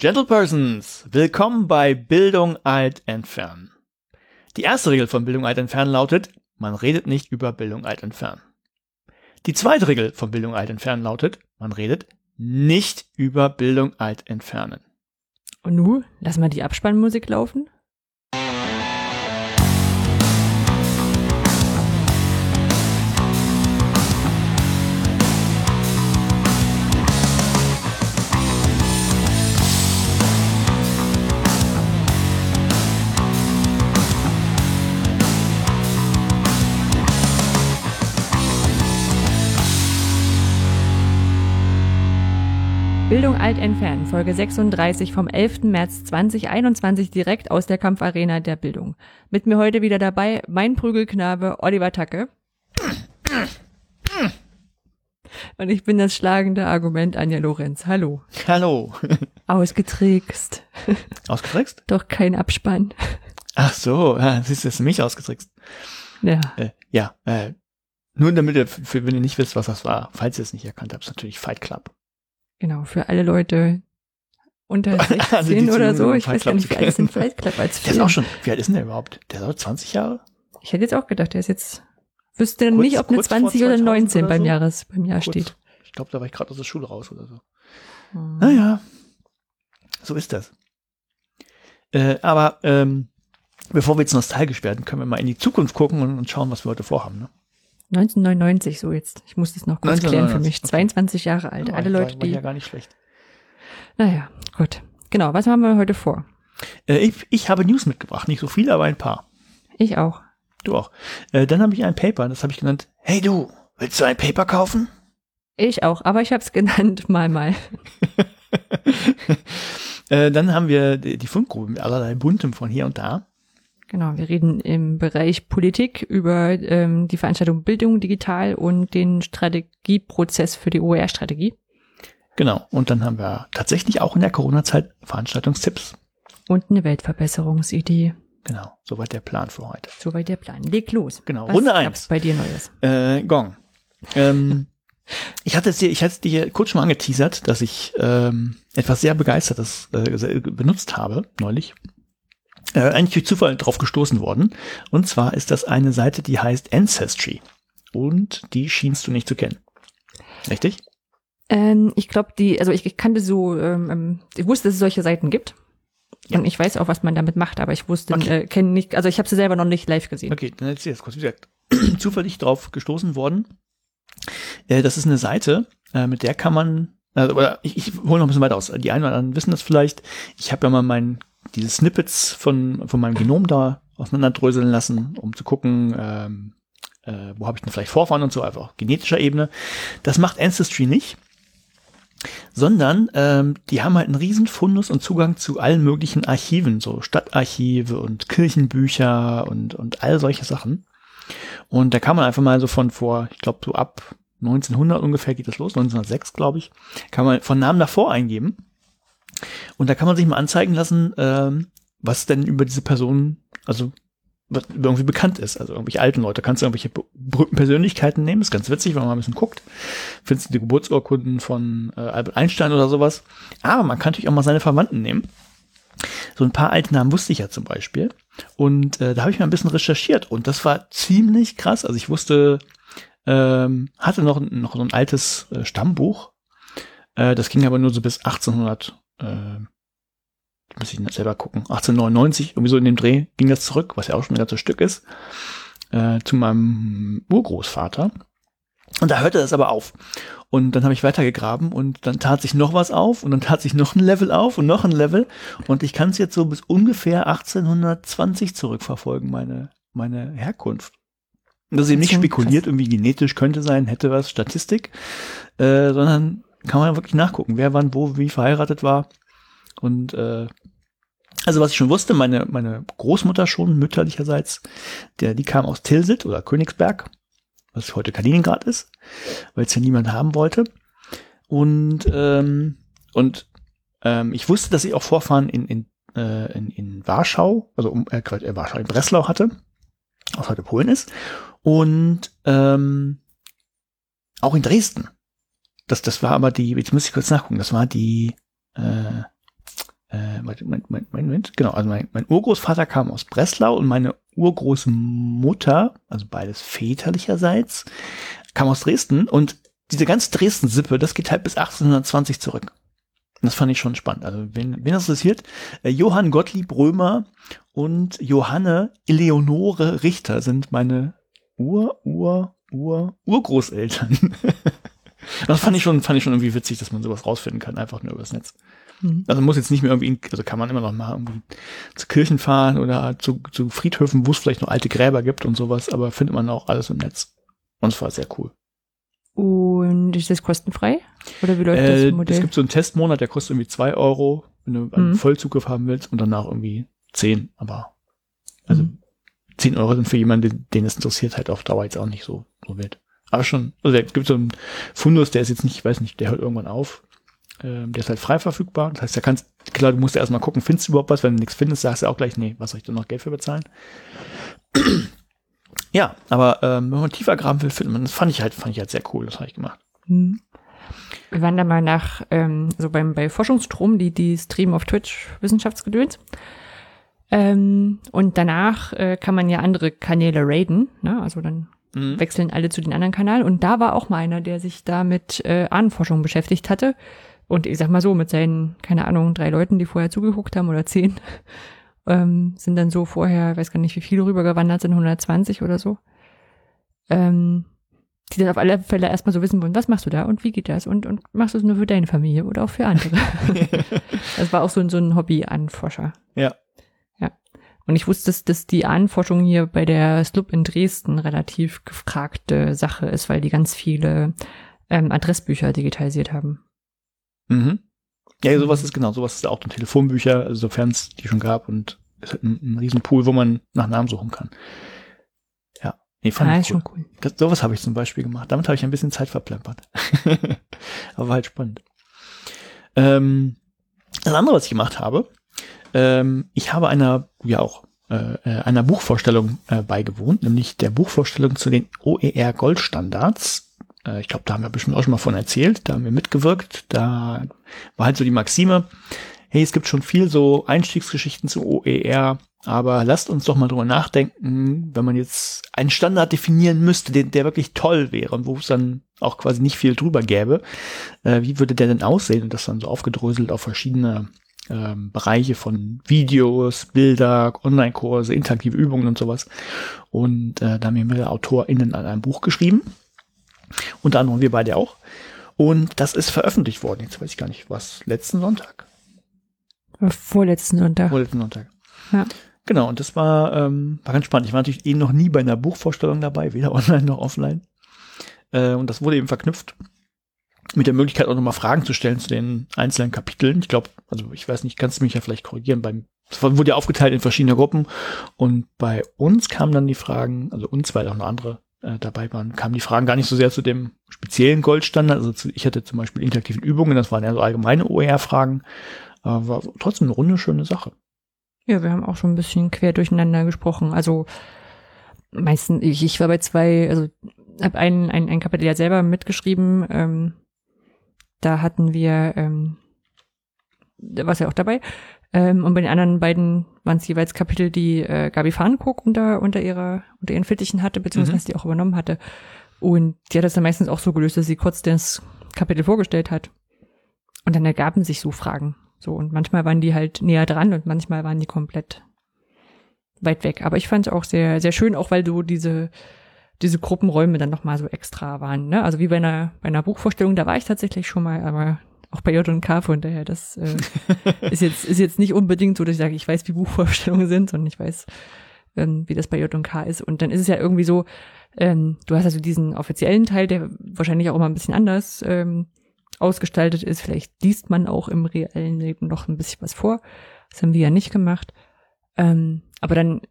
Gentlepersons, willkommen bei Bildung alt entfernen. Die erste Regel von Bildung alt entfernen lautet, man redet nicht über Bildung alt entfernen. Die zweite Regel von Bildung alt entfernen lautet, man redet nicht über Bildung alt entfernen. Und nu, lass mal die Abspannmusik laufen. Bildung alt entfernen, Folge 36 vom 11. März 2021 direkt aus der Kampfarena der Bildung. Mit mir heute wieder dabei mein Prügelknabe Oliver Tacke. Und ich bin das schlagende Argument Anja Lorenz. Hallo. Hallo. Ausgetrickst. Ausgetrickst? Doch kein Abspann. Ach so, siehst du, ist mich ausgetrickst. Ja. Äh, ja, äh, nur damit ihr, für, wenn ihr nicht wisst, was das war, falls ihr es nicht erkannt habt, ist natürlich Fight Club. Genau, für alle Leute unter 16 Also die oder so. Ich weiß gar nicht, wie alt ist denn Fight Club als Der ist Film? auch schon, wie alt ist denn der überhaupt? Der ist auch 20 Jahre? Ich hätte jetzt auch gedacht, der ist jetzt, wüsste Kurz- nicht, ob eine kurz vor 20 oder 2000 19 oder beim so? Jahres, beim Jahr Kurz. steht. Ich glaube, da war ich gerade aus der Schule raus oder so. Hm. Naja, so ist das. Äh, aber ähm, bevor wir jetzt nostalgisch werden, können wir mal in die Zukunft gucken und, und schauen, was wir heute vorhaben. Ne? 1999, so jetzt. Ich muss das noch kurz klären für 1999, mich. okay. 22 Jahre alt. Ja, Alle war- Leute, war ja die. gar nicht schlecht. Naja, gut. Genau, was haben wir heute vor? Äh, ich, ich habe News mitgebracht, nicht so viele, aber ein paar. Ich auch. Du auch. Äh, dann habe ich ein Paper, das habe ich genannt. Hey du, willst du ein Paper kaufen? Ich auch, aber ich habe es genannt mal mal. Äh, dann haben wir die, die Fundgrube mit allerlei Buntem von hier und da. Genau, wir reden im Bereich Politik über ähm, die Veranstaltung Bildung digital und den Strategieprozess für die OER-Strategie Genau. Und dann haben wir tatsächlich auch in der Corona-Zeit Veranstaltungstipps. und eine Weltverbesserungsidee. Genau. Soweit der Plan für heute. Soweit der Plan. Leg los. Genau, Was Runde gab's eins. bei dir Neues? Äh, Gong. Ähm, ich hatte es dir, ich hatte es dir kurz schon mal angeteasert, dass ich ähm, etwas sehr begeistertes äh, se- benutzt habe neulich. Äh, eigentlich durch Zufall drauf gestoßen worden. Und zwar ist das eine Seite, die heißt Ancestry. Und die schienst du nicht zu kennen. Richtig? Ähm, ich glaube, die, also ich, ich kannte so, ähm, ähm, ich wusste, dass es solche Seiten gibt. Ja. Und ich weiß auch, was man damit macht, aber ich wusste, Okay. äh, kenne nicht, also ich habe sie selber noch nicht live gesehen. Okay, dann erzähl jetzt kurz. Wie gesagt, zufällig drauf gestoßen worden. Äh, das ist eine Seite, äh, mit der kann man, oder ich, ich hole noch ein bisschen weiter aus. Die einen oder anderen wissen das vielleicht. Ich habe ja mal mein, diese Snippets von, von meinem Genom da auseinanderdröseln lassen, um zu gucken, ähm, äh, wo habe ich denn vielleicht Vorfahren und so, einfach genetischer Ebene. Das macht Ancestry nicht sondern ähm, die haben halt einen riesen Fundus und Zugang zu allen möglichen Archiven, so Stadtarchive und Kirchenbücher und, und all solche Sachen. Und da kann man einfach mal so von vor, ich glaube so ab 1900 ungefähr geht das los, 1906 glaube ich, kann man von Namen davor eingeben. Und da kann man sich mal anzeigen lassen, ähm, was denn über diese Person, also was irgendwie bekannt ist. Also irgendwelche alten Leute. Kannst du irgendwelche be- berühmten Persönlichkeiten nehmen. Ist ganz witzig, wenn man mal ein bisschen guckt. Findest du die Geburtsurkunden von äh, Albert Einstein oder sowas. Aber man kann natürlich auch mal seine Verwandten nehmen. So ein paar alte Namen wusste ich ja zum Beispiel. Und äh, da habe ich mal ein bisschen recherchiert. Und das war ziemlich krass. Also ich wusste, ähm, hatte noch, noch so ein altes äh, Stammbuch. Äh, das ging aber nur so bis 1800. Äh, muss ich selber gucken. 1899, irgendwie so in dem Dreh ging das zurück, was ja auch schon ein ganzes Stück ist, äh, zu meinem Urgroßvater. Und da hörte das aber auf. Und dann habe ich weitergegraben und dann tat sich noch was auf und dann tat sich noch ein Level auf und noch ein Level. Und ich kann es jetzt so bis ungefähr 1820 zurückverfolgen, meine, meine Herkunft. Und das ist eben nicht spekuliert, irgendwie genetisch könnte sein, hätte was, Statistik, äh, sondern kann man wirklich nachgucken, wer wann, wo, wie verheiratet war. Und äh, also was ich schon wusste, meine, meine Großmutter schon mütterlicherseits, der, die kam aus Tilsit oder Königsberg, was heute Kaliningrad ist, weil es ja niemand haben wollte. Und, ähm, und ähm, ich wusste, dass ich auch Vorfahren in, in, äh, in, in Warschau, also um, äh, äh, Warschau, in Breslau hatte, was heute Polen ist. Und ähm, auch in Dresden. Das, das war aber die, jetzt muss ich kurz nachgucken, das war die, äh, äh, mein, mein, mein, genau, also mein, mein Urgroßvater kam aus Breslau und meine Urgroßmutter, also beides väterlicherseits, kam aus Dresden und diese ganze Dresden-Sippe, das geht halt bis 1820 zurück. Das fand ich schon spannend. Also, wenn, wenn das interessiert, äh, Johann Gottlieb Römer und Johanne Eleonore Richter sind meine Ur, Ur, Ur, Urgroßeltern. das fand ich schon, fand ich schon irgendwie witzig, dass man sowas rausfinden kann, einfach nur übers Netz. Mhm. Also muss jetzt nicht mehr irgendwie, also kann man immer noch mal irgendwie zu Kirchen fahren oder zu, zu Friedhöfen, wo es vielleicht noch alte Gräber gibt und sowas, aber findet man auch alles im Netz. Und es war sehr cool. Und ist das kostenfrei? Oder wie läuft äh, das Modell? Es gibt so einen Testmonat, der kostet irgendwie zwei Euro, wenn du einen Mhm. Vollzugriff haben willst und danach irgendwie zehn. Aber also Mhm. zehn Euro sind für jemanden, den es interessiert, halt auf Dauer jetzt auch nicht so, so wild. Aber schon, also es gibt so einen Fundus, der ist jetzt nicht, ich weiß nicht, der hört irgendwann auf. Ähm, der ist halt frei verfügbar. Das heißt, da kannst, klar, du musst erstmal gucken, findest du überhaupt was? Wenn du nichts findest, sagst du auch gleich, nee, was soll ich denn noch Geld für bezahlen? ja, aber ähm, wenn man tiefer graben will, findet man, das fand ich halt, fand ich halt sehr cool, das habe ich gemacht. Mhm. Wir waren da mal nach, ähm, so beim, bei Forschungsstrom, die, die Stream auf Twitch Wissenschaftsgedöns. Ähm, und danach äh, kann man ja andere Kanäle raiden, ne? Also dann Mhm. wechseln alle zu den anderen Kanal. Und da war auch mal einer, der sich da mit äh, Ahnenforschung beschäftigt hatte. Und ich sag mal so, mit seinen, keine Ahnung, drei Leuten, die vorher zugeguckt haben oder zehn, ähm, sind dann so vorher, weiß gar nicht, wie viele rübergewandert sind, 120 oder so. Ähm, die dann auf alle Fälle erstmal so wissen wollen, was machst du da und wie geht das und, und machst du es nur für deine Familie oder auch für andere. das war auch so, ein- so ein Hobby-Ahnenforscher. Ja. Ja. Und ich wusste, dass, dass die Ahnenforschung hier bei der SLUB in Dresden relativ gefragte Sache ist, weil die ganz viele ähm, Adressbücher digitalisiert haben. Mhm. Ja, sowas ist genau, sowas ist auch dann Telefonbücher, also sofern es die schon gab und ist halt ein, ein Riesenpool, wo man nach Namen suchen kann. Ja, nee, fand Ah, ich ist cool. schon cool. Das, sowas habe ich zum Beispiel gemacht. Damit habe ich ein bisschen Zeit verplempert. Aber halt spannend. Ähm, das andere, was ich gemacht habe, ähm, ich habe einer, ja auch, äh, äh, einer Buchvorstellung äh, beigewohnt, nämlich der Buchvorstellung zu den OER Goldstandards. Äh, ich glaube, da haben wir bestimmt auch schon mal von erzählt, da haben wir mitgewirkt. Da war halt so die Maxime, hey, es gibt schon viel so Einstiegsgeschichten zu OER, aber lasst uns doch mal drüber nachdenken, wenn man jetzt einen Standard definieren müsste, den, der wirklich toll wäre und wo es dann auch quasi nicht viel drüber gäbe, äh, wie würde der denn aussehen? Und das dann so aufgedröselt auf verschiedene ähm, Bereiche von Videos, Bilder, Online-Kurse, interaktive Übungen und sowas. Und äh, da haben wir mehrere AutorInnen an einem Buch geschrieben. Unter anderem wir beide auch. Und das ist veröffentlicht worden. Jetzt weiß ich gar nicht, was. Letzten Sonntag. Vorletzten Sonntag. Vorletzten Sonntag. Ja. Genau, und das war, ähm, war ganz spannend. Ich war natürlich eh noch nie bei einer Buchvorstellung dabei, weder online noch offline. Äh, und das wurde eben verknüpft mit der Möglichkeit auch nochmal Fragen zu stellen zu den einzelnen Kapiteln. Ich glaube, also ich weiß nicht, kannst du mich ja vielleicht korrigieren. Beim, es wurde ja aufgeteilt in verschiedene Gruppen und bei uns kamen dann die Fragen, also uns, weil auch noch andere äh, dabei waren, kamen die Fragen gar nicht so sehr zu dem speziellen Goldstandard. Also zu, ich hatte zum Beispiel interaktiven Übungen, das waren ja so allgemeine OER-Fragen. Äh, war trotzdem eine runde, schöne Sache. Ja, wir haben auch schon ein bisschen quer durcheinander gesprochen. Also meistens, ich, ich war bei zwei, also habe ein, ein, ein Kapitel ja selber mitgeschrieben. Ähm, da hatten wir, ähm, da war ja auch dabei. Ähm, und bei den anderen beiden waren es jeweils Kapitel, die äh, Gabi Farnkook unter, unter ihrer, unter ihren Fittichen hatte, beziehungsweise die auch übernommen hatte. Und die hat das dann meistens auch so gelöst, dass sie kurz das Kapitel vorgestellt hat. Und dann ergaben sich so Fragen. So, und manchmal waren die halt näher dran und manchmal waren die komplett weit weg. Aber ich fand es auch sehr, sehr schön, auch weil du diese, diese Gruppenräume dann nochmal so extra waren. Ne? Also wie bei einer, bei einer Buchvorstellung, da war ich tatsächlich schon mal, aber auch bei J&K von daher, das äh, ist jetzt ist jetzt nicht unbedingt so, dass ich sage, ich weiß, wie Buchvorstellungen sind, sondern ich weiß, ähm, wie das bei J&K ist. Und dann ist es ja irgendwie so, ähm, du hast also diesen offiziellen Teil, der wahrscheinlich auch immer ein bisschen anders ähm, ausgestaltet ist. Vielleicht liest man auch im reellen Leben noch ein bisschen was vor. Das haben wir ja nicht gemacht. Ähm, aber dann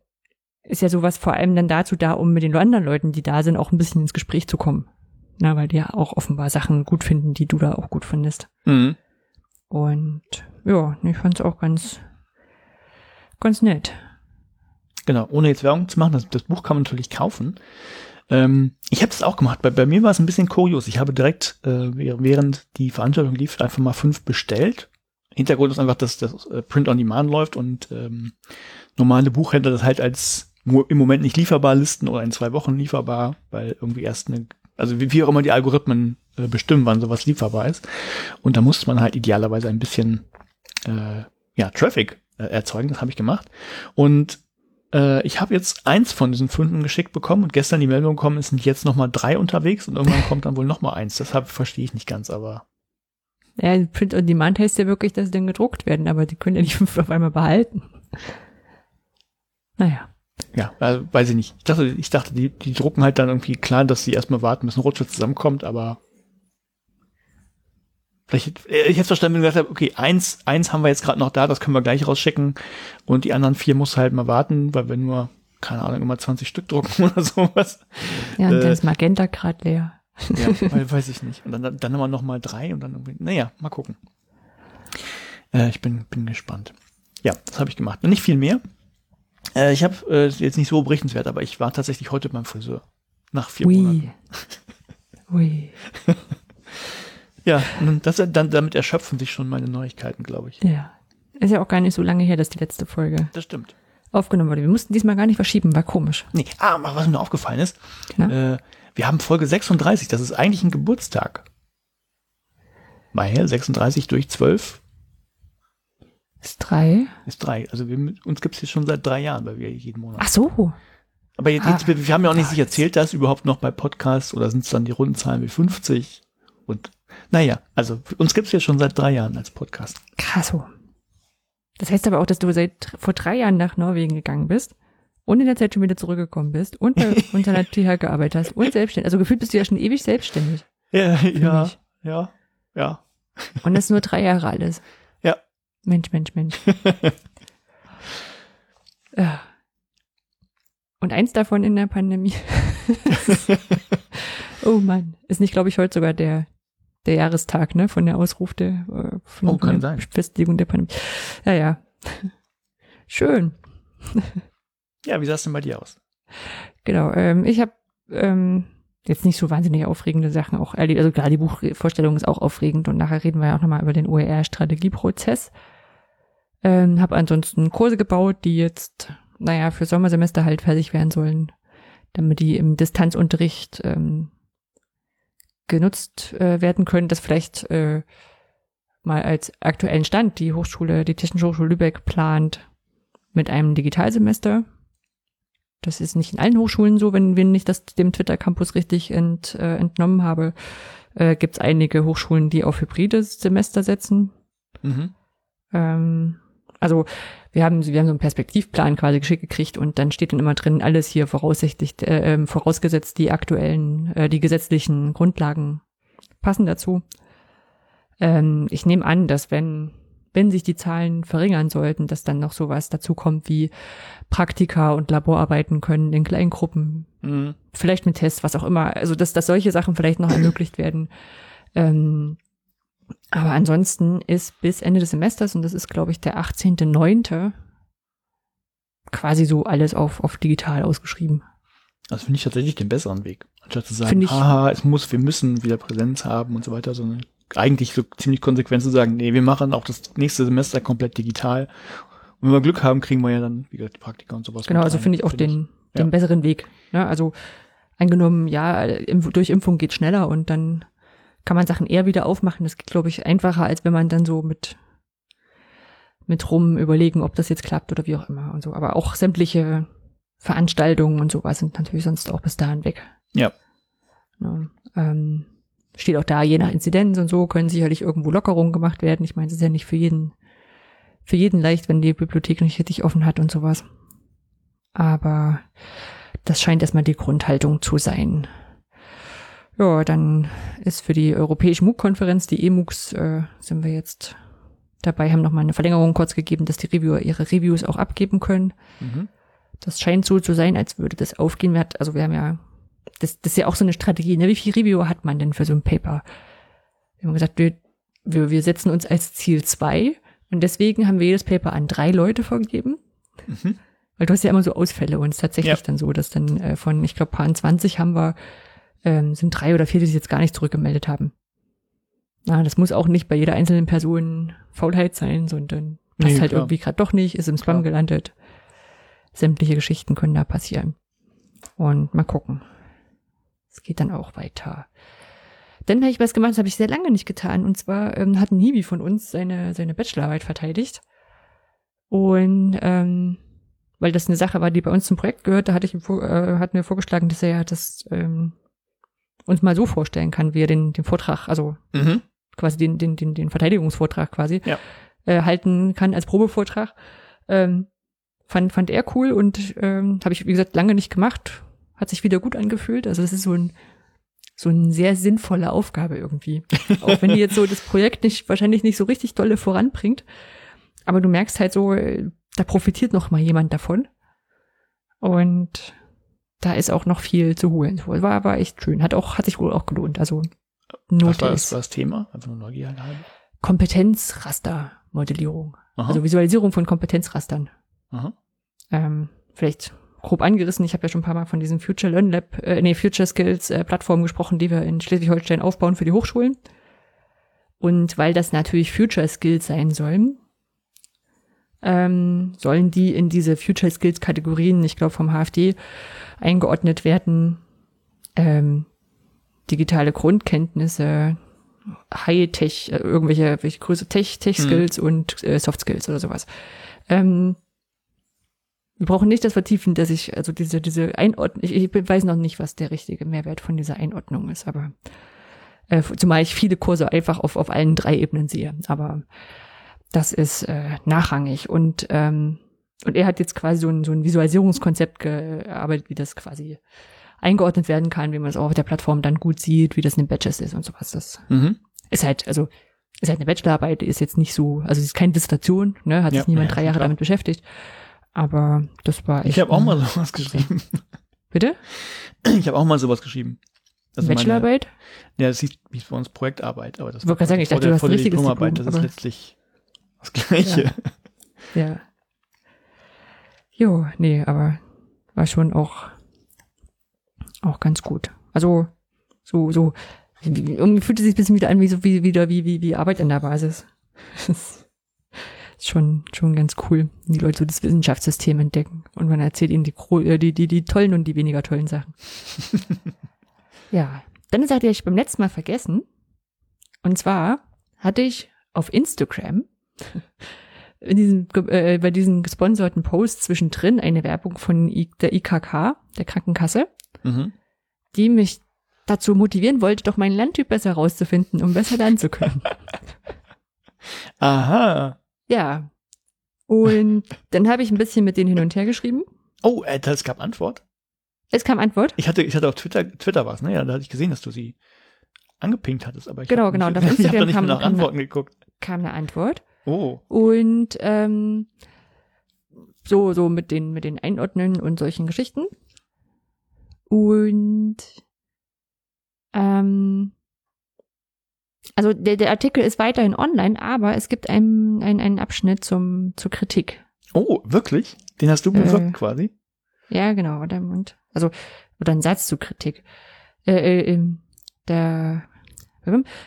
ist ja sowas vor allem dann dazu da, um mit den anderen Leuten, die da sind, auch ein bisschen ins Gespräch zu kommen. Na, weil die ja auch offenbar Sachen gut finden, die du da auch gut findest. Mhm. Und ja, ich fand es auch ganz, ganz nett. Genau, ohne jetzt Werbung zu machen, das, das Buch kann man natürlich kaufen. Ähm, ich habe das auch gemacht. Bei, bei mir war es ein bisschen kurios. Ich habe direkt, äh, während die Veranstaltung lief, einfach mal fünf bestellt. Hintergrund ist einfach, dass das äh, Print on Demand läuft und ähm, normale Buchhändler das halt als im Moment nicht lieferbar listen oder in zwei Wochen lieferbar, weil irgendwie erst eine, also wie, wie auch immer die Algorithmen äh, bestimmen, wann sowas lieferbar ist. Und da muss man halt idealerweise ein bisschen äh, ja, Traffic äh, erzeugen. Das habe ich gemacht. Und äh, ich habe jetzt eins von diesen Funden geschickt bekommen und gestern die Meldung gekommen, es sind jetzt noch mal drei unterwegs und irgendwann kommt dann wohl noch mal eins. Deshalb verstehe ich nicht ganz, aber ja, Print on Demand heißt ja wirklich, dass sie dann gedruckt werden, aber die können ja nicht fünf auf einmal behalten. Naja. Ja, also, weiß ich nicht. Ich dachte, ich dachte, die, die drucken halt dann irgendwie klar, dass sie erstmal warten, bis ein Rutsche zusammenkommt, aber vielleicht, äh, ich hätte verstanden, wenn du gesagt hast, okay, eins, eins haben wir jetzt gerade noch da, das können wir gleich rausschicken und die anderen vier muss halt mal warten, weil wir nur, keine Ahnung, immer 20 Stück drucken oder sowas. Ja, und äh, dann ist Magenta gerade leer. Ja, weiß ich nicht. Und dann, dann haben wir noch mal drei und dann irgendwie, naja, mal gucken. Äh, ich bin, bin gespannt. Ja, das habe ich gemacht. Nicht viel mehr. Äh, ich habe äh, jetzt nicht so berichtenswert, aber ich war tatsächlich heute beim Friseur. Nach vier Ui. Monaten. Ui. ja, das, dann, damit erschöpfen sich schon meine Neuigkeiten, glaube ich. Ja. Ist ja auch gar nicht so lange her, dass die letzte Folge das stimmt. aufgenommen wurde. Wir mussten diesmal gar nicht verschieben, war komisch. Nee, ah, was mir aufgefallen ist, äh, wir haben Folge 36, das ist eigentlich ein Geburtstag. Weil 36 durch 12 ist drei. Ist drei. Also wir, uns gibt es jetzt schon seit drei Jahren, weil wir jeden Monat. Ach so. Aber jetzt, jetzt, ah. wir haben ja auch nicht sich erzählt, dass überhaupt noch bei Podcasts oder sind es dann die Rundenzahlen wie 50? Und naja, also uns gibt es jetzt schon seit drei Jahren als Podcast. Krass. So. Das heißt aber auch, dass du seit vor drei Jahren nach Norwegen gegangen bist und in der Zeit schon wieder zurückgekommen bist und bei unserer TH gearbeitet hast und selbstständig. Also gefühlt bist du ja schon ewig selbstständig. Ja, ja, mich. ja, ja. Und das ist nur drei Jahre alles. Mensch, Mensch, Mensch. ja. Und eins davon in der Pandemie. oh Mann. Ist nicht, glaube ich, heute sogar der, der Jahrestag, ne, von der Ausruf der, äh, von oh, kann der sein. Festlegung der Pandemie. Ja, ja. Schön. Ja, wie sah es denn bei dir aus? Genau, ähm, ich habe ähm, jetzt nicht so wahnsinnig aufregende Sachen auch erlebt. Also klar, die Buchvorstellung ist auch aufregend und nachher reden wir ja auch nochmal über den OER-Strategieprozess. Ähm, habe ansonsten Kurse gebaut, die jetzt, naja, für Sommersemester halt fertig werden sollen, damit die im Distanzunterricht ähm, genutzt äh, werden können, das vielleicht äh, mal als aktuellen Stand die Hochschule, die Technische Hochschule Lübeck plant mit einem Digitalsemester das ist nicht in allen Hochschulen so, wenn, wenn ich das dem Twitter-Campus richtig ent, äh, entnommen habe, äh, gibt es einige Hochschulen, die auf hybrides Semester setzen. Mhm. Ähm, also wir haben, wir haben so einen Perspektivplan quasi geschickt gekriegt und dann steht dann immer drin, alles hier voraussichtlich, äh, ähm, vorausgesetzt die aktuellen, äh, die gesetzlichen Grundlagen passen dazu. Ähm, ich nehme an, dass wenn wenn sich die Zahlen verringern sollten, dass dann noch sowas dazu kommt wie Praktika und Laborarbeiten können in kleinen Gruppen, mhm. vielleicht mit Tests, was auch immer. Also dass, dass solche Sachen vielleicht noch ermöglicht werden. Ähm, aber ansonsten ist bis Ende des Semesters, und das ist, glaube ich, der 18.9., quasi so alles auf, auf digital ausgeschrieben. Das finde ich tatsächlich den besseren Weg. Anstatt zu sagen, ich, haha, es muss, wir müssen wieder Präsenz haben und so weiter, sondern eigentlich so ziemlich konsequent zu sagen, nee, wir machen auch das nächste Semester komplett digital. Und wenn wir Glück haben, kriegen wir ja dann, wie gesagt, die Praktika und sowas. Genau, also finde ich auch find den, ich, den ja. besseren Weg. Ne? Also angenommen, ja, durch Impfung geht schneller und dann kann man Sachen eher wieder aufmachen. Das geht, glaube ich, einfacher, als wenn man dann so mit mit rum überlegen, ob das jetzt klappt oder wie auch immer und so. Aber auch sämtliche Veranstaltungen und sowas sind natürlich sonst auch bis dahin weg. Ja. Ne? Ähm, steht auch da, je nach Inzidenz und so können sicherlich irgendwo Lockerungen gemacht werden. Ich meine, es ist ja nicht für jeden, für jeden leicht, wenn die Bibliothek nicht richtig offen hat und sowas. Aber das scheint erstmal die Grundhaltung zu sein. Ja, dann ist für die Europäische MOOC-Konferenz, die EMUCs, äh, sind wir jetzt dabei, haben nochmal eine Verlängerung kurz gegeben, dass die Reviewer ihre Reviews auch abgeben können. Mhm. Das scheint so zu sein, als würde das aufgehen. Wir hat, also wir haben ja das, das ist ja auch so eine Strategie. Ne? Wie viel Review hat man denn für so ein Paper? Wir haben gesagt, wir, wir, wir setzen uns als Ziel zwei und deswegen haben wir jedes Paper an drei Leute vergeben. Mhm. Weil du hast ja immer so Ausfälle und es ist tatsächlich ja. dann so, dass dann äh, von, ich glaube, paar 20 haben wir, ähm, sind drei oder vier, die sich jetzt gar nicht zurückgemeldet haben. Na, das muss auch nicht bei jeder einzelnen Person Faulheit sein, sondern passt Nee, halt klar. irgendwie gerade doch nicht, ist im Spam Klar. gelandet. Sämtliche Geschichten können da passieren. Und mal gucken. Es geht dann auch weiter. Dann habe ich was gemacht, das habe ich sehr lange nicht getan. Und zwar ähm, hat ein Hiwi von uns seine, seine Bachelorarbeit verteidigt. Und ähm, weil das eine Sache war, die bei uns zum Projekt gehört, da hatte ich ihm vor, äh, hat mir vorgeschlagen, dass er das ähm, uns mal so vorstellen kann, wie er den, den Vortrag, also Mhm. quasi den, den, den, den Verteidigungsvortrag quasi Ja. äh, halten kann als Probevortrag. Ähm, fand, fand er cool und ähm, habe ich, wie gesagt, lange nicht gemacht. Hat sich wieder gut angefühlt. Also das ist so ein so eine sehr sinnvolle Aufgabe irgendwie. Auch wenn die jetzt so das Projekt nicht, wahrscheinlich nicht so richtig dolle voranbringt. Aber du merkst halt so, da profitiert noch mal jemand davon. Und da ist auch noch viel zu holen. War, war echt schön. Hat auch, hat sich wohl auch gelohnt. Also Was Note war das, war das Thema? Nur Neugier halber. Kompetenzrastermodellierung. Also Visualisierung von Kompetenzrastern. Aha. Ähm, vielleicht grob angerissen. Ich habe ja schon ein paar Mal von diesem Future Learn Lab, äh, nee, Future Skills äh, Plattform gesprochen, die wir in Schleswig-Holstein aufbauen für die Hochschulen. Und weil das natürlich Future Skills sein sollen, ähm, sollen die in diese Future Skills Kategorien, ich glaube vom HFD, eingeordnet werden. Ähm, digitale Grundkenntnisse, High-Tech, äh, irgendwelche welche Größe Tech, Tech-Skills und äh, Soft-Skills oder sowas. Ähm, wir brauchen nicht das vertiefen, dass ich, also diese, diese Einordnung, ich, ich weiß noch nicht, was der richtige Mehrwert von dieser Einordnung ist, aber äh, zumal ich viele Kurse einfach auf, auf allen drei Ebenen sehe. Aber das ist äh, nachrangig. Und, ähm, und er hat jetzt quasi so ein, so ein Visualisierungskonzept gearbeitet, wie das quasi eingeordnet werden kann, wie man es auch auf der Plattform dann gut sieht, wie das in den Badges ist und sowas. Das Mhm. ist halt, also ist halt eine Bachelorarbeit, ist jetzt nicht so, also es ist keine Dissertation, ne, hat Ja, sich niemand ja, drei Jahre klar. damit beschäftigt. Aber das war echt. Ich habe auch mal sowas geschrieben. Bitte? Ich habe auch mal sowas geschrieben. Meine- Bachelorarbeit? Ja, das hieß, hieß bei uns Projektarbeit, aber das gerade sagen, ich dachte, der, du hast der richtiges Diplomarbeit, Diplom, das ist letztlich das Gleiche. Ja. Jo, nee, aber war schon auch, auch ganz gut. Also, so, so, wie- irgendwie fühlt es sich ein bisschen wieder an, wie so, wie, wieder, wie, wie, wie Arbeit an der Basis. Ist schon, schon ganz cool, wenn die Leute so das Wissenschaftssystem entdecken. Und man erzählt ihnen die, äh, die, die, die tollen und die weniger tollen Sachen. ja. Dann sagte ich beim letzten Mal vergessen. Und zwar hatte ich auf Instagram in diesem, äh, bei diesen gesponserten Posts zwischendrin eine Werbung von I der IKK, der Krankenkasse, Mhm. die mich dazu motivieren wollte, doch meinen Lerntyp besser rauszufinden, um besser lernen zu können. Aha. Ja. Und dann habe ich ein bisschen mit denen hin und her geschrieben. Oh, äh, es gab Antwort. Es kam Antwort. Ich hatte, ich hatte auf Twitter, Twitter was, ne? Ja, da hatte ich gesehen, dass du sie angepinkt hattest, aber ich Genau, hab genau, Nicht, und auf ich habe Instagram da nicht kam- mehr nach kam- Antworten geguckt. Kam eine Antwort. Oh. Und ähm, so, so mit den, mit den Einordnen und solchen Geschichten. Und ähm, also der, der Artikel ist weiterhin online, aber es gibt einen, einen, einen Abschnitt zum, zur Kritik. Oh, wirklich? Den hast du Äh. bewirkt quasi? Ja, genau, oder, und, also, oder ein Satz zur Kritik. Äh, äh, ähm, der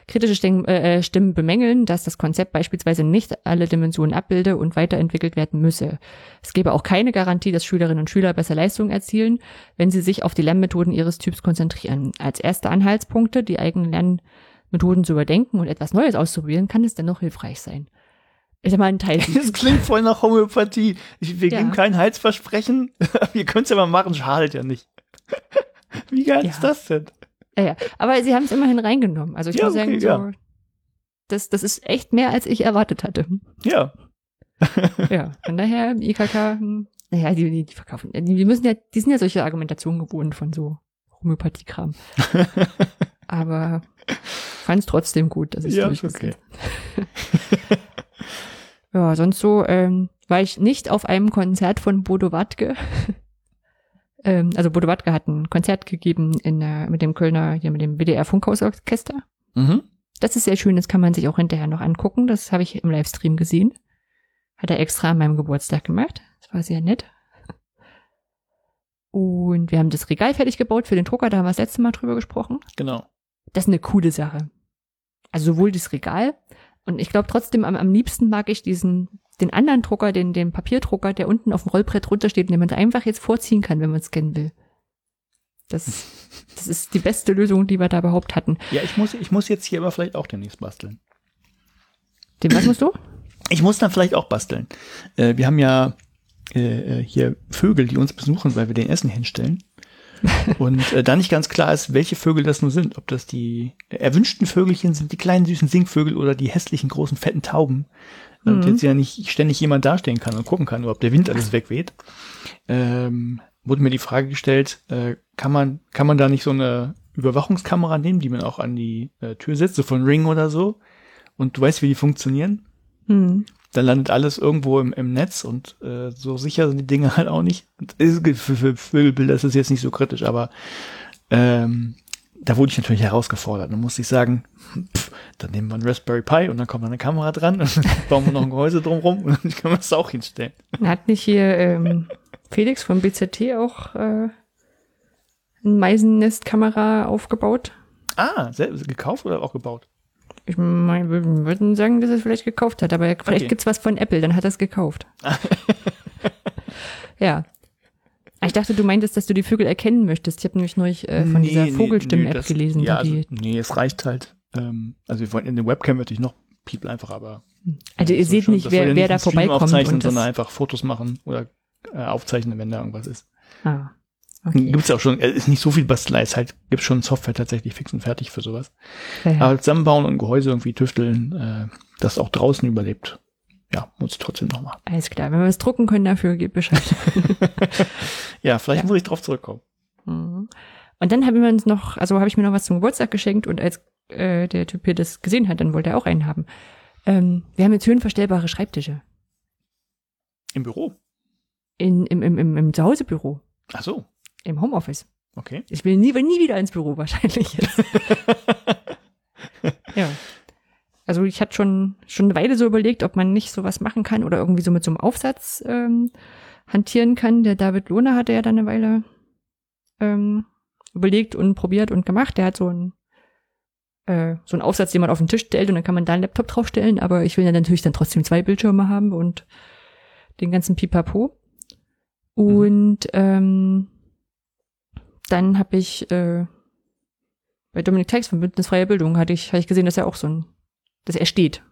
kritische Stimmen, äh, äh, Stimmen bemängeln, dass das Konzept beispielsweise nicht alle Dimensionen abbilde und weiterentwickelt werden müsse. Es gebe auch keine Garantie, dass Schülerinnen und Schüler besser Leistungen erzielen, wenn sie sich auf die Lernmethoden ihres Typs konzentrieren. Als erste Anhaltspunkte, die eigenen Lernmethoden zu überdenken und etwas Neues auszuprobieren, kann es dennoch hilfreich sein. Ist ja mal ein Teil. Das klingt voll nach Homöopathie. Ich, wir Ja. geben kein Heilsversprechen. Ihr könnt es ja mal machen, schadet ja nicht. Wie geil Ja. ist das denn? Ja, ja. Aber sie haben es immerhin reingenommen. Also ich Ja, muss sagen, okay, so, ja. das, das ist echt mehr, als ich erwartet hatte. Ja. ja, von daher, IKK, hm, naja, die, die, verkaufen, die, die müssen ja, die sind ja solche Argumentationen gewohnt von so Homöopathie-Kram. Aber fand es trotzdem gut, dass ich Ja, ist okay. Ja, sonst so ähm, war ich nicht auf einem Konzert von Bodo Wartke. ähm, also Bodo Wartke hat ein Konzert gegeben in, äh, mit dem Kölner, hier mit dem WDR Funkhausorchester. Mhm. Das ist sehr schön, das kann man sich auch hinterher noch angucken. Das habe ich im Livestream gesehen. Hat er extra an meinem Geburtstag gemacht. Das war sehr nett. Und wir haben das Regal fertig gebaut für den Drucker, da haben wir das letzte Mal drüber gesprochen. Genau. Das ist eine coole Sache. Also sowohl das Regal und ich glaube trotzdem am, am liebsten mag ich diesen den anderen Drucker, den den Papierdrucker, der unten auf dem Rollbrett runtersteht den man einfach jetzt vorziehen kann, wenn man scannen will. Das, das ist die beste Lösung, die wir da überhaupt hatten. Ja, ich muss, ich muss jetzt hier aber vielleicht auch demnächst basteln. Den was musst du? Ich muss dann vielleicht auch basteln. Äh, wir haben ja äh, äh hier Vögel, die uns besuchen, weil wir den Essen hinstellen. Und äh, da nicht ganz klar ist, welche Vögel das nun sind. Ob das die erwünschten Vögelchen sind, die kleinen süßen Singvögel oder die hässlichen großen fetten Tauben. Und Mhm. jetzt ja nicht ständig jemand dastehen kann und gucken kann, ob der Wind alles wegweht. Ähm, wurde mir die Frage gestellt, äh, kann man, kann man da nicht so eine Überwachungskamera nehmen, die man auch an die äh, Tür setzt, so von Ring oder so? Und du weißt, wie die funktionieren? Hm. Dann landet alles irgendwo im, im Netz und äh, so sicher sind die Dinge halt auch nicht. Und ist, für, für Vögelbilder ist es jetzt nicht so kritisch, aber ähm, da wurde ich natürlich herausgefordert. Dann musste ich sagen, pff, dann nehmen wir einen Raspberry Pi und dann kommt eine Kamera dran und dann bauen wir noch ein Gehäuse drumrum und dann kann man es auch hinstellen. Hat nicht hier ähm, Felix vom BZT auch äh, ein Meisennestkamera aufgebaut? Ah, selbst gekauft oder auch gebaut? Ich wir würden sagen, dass er es vielleicht gekauft hat, aber vielleicht Okay. gibt's was von Apple, dann hat er es gekauft. ja. Ah, Ich dachte, du meintest, dass du die Vögel erkennen möchtest. Ich habe nämlich neulich äh, von dieser Vogelstimmen-App das- gelesen. Ja, die, also, nee, es reicht halt. Ähm, also wir wollen in der Webcam natürlich noch People einfach, aber also ihr Das soll seht schon- nicht, wer, ja wer nicht da vorbeikommt. aufzeichnen, Und sondern einfach Fotos machen oder äh, aufzeichnen, wenn da irgendwas ist. ah, okay. Gibt's auch schon, äh, ist nicht so viel Bastelei, es halt, gibt schon Software tatsächlich fix und fertig für sowas. Ja, ja. Aber zusammenbauen und Gehäuse irgendwie tüfteln, äh, das auch draußen überlebt. Ja, muss ich trotzdem noch machen. Alles klar. Wenn wir es drucken können dafür, gebt Bescheid. Ja, vielleicht Ja. muss ich drauf zurückkommen. Mhm. Und dann haben wir uns noch, also habe ich mir noch was zum Geburtstag geschenkt und als äh, der Typ hier das gesehen hat, dann wollte er auch einen haben. Ähm, wir haben jetzt höhenverstellbare Schreibtische Im Büro. in, im, im, im, im Zuhausebüro, Ach so, im Homeoffice. okay. Ich will nie, will nie wieder ins Büro wahrscheinlich jetzt. ja. Also ich hatte schon, schon eine Weile so überlegt, ob man nicht sowas machen kann oder irgendwie so mit so einem Aufsatz ähm, hantieren kann. Der David Lohner hatte ja dann eine Weile ähm, überlegt und probiert und gemacht. Der hat so einen äh, so einen Aufsatz, den man auf den Tisch stellt und dann kann man da einen Laptop draufstellen, aber ich will ja natürlich dann trotzdem zwei Bildschirme haben und den ganzen Pipapo. Und ähm, dann habe ich äh, bei Dominik Teix von Bündnis Freie Bildung hatte ich, hatte ich gesehen, dass er auch so ein, dass er steht.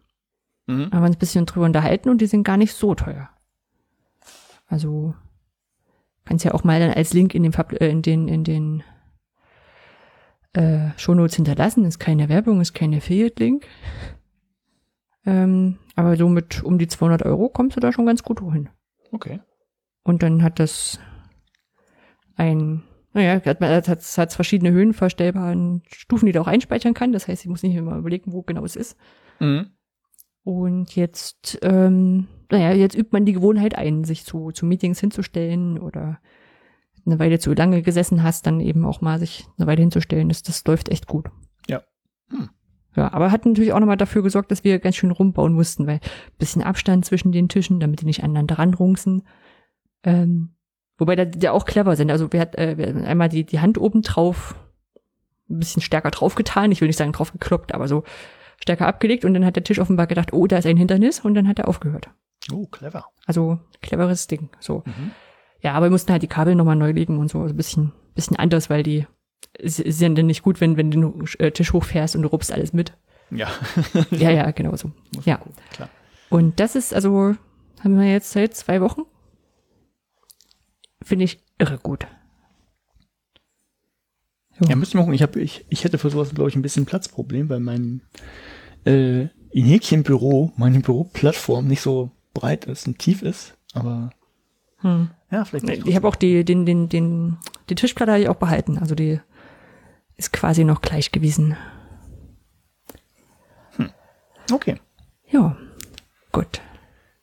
Mhm. Haben wir uns ein bisschen drüber unterhalten und die sind gar nicht so teuer. Also kannst ja auch mal dann als Link in den Pub- äh, in den in den äh, Shownotes hinterlassen. Ist keine Werbung, ist kein Affiliate-Link. Ähm, aber so mit um die 200 Euro kommst du da schon ganz gut hin. Okay. Und dann hat das ein, naja, hat, man- hat, hat, hat verschiedene höhenverstellbaren Stufen, die du auch einspeichern kann. Das heißt, ich muss nicht immer überlegen, wo genau es ist. Mhm. Und jetzt, ähm, naja, jetzt übt man die Gewohnheit ein, sich zu, zu Meetings hinzustellen oder eine Weile zu lange gesessen hast, dann eben auch mal sich eine Weile hinzustellen. Das, das läuft echt gut. Ja. Hm. Ja, aber hat natürlich auch nochmal dafür gesorgt, dass wir ganz schön rumbauen mussten, weil ein bisschen Abstand zwischen den Tischen, damit die nicht aneinander ranrunzen. Ähm, wobei da, die auch clever sind. Also wir hat äh, einmal die, die Hand oben drauf ein bisschen stärker draufgetan. Ich will nicht sagen draufgekloppt, aber so stärker abgelegt und dann hat der Tisch offenbar gedacht, oh, da ist ein Hindernis und dann hat er aufgehört. Oh, clever. Also cleveres Ding. So. Mhm. Ja, aber wir mussten halt die Kabel nochmal neu legen und so. Also ein bisschen, bisschen anders, weil die ja dann nicht gut, wenn, wenn du den äh, Tisch hochfährst und du rupst alles mit. Ja. Ja, ja, genau so. Muss Ja. gucken, Klar. Und das ist also, haben wir jetzt seit zwei Wochen. Finde ich irre gut. Ja, müsste ich mal gucken. Ich, hab, ich, ich hätte für sowas, glaube ich, ein bisschen Platzproblem, weil mein äh, in Häkchenbüro, meine Büroplattform nicht so breit ist und tief ist. Aber Hm. ja, vielleicht. Ich habe auch die, den, den, den, die Tischplatte habe ich auch behalten. Also die ist quasi noch gleich gewesen. Okay. Ja, gut.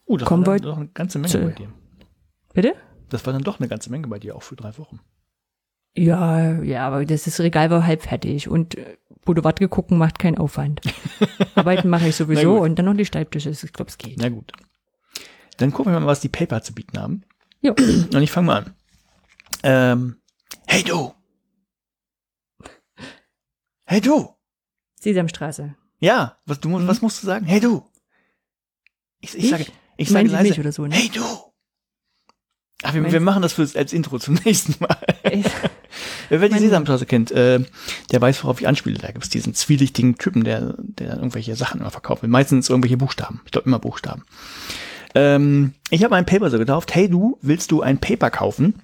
Uh, das Kommen wir eine ganze Menge zu- bei dir. Bitte? Das war dann doch eine ganze Menge bei dir, auch für drei Wochen. Ja, ja, aber das, das Regal war halb fertig und äh, Boulevard gucken macht keinen Aufwand. Arbeiten mache ich sowieso und dann noch die Schreibtische. Ich glaube, es geht. Na gut. Dann gucken wir mal, was die Paper zu bieten haben. Jo. Und ich fange mal an. Ähm, hey du! Hey du! Sesamstraße. Ja, was, du, mhm. was musst du sagen? Hey du! Ich, ich, ich? sage, ich sage leise, mich oder so, ne? hey du! Ach, wir, wir machen das für, als Intro zum nächsten Mal. Wer die Sesamstraße kennt, äh, der weiß, worauf ich anspiele. Da gibt es diesen zwielichtigen Typen, der, der irgendwelche Sachen immer verkauft. Meistens irgendwelche Buchstaben. Ich glaube immer Buchstaben. Ähm, ich habe ein Paper so getauft. Hey du, willst du ein Paper kaufen?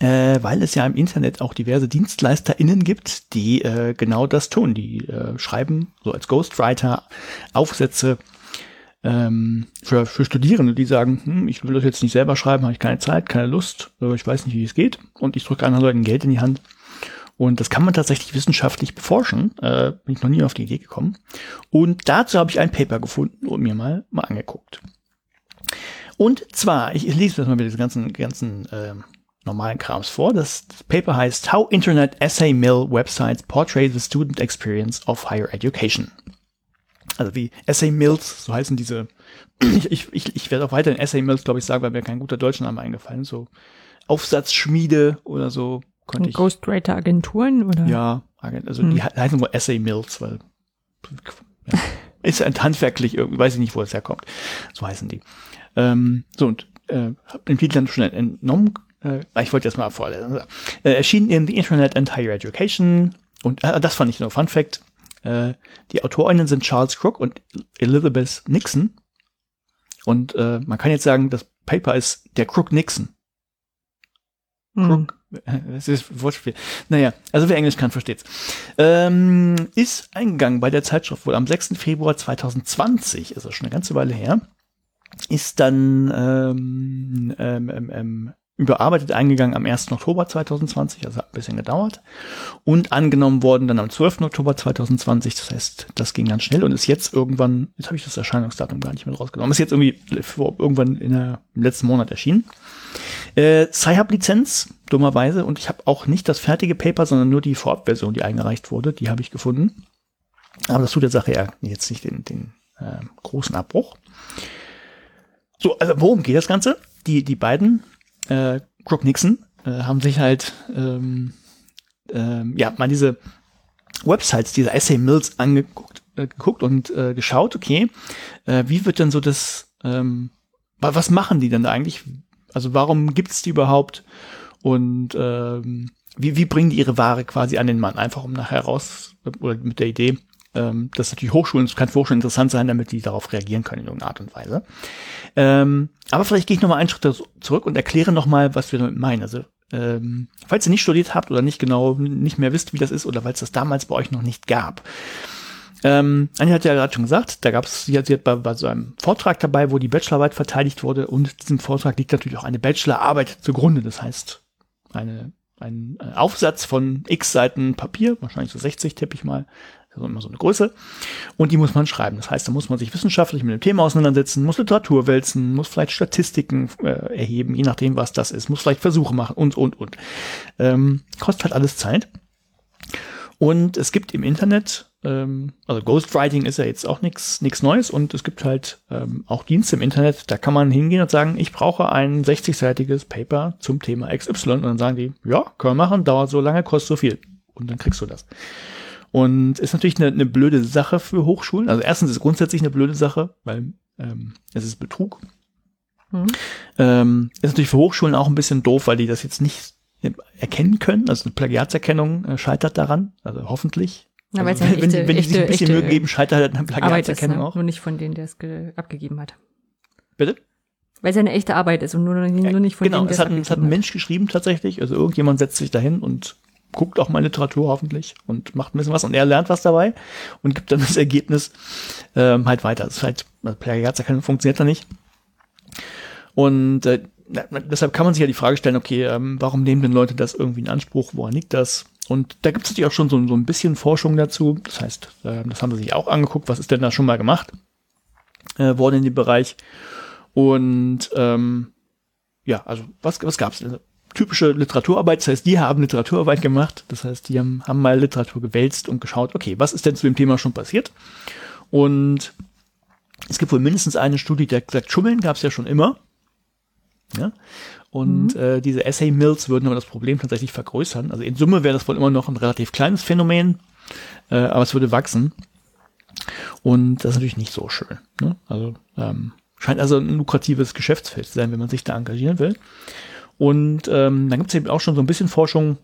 Äh, weil es ja im Internet auch diverse DienstleisterInnen gibt, die äh, genau das tun. Die äh, schreiben so als Ghostwriter Aufsätze ähm, für, für Studierende, die sagen, hm, ich will das jetzt nicht selber schreiben, habe ich keine Zeit, keine Lust, äh, ich weiß nicht, wie es geht und ich drücke anderen Leuten Geld in die Hand. Und das kann man tatsächlich wissenschaftlich beforschen. Äh, bin ich noch nie auf die Idee gekommen. Und dazu habe ich ein Paper gefunden und mir mal, mal angeguckt. Und zwar, ich, lese das mal mit diesen ganzen, ganzen äh, normalen Krams vor. Das, das Paper heißt How Internet Essay Mill Websites Portray the Student Experience of Higher Education also wie Essay Mills, so heißen diese, ich, ich, ich, werde auch weiterhin Essay Mills, glaube ich, sagen, weil mir kein guter deutscher Name eingefallen ist, so Aufsatzschmiede oder so konnte ich. Ghostwriter Agenturen oder? Ja, also hm. die heißen wohl Essay Mills, weil ja, ist ein handwerklich irgendwie, weiß ich nicht, wo es herkommt. So heißen die. Ähm, so und äh, hab den Titel dann schon entnommen. Äh, ich wollte jetzt mal vorlesen. Äh, erschien in The Internet and Higher Education und äh, das fand ich nur Fun Fact. Äh, die AutorInnen sind Charles Crook und Elizabeth Nixon. Und äh, man kann jetzt sagen, das Paper ist der Crook Nixon. Crook, hm. das ist Wortspiel. Naja, also wer Englisch kann, versteht's. Ähm, ist eingegangen bei der Zeitschrift wohl am 6. Februar 2020, also schon eine ganze Weile her, ist dann ähm, ähm, ähm, ähm überarbeitet eingegangen am 1. Oktober 2020, also hat ein bisschen gedauert. Und angenommen worden dann am 12. Oktober 2020, das heißt, das ging ganz schnell und ist jetzt irgendwann, jetzt habe ich das Erscheinungsdatum gar nicht mehr rausgenommen, ist jetzt irgendwie irgendwann in der, im letzten Monat erschienen. Äh, Sci-Hub-Lizenz, dummerweise, und ich habe auch nicht das fertige Paper, sondern nur die Vorabversion, die eingereicht wurde, die habe ich gefunden. Aber das tut der Sache ja jetzt nicht den, den äh, großen Abbruch. So, also worum geht das Ganze? Die, die beiden äh, Crook Nixon äh, haben sich halt ähm, ähm, ja mal diese Websites dieser Essay Mills angeguckt äh, geguckt und äh, geschaut, okay, äh, wie wird denn so das, ähm, was machen die denn da eigentlich? Also warum gibt es die überhaupt? Und ähm, wie, wie bringen die ihre Ware quasi an den Mann? Einfach um nachher raus, oder mit der Idee, ähm, dass natürlich Hochschulen, es kann für Hochschulen interessant sein, damit die darauf reagieren können in irgendeiner Art und Weise. Ähm, aber vielleicht gehe ich nochmal einen Schritt zurück und erkläre nochmal, was wir damit meinen. Also, ähm, falls ihr nicht studiert habt oder nicht genau, nicht mehr wisst, wie das ist, oder weil es das damals bei euch noch nicht gab. Ähm, Anja hat ja gerade schon gesagt, da gab es, sie sie hat bei, bei so einem Vortrag dabei, wo die Bachelorarbeit verteidigt wurde und diesem Vortrag liegt natürlich auch eine Bachelorarbeit zugrunde. Das heißt, eine, ein Aufsatz von x Seiten Papier, wahrscheinlich so 60 tippe ich mal, also immer so eine Größe. Und die muss man schreiben. Das heißt, da muss man sich wissenschaftlich mit dem Thema auseinandersetzen, muss Literatur wälzen, muss vielleicht Statistiken äh, erheben, je nachdem, was das ist, muss vielleicht Versuche machen und, und, und. Ähm, kostet halt alles Zeit. Und es gibt im Internet, ähm, also Ghostwriting ist ja jetzt auch nichts Neues und es gibt halt ähm, auch Dienste im Internet, da kann man hingehen und sagen, ich brauche ein 60-seitiges Paper zum Thema XY und dann sagen die, ja, können wir machen, dauert so lange, kostet so viel. Und dann kriegst du das. Und ist natürlich eine, eine blöde Sache für Hochschulen. Also erstens ist es grundsätzlich eine blöde Sache, weil ähm, es ist Betrug. Mhm. Ähm, ist natürlich für Hochschulen auch ein bisschen doof, weil die das jetzt nicht erkennen können. Also eine Plagiatserkennung äh, scheitert daran, also hoffentlich. Na, also, wenn, wenn, wenn die sich ein bisschen Mühe geben, scheitert halt eine Plagiatserkennung ist, ne? auch. Nur nicht von denen, der es abgegeben hat. Bitte? Weil es ja eine echte Arbeit ist und nur, nur nicht von genau, denen, der es hat, es hat ein Mensch geschrieben tatsächlich. Also irgendjemand setzt sich dahin und guckt auch mal Literatur hoffentlich und macht ein bisschen was und er lernt was dabei und gibt dann das Ergebnis ähm, halt weiter. Das ist halt, also Plagiatserkennung funktioniert da nicht. Und äh, deshalb kann man sich ja die Frage stellen, okay, ähm, warum nehmen denn Leute das irgendwie in Anspruch? Woran liegt das? Und da gibt es natürlich auch schon so, so ein bisschen Forschung dazu. Das heißt, äh, das haben sie sich auch angeguckt, was ist denn da schon mal gemacht äh, worden in dem Bereich. Und ähm, ja, also was, was gab es? Typische Literaturarbeit. Das heißt, die haben Literaturarbeit gemacht. Das heißt, die haben, haben mal Literatur gewälzt und geschaut, okay, was ist denn zu dem Thema schon passiert? Und es gibt wohl mindestens eine Studie, die sagt, Schummeln gab es ja schon immer. Ja? Und mhm. äh, diese Essay Mills würden aber das Problem tatsächlich vergrößern. Also in Summe wäre das wohl immer noch ein relativ kleines Phänomen, äh, aber es würde wachsen. Und das ist natürlich nicht so schön. Ne? Also ähm, scheint also ein lukratives Geschäftsfeld zu sein, wenn man sich da engagieren will. Und ähm, dann gibt es eben auch schon so ein bisschen Forschung.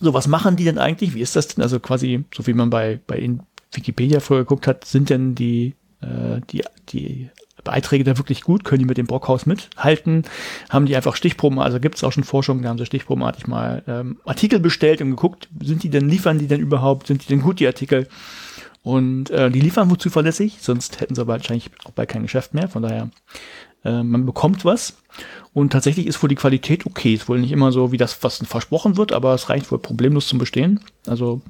So, was machen die denn eigentlich? Wie ist das denn? Also quasi, so wie man bei, bei Wikipedia vorher geguckt hat, sind denn die, äh, die, die Beiträge da wirklich gut? Können die mit dem Brockhaus mithalten? Haben die einfach Stichproben? Also gibt es auch schon Forschung, da haben sie stichprobenartig mal ähm, Artikel bestellt und geguckt, sind die denn, liefern die denn überhaupt? Sind die denn gut, die Artikel? Und äh, die liefern wohl zuverlässig, sonst hätten sie wahrscheinlich auch bald kein Geschäft mehr. Von daher, äh, man bekommt was. Und tatsächlich ist wohl die Qualität okay. Ist wohl nicht immer so, wie das was versprochen wird, aber es reicht wohl problemlos zum Bestehen. Also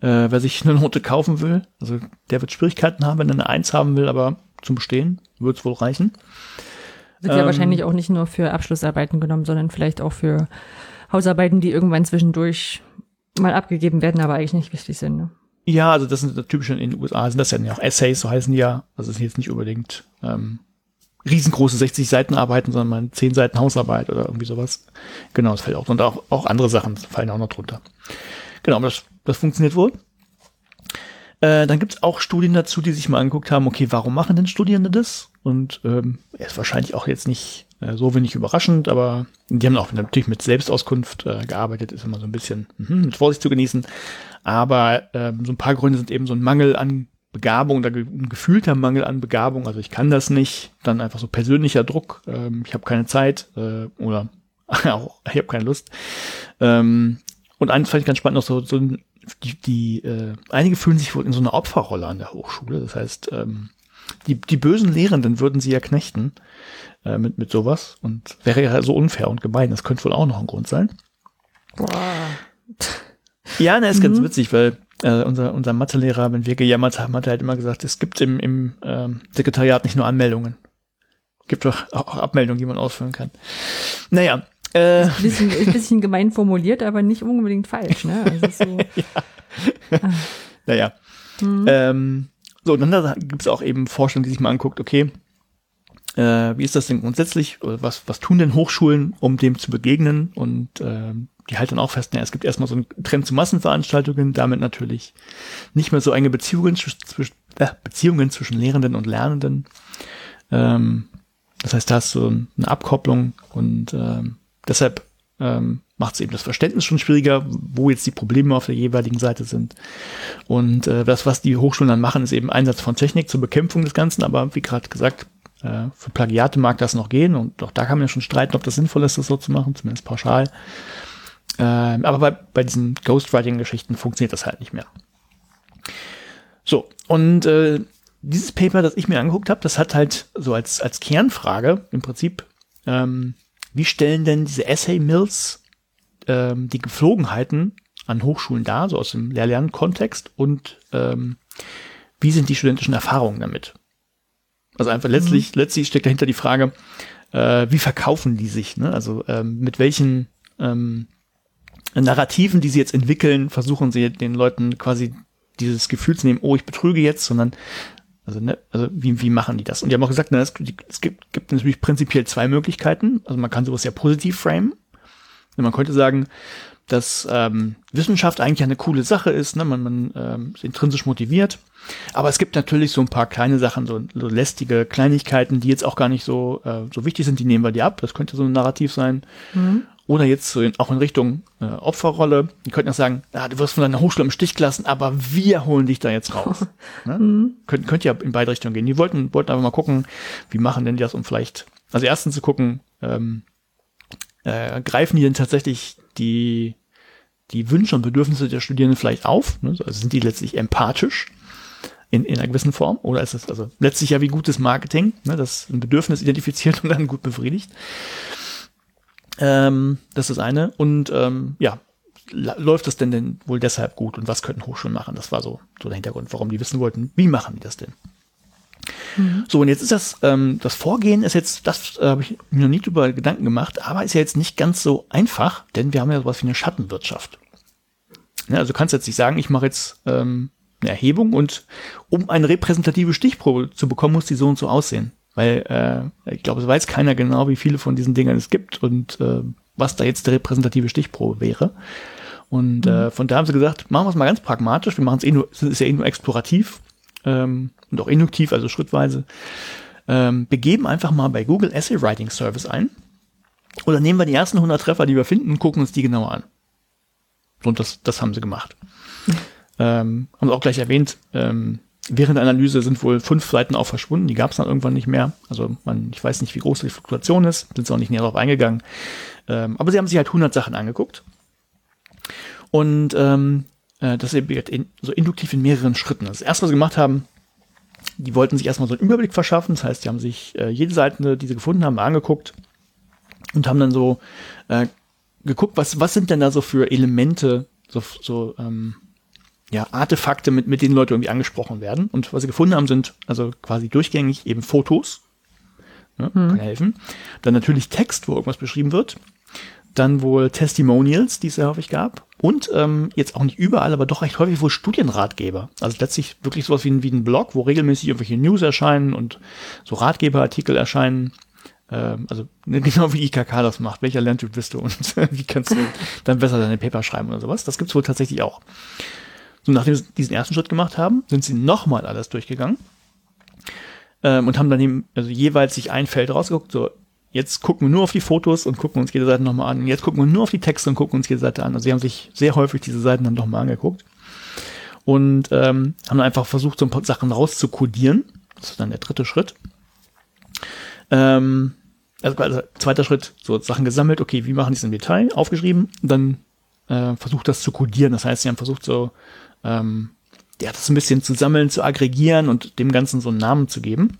äh, wer sich eine Note kaufen will, also der wird Schwierigkeiten haben, wenn er eine Eins haben will, aber zum Bestehen wird es wohl reichen. Wird ähm, ja wahrscheinlich auch nicht nur für Abschlussarbeiten genommen, sondern vielleicht auch für Hausarbeiten, die irgendwann zwischendurch mal abgegeben werden, aber eigentlich nicht wichtig sind. Ne? Ja, also das sind typisch in den USA sind das ja auch Essays, so heißen die ja. Also das sind jetzt nicht unbedingt ähm, riesengroße 60 Seiten Arbeiten, sondern mal 10 Seiten Hausarbeit oder irgendwie sowas. Genau, das fällt auch und auch, auch andere Sachen fallen auch noch drunter. Genau, das, das funktioniert wohl. Äh, dann gibt es auch Studien dazu, die sich mal angeguckt haben, okay, warum machen denn Studierende das? Und ähm, ist wahrscheinlich auch jetzt nicht äh, so wenig überraschend, aber die haben auch natürlich mit Selbstauskunft äh, gearbeitet, ist immer so ein bisschen mh, mit Vorsicht zu genießen. Aber ähm, so ein paar Gründe sind eben so ein Mangel an Begabung, oder ein gefühlter Mangel an Begabung, also ich kann das nicht, dann einfach so persönlicher Druck, ähm, ich habe keine Zeit äh, oder auch ich habe keine Lust. Ähm, und eins fand ich ganz spannend noch so, so die, die äh, einige fühlen sich wohl in so einer Opferrolle an der Hochschule. Das heißt, ähm, die, die bösen Lehrenden würden sie ja knechten äh, mit, mit sowas und wäre ja so unfair und gemein. Das könnte wohl auch noch ein Grund sein. Boah. Ja, ne, ist mhm. ganz witzig, weil äh, unser, unser Mathelehrer, wenn wir gejammert haben, hat er halt immer gesagt, es gibt im, im ähm, Sekretariat nicht nur Anmeldungen. Gibt doch auch Abmeldungen, die man ausfüllen kann. Naja, äh, ist, ein bisschen, ist ein bisschen gemein formuliert, aber nicht unbedingt falsch. Ne? Also so, ja. ah. Naja. Mhm. Ähm, so, und dann gibt es auch eben Forschung, die sich mal anguckt, okay, äh, wie ist das denn grundsätzlich? Was, was tun denn Hochschulen, um dem zu begegnen? Und äh, die halten auch fest, naja, es gibt erstmal so einen Trend zu Massenveranstaltungen, damit natürlich nicht mehr so enge Beziehungen, zwischen, äh, Beziehungen zwischen Lehrenden und Lernenden. Ähm, das heißt, da hast du eine Abkopplung und ähm, Deshalb ähm, macht es eben das Verständnis schon schwieriger, wo jetzt die Probleme auf der jeweiligen Seite sind. Und äh, das, was die Hochschulen dann machen, ist eben Einsatz von Technik zur Bekämpfung des Ganzen. Aber wie gerade gesagt, äh, für Plagiate mag das noch gehen. Und auch da kann man ja schon streiten, ob das sinnvoll ist, das so zu machen, zumindest pauschal. Äh, aber bei, bei diesen Ghostwriting-Geschichten funktioniert das halt nicht mehr. So, und äh, dieses Paper, das ich mir angeguckt habe, das hat halt so als, als Kernfrage im Prinzip ähm, wie stellen denn diese Essay-Mills ähm, die Geflogenheiten an Hochschulen dar, so aus dem Lehr-Lern-Kontext und ähm, wie sind die studentischen Erfahrungen damit? Also einfach letztlich, mhm. letztlich steckt dahinter die Frage, äh, wie verkaufen die sich? Ne? Also ähm, mit welchen ähm, Narrativen, die sie jetzt entwickeln, versuchen sie den Leuten quasi dieses Gefühl zu nehmen, oh, ich betrüge jetzt, sondern also, ne, also wie, wie machen die das? Und die haben auch gesagt, ne, es, es gibt, gibt natürlich prinzipiell zwei Möglichkeiten. Also man kann sowas ja positiv framen. Und man könnte sagen, dass ähm, Wissenschaft eigentlich eine coole Sache ist, ne? man, man ähm, ist intrinsisch motiviert. Aber es gibt natürlich so ein paar kleine Sachen, so, so lästige Kleinigkeiten, die jetzt auch gar nicht so, äh, so wichtig sind, die nehmen wir dir ab. Das könnte so ein Narrativ sein. Mhm. Oder jetzt so in, auch in Richtung äh, Opferrolle. Die könnten auch sagen, ah, du wirst von deiner Hochschule im Stich gelassen, aber wir holen dich da jetzt raus. ne? mhm. Könnt, könnt ja in beide Richtungen gehen. Die wollten, wollten einfach mal gucken, wie machen denn die das, um vielleicht, also erstens zu gucken, ähm, äh, greifen die denn tatsächlich die, die Wünsche und Bedürfnisse der Studierenden vielleicht auf? Ne? Also sind die letztlich empathisch? in, in einer gewissen Form? Oder ist es also letztlich ja wie gutes Marketing, ne, das ein Bedürfnis identifiziert und dann gut befriedigt? Ähm, das ist das eine. Und ähm, ja, läuft das denn, denn wohl deshalb gut und was könnten Hochschulen machen? Das war so, so der Hintergrund, warum die wissen wollten, wie machen die das denn? Mhm. So, und jetzt ist das, ähm, das Vorgehen ist jetzt, das äh, habe ich mir noch nie drüber Gedanken gemacht, aber ist ja jetzt nicht ganz so einfach, denn wir haben ja sowas wie eine Schattenwirtschaft. Ja, also du kannst jetzt nicht sagen, ich mache jetzt ähm, eine Erhebung und um eine repräsentative Stichprobe zu bekommen, muss die so und so aussehen. Weil äh, ich glaube, es weiß keiner genau, wie viele von diesen Dingern es gibt und äh, was da jetzt die repräsentative Stichprobe wäre. Und mhm. äh, von da haben sie gesagt, machen wir es mal ganz pragmatisch. Wir machen es eh nur, es ist ja eh nur explorativ ähm, und auch induktiv, also schrittweise. Ähm, begeben einfach mal bei Google Essay Writing Service ein. Oder nehmen wir die ersten 100 Treffer, die wir finden, und gucken uns die genauer an. Und das, das haben sie gemacht. Mhm. Ähm, haben sie auch gleich erwähnt, ähm, während der Analyse sind wohl fünf Seiten auch verschwunden. Die gab es dann irgendwann nicht mehr. Also man, ich weiß nicht, wie groß die Fluktuation ist, sind sie auch nicht näher darauf eingegangen. Ähm, aber sie haben sich halt 100 Sachen angeguckt. Und ähm, äh, das eben so induktiv in mehreren Schritten. Das erste, was sie gemacht haben, die wollten sich erstmal so einen Überblick verschaffen. Das heißt, die haben sich äh, jede Seite, die sie gefunden haben, angeguckt und haben dann so äh, geguckt, was, was sind denn da so für Elemente, so, so ähm, ja, Artefakte, mit, mit denen Leute irgendwie angesprochen werden. Und was sie gefunden haben, sind also quasi durchgängig eben Fotos. Ne, hm. Kann helfen. Dann natürlich Text, wo irgendwas beschrieben wird. Dann wohl Testimonials, die es sehr häufig gab. Und ähm, jetzt auch nicht überall, aber doch recht häufig wohl Studienratgeber. Also letztlich wirklich sowas wie ein, wie ein Blog, wo regelmäßig irgendwelche News erscheinen und so Ratgeberartikel erscheinen. Ähm, also ne, genau wie IKK das macht. Welcher Lerntyp bist du und wie kannst du dann besser deine Paper schreiben oder sowas. Das gibt's wohl tatsächlich auch. So, nachdem sie diesen ersten Schritt gemacht haben, sind sie nochmal alles durchgegangen ähm, und haben dann eben also jeweils sich ein Feld rausgeguckt, so Jetzt gucken wir nur auf die Fotos und gucken uns jede Seite nochmal an. Jetzt gucken wir nur auf die Texte und gucken uns jede Seite an. Also sie haben sich sehr häufig diese Seiten dann nochmal angeguckt und ähm, haben einfach versucht, so ein paar Sachen rauszukodieren. Das ist dann der dritte Schritt. Ähm, also, also zweiter Schritt, so Sachen gesammelt, okay, wie machen die es im Detail, aufgeschrieben, dann äh, versucht das zu codieren. Das heißt, sie haben versucht, so ähm, ja, das ein bisschen zu sammeln, zu aggregieren und dem Ganzen so einen Namen zu geben.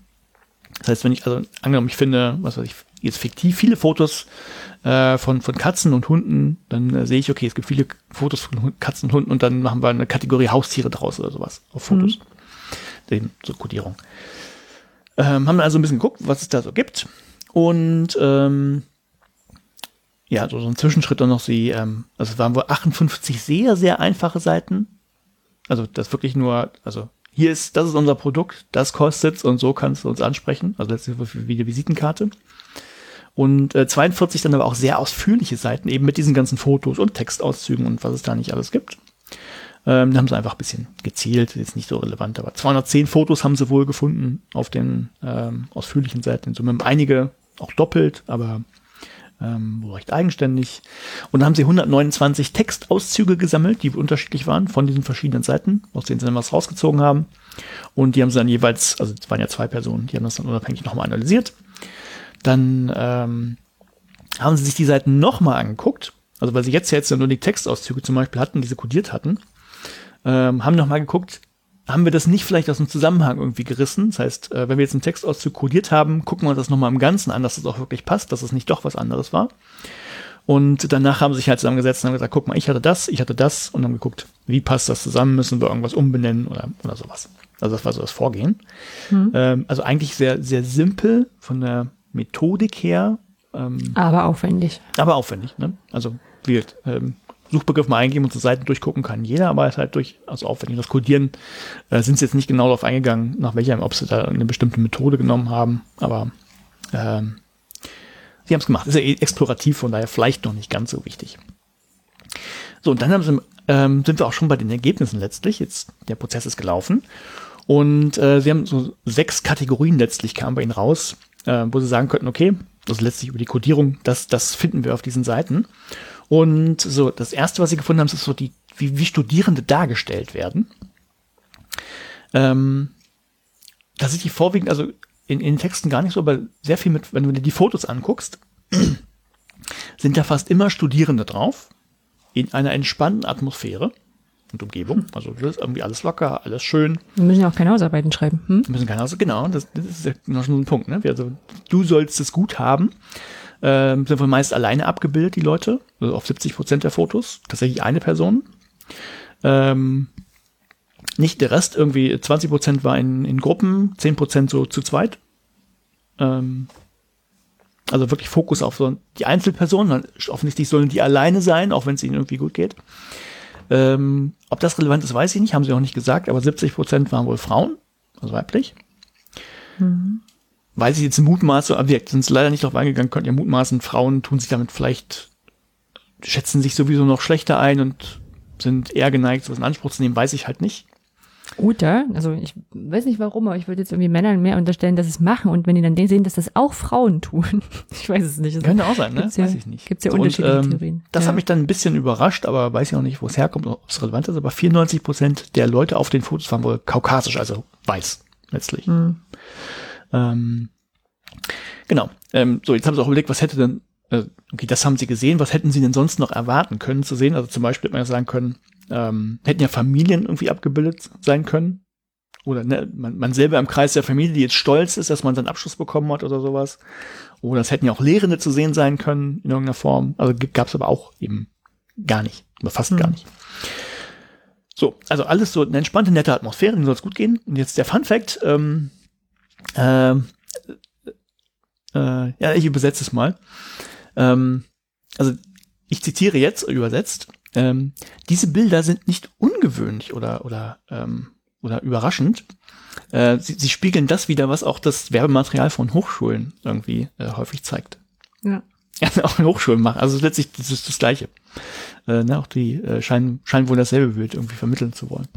Das heißt, wenn ich, also angenommen, ich finde, was weiß ich, jetzt fiktiv viele Fotos äh, von, von Katzen und Hunden, dann äh, sehe ich, okay, es gibt viele Fotos von Katzen und Hunden und dann machen wir eine Kategorie Haustiere draus oder sowas auf Fotos. Mhm. Den, so Kodierung. Ähm, haben also ein bisschen geguckt, was es da so gibt. Und ähm, ja, so, so ein Zwischenschritt dann noch sie, ähm, also es waren wohl 58 sehr, sehr einfache Seiten. Also das wirklich nur, also hier ist, das ist unser Produkt, das kostet's und so kannst du uns ansprechen. Also letztlich wie eine Visitenkarte. Und äh, 42 dann aber auch sehr ausführliche Seiten, eben mit diesen ganzen Fotos und Textauszügen und was es da nicht alles gibt. Ähm, da haben sie einfach ein bisschen gezielt, ist nicht so relevant, aber 210 Fotos haben sie wohl gefunden auf den ähm, ausführlichen Seiten. In Summe einige auch doppelt, aber ähm, recht eigenständig. Und dann haben sie 129 Textauszüge gesammelt, die unterschiedlich waren von diesen verschiedenen Seiten, aus denen sie dann was rausgezogen haben. Und die haben sie dann jeweils, also es waren ja zwei Personen, die haben das dann unabhängig nochmal analysiert dann ähm, haben sie sich die Seiten nochmal angeguckt, also weil sie jetzt ja jetzt nur die Textauszüge zum Beispiel hatten, die sie kodiert hatten, ähm, haben nochmal geguckt, haben wir das nicht vielleicht aus dem Zusammenhang irgendwie gerissen? Das heißt, äh, wenn wir jetzt einen Textauszug kodiert haben, gucken wir uns das nochmal im Ganzen an, dass es das auch wirklich passt, dass es nicht doch was anderes war. Und danach haben sie sich halt zusammengesetzt und haben gesagt, guck mal, ich hatte das, ich hatte das und haben geguckt, wie passt das zusammen, müssen wir irgendwas umbenennen oder, oder sowas. Also das war so das Vorgehen. Mhm. Ähm, also eigentlich sehr, sehr simpel von der Methodik her. Ähm, aber aufwendig. Aber aufwendig, ne? Also wie ähm, Suchbegriff mal eingeben und zur Seite durchgucken kann jeder, aber es ist halt durchaus aufwendig. Das Codieren äh, sind sie jetzt nicht genau darauf eingegangen, nach welcher, ob sie da eine bestimmte Methode genommen haben, aber ähm, sie haben es gemacht. Ist ja eh explorativ, von daher vielleicht noch nicht ganz so wichtig. So, und dann haben sie, ähm, sind wir auch schon bei den Ergebnissen letztlich. Jetzt, der Prozess ist gelaufen. Und äh, sie haben so sechs Kategorien letztlich kamen bei ihnen raus, äh, wo sie sagen könnten, okay, das letztlich über die Codierung, das, das finden wir auf diesen Seiten. Und so, das erste, was sie gefunden haben, ist so die, wie, wie Studierende dargestellt werden. Ähm, da sind die vorwiegend, also in, in den Texten gar nicht so, aber sehr viel mit, wenn du dir die Fotos anguckst, sind da fast immer Studierende drauf, in einer entspannten Atmosphäre und Umgebung. Also das ist irgendwie alles locker, alles schön. Wir müssen ja auch keine Hausarbeiten schreiben. Hm? Wir müssen keine Hausarbeiten, genau, das, das ist ja noch schon ein Punkt. Ne? Also du sollst es gut haben. Ähm, sind wohl meist alleine abgebildet, die Leute, also auf 70 Prozent der Fotos. Tatsächlich eine Person. Ähm, nicht der Rest, irgendwie 20 Prozent war in, in Gruppen, 10 Prozent so zu zweit. Ähm, also wirklich Fokus auf so die Einzelpersonen. Offensichtlich sollen die alleine sein, auch wenn es ihnen irgendwie gut geht. Ähm, ob das relevant ist, weiß ich nicht, haben sie auch nicht gesagt, aber 70 Prozent waren wohl Frauen, also weiblich. Mhm. Weiß ich jetzt mutmaße, aber wir sind es leider nicht darauf eingegangen, könnt ihr mutmaßen, Frauen tun sich damit vielleicht schätzen sich sowieso noch schlechter ein und sind eher geneigt, sowas in Anspruch zu nehmen, weiß ich halt nicht. Oder, also ich weiß nicht warum, aber ich würde jetzt irgendwie Männern mehr unterstellen, dass sie es machen und wenn die dann sehen, dass das auch Frauen tun. ich weiß es nicht. Also Könnte auch sein, ne? Gibt's ja, weiß ich nicht. Gibt es ja So, und, unterschiedliche ähm, Theorien. Das ja. hat mich dann ein bisschen überrascht, aber weiß ich auch nicht, wo es herkommt, ob es relevant ist. Aber 94 Prozent der Leute auf den Fotos waren wohl kaukasisch, also weiß letztlich. Hm. Ähm, genau. Ähm, so, jetzt haben sie auch überlegt, was hätte denn, äh, okay, das haben sie gesehen, was hätten sie denn sonst noch erwarten können zu sehen? Also zum Beispiel hätte man ja sagen können, ähm, hätten ja Familien irgendwie abgebildet sein können. Oder ne, man, man selber im Kreis der Familie, die jetzt stolz ist, dass man seinen Abschluss bekommen hat oder sowas. Oder es hätten ja auch Lehrende zu sehen sein können in irgendeiner Form. Also gab es aber auch eben gar nicht. Oder fast gar Hm. nicht. So, also alles so eine entspannte, nette Atmosphäre, denen soll es gut gehen. Und jetzt der Fun Fact, ähm, ähm, äh, ja, ich übersetze es mal. Ähm, also ich zitiere jetzt, übersetzt, ähm, diese Bilder sind nicht ungewöhnlich oder, oder, ähm, oder überraschend. Äh, sie, sie spiegeln das wieder, was auch das Werbematerial von Hochschulen irgendwie äh, häufig zeigt. Ja. Ja, auch in Hochschulen machen. Also letztlich das ist das Gleiche. Äh, ne, auch die äh, scheinen, scheinen wohl dasselbe Bild irgendwie vermitteln zu wollen.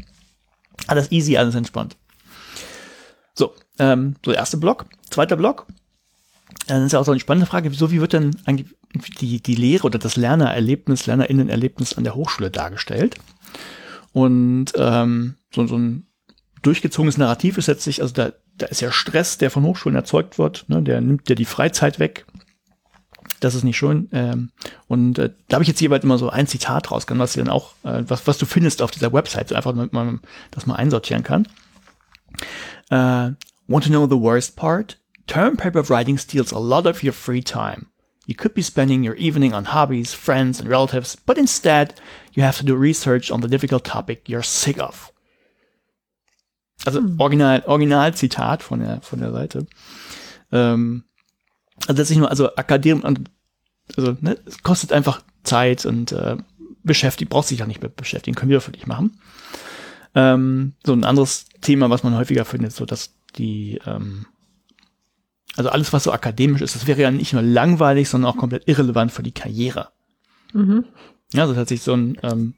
Alles easy, alles entspannt. So, ähm, so der erste Block. Zweiter Block. Dann ist ja auch so eine spannende Frage, wieso, wie wird denn eigentlich die, die Lehre oder das Lernererlebnis, Lernerinnenerlebnis an der Hochschule dargestellt? Und ähm, so, so ein durchgezogenes Narrativ ist letztlich, also da, da ist ja Stress, der von Hochschulen erzeugt wird, ne, der nimmt dir die Freizeit weg. Das ist nicht schön. Ähm, und äh, da habe ich jetzt jeweils immer so ein Zitat rausgenommen, was dann auch, äh, was, was du findest auf dieser Website, einfach damit man das mal einsortieren kann. Uh, want to know the worst part? Term paper writing steals a lot of your free time. You could be spending your evening on hobbies, friends, and relatives, but instead you have to do research on the difficult topic you're sick of. Also Original, Originalzitat von der von der Seite. Ähm, also letztlich nur, also Akademie, also ne, es kostet einfach Zeit und äh, beschäftigt, braucht sich ja nicht mit beschäftigen, können wir für dich machen. Ähm, so ein anderes Thema, was man häufiger findet, so dass die, ähm, also alles, was so akademisch ist, das wäre ja nicht nur langweilig, sondern auch komplett irrelevant für die Karriere. Mhm. Ja, also tatsächlich so ein, ähm,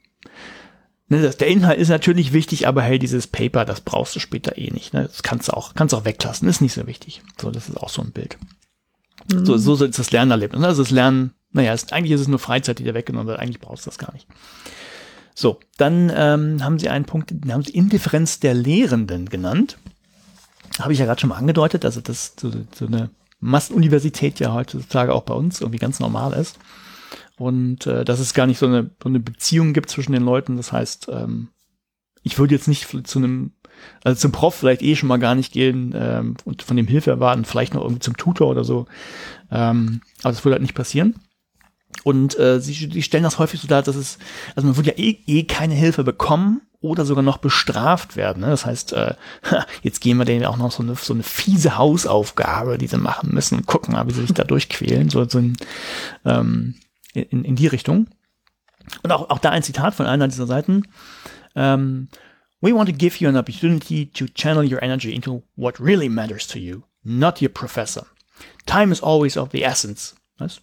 ne, das, der Inhalt ist natürlich wichtig, aber hey, dieses Paper, das brauchst du später eh nicht. Ne? Das kannst du auch, kannst du auch weglassen, ist nicht so wichtig. So, das ist auch so ein Bild. So, so ist das Lernerlebnis. Also das Lernen, naja, ist, eigentlich ist es nur Freizeit, die da weggenommen wird. Eigentlich brauchst du das gar nicht. So, dann ähm, haben sie einen Punkt, den haben sie Indifferenz der Lehrenden genannt. Habe ich ja gerade schon mal angedeutet, also dass so, so eine Massenuniversität ja heutzutage auch bei uns irgendwie ganz normal ist. Und äh, dass es gar nicht so eine, so eine Beziehung gibt zwischen den Leuten. Das heißt, ähm, ich würde jetzt nicht zu einem, also zum Prof vielleicht eh schon mal gar nicht gehen ähm, und von dem Hilfe erwarten, vielleicht noch irgendwie zum Tutor oder so. Ähm, aber das würde halt nicht passieren. Und äh, sie, sie stellen das häufig so dar, dass es, also man würde ja eh, eh keine Hilfe bekommen oder sogar noch bestraft werden. Ne? Das heißt, äh, jetzt geben wir denen auch noch so eine, so eine fiese Hausaufgabe, die sie machen müssen und gucken, wie sie sich da durchquälen, so, so in, ähm, in, in die Richtung. Und auch, auch da ein Zitat von einer dieser Seiten. Um, we want to give you an opportunity to channel your energy into what really matters to you, not your professor. Time is always of the essence. Was?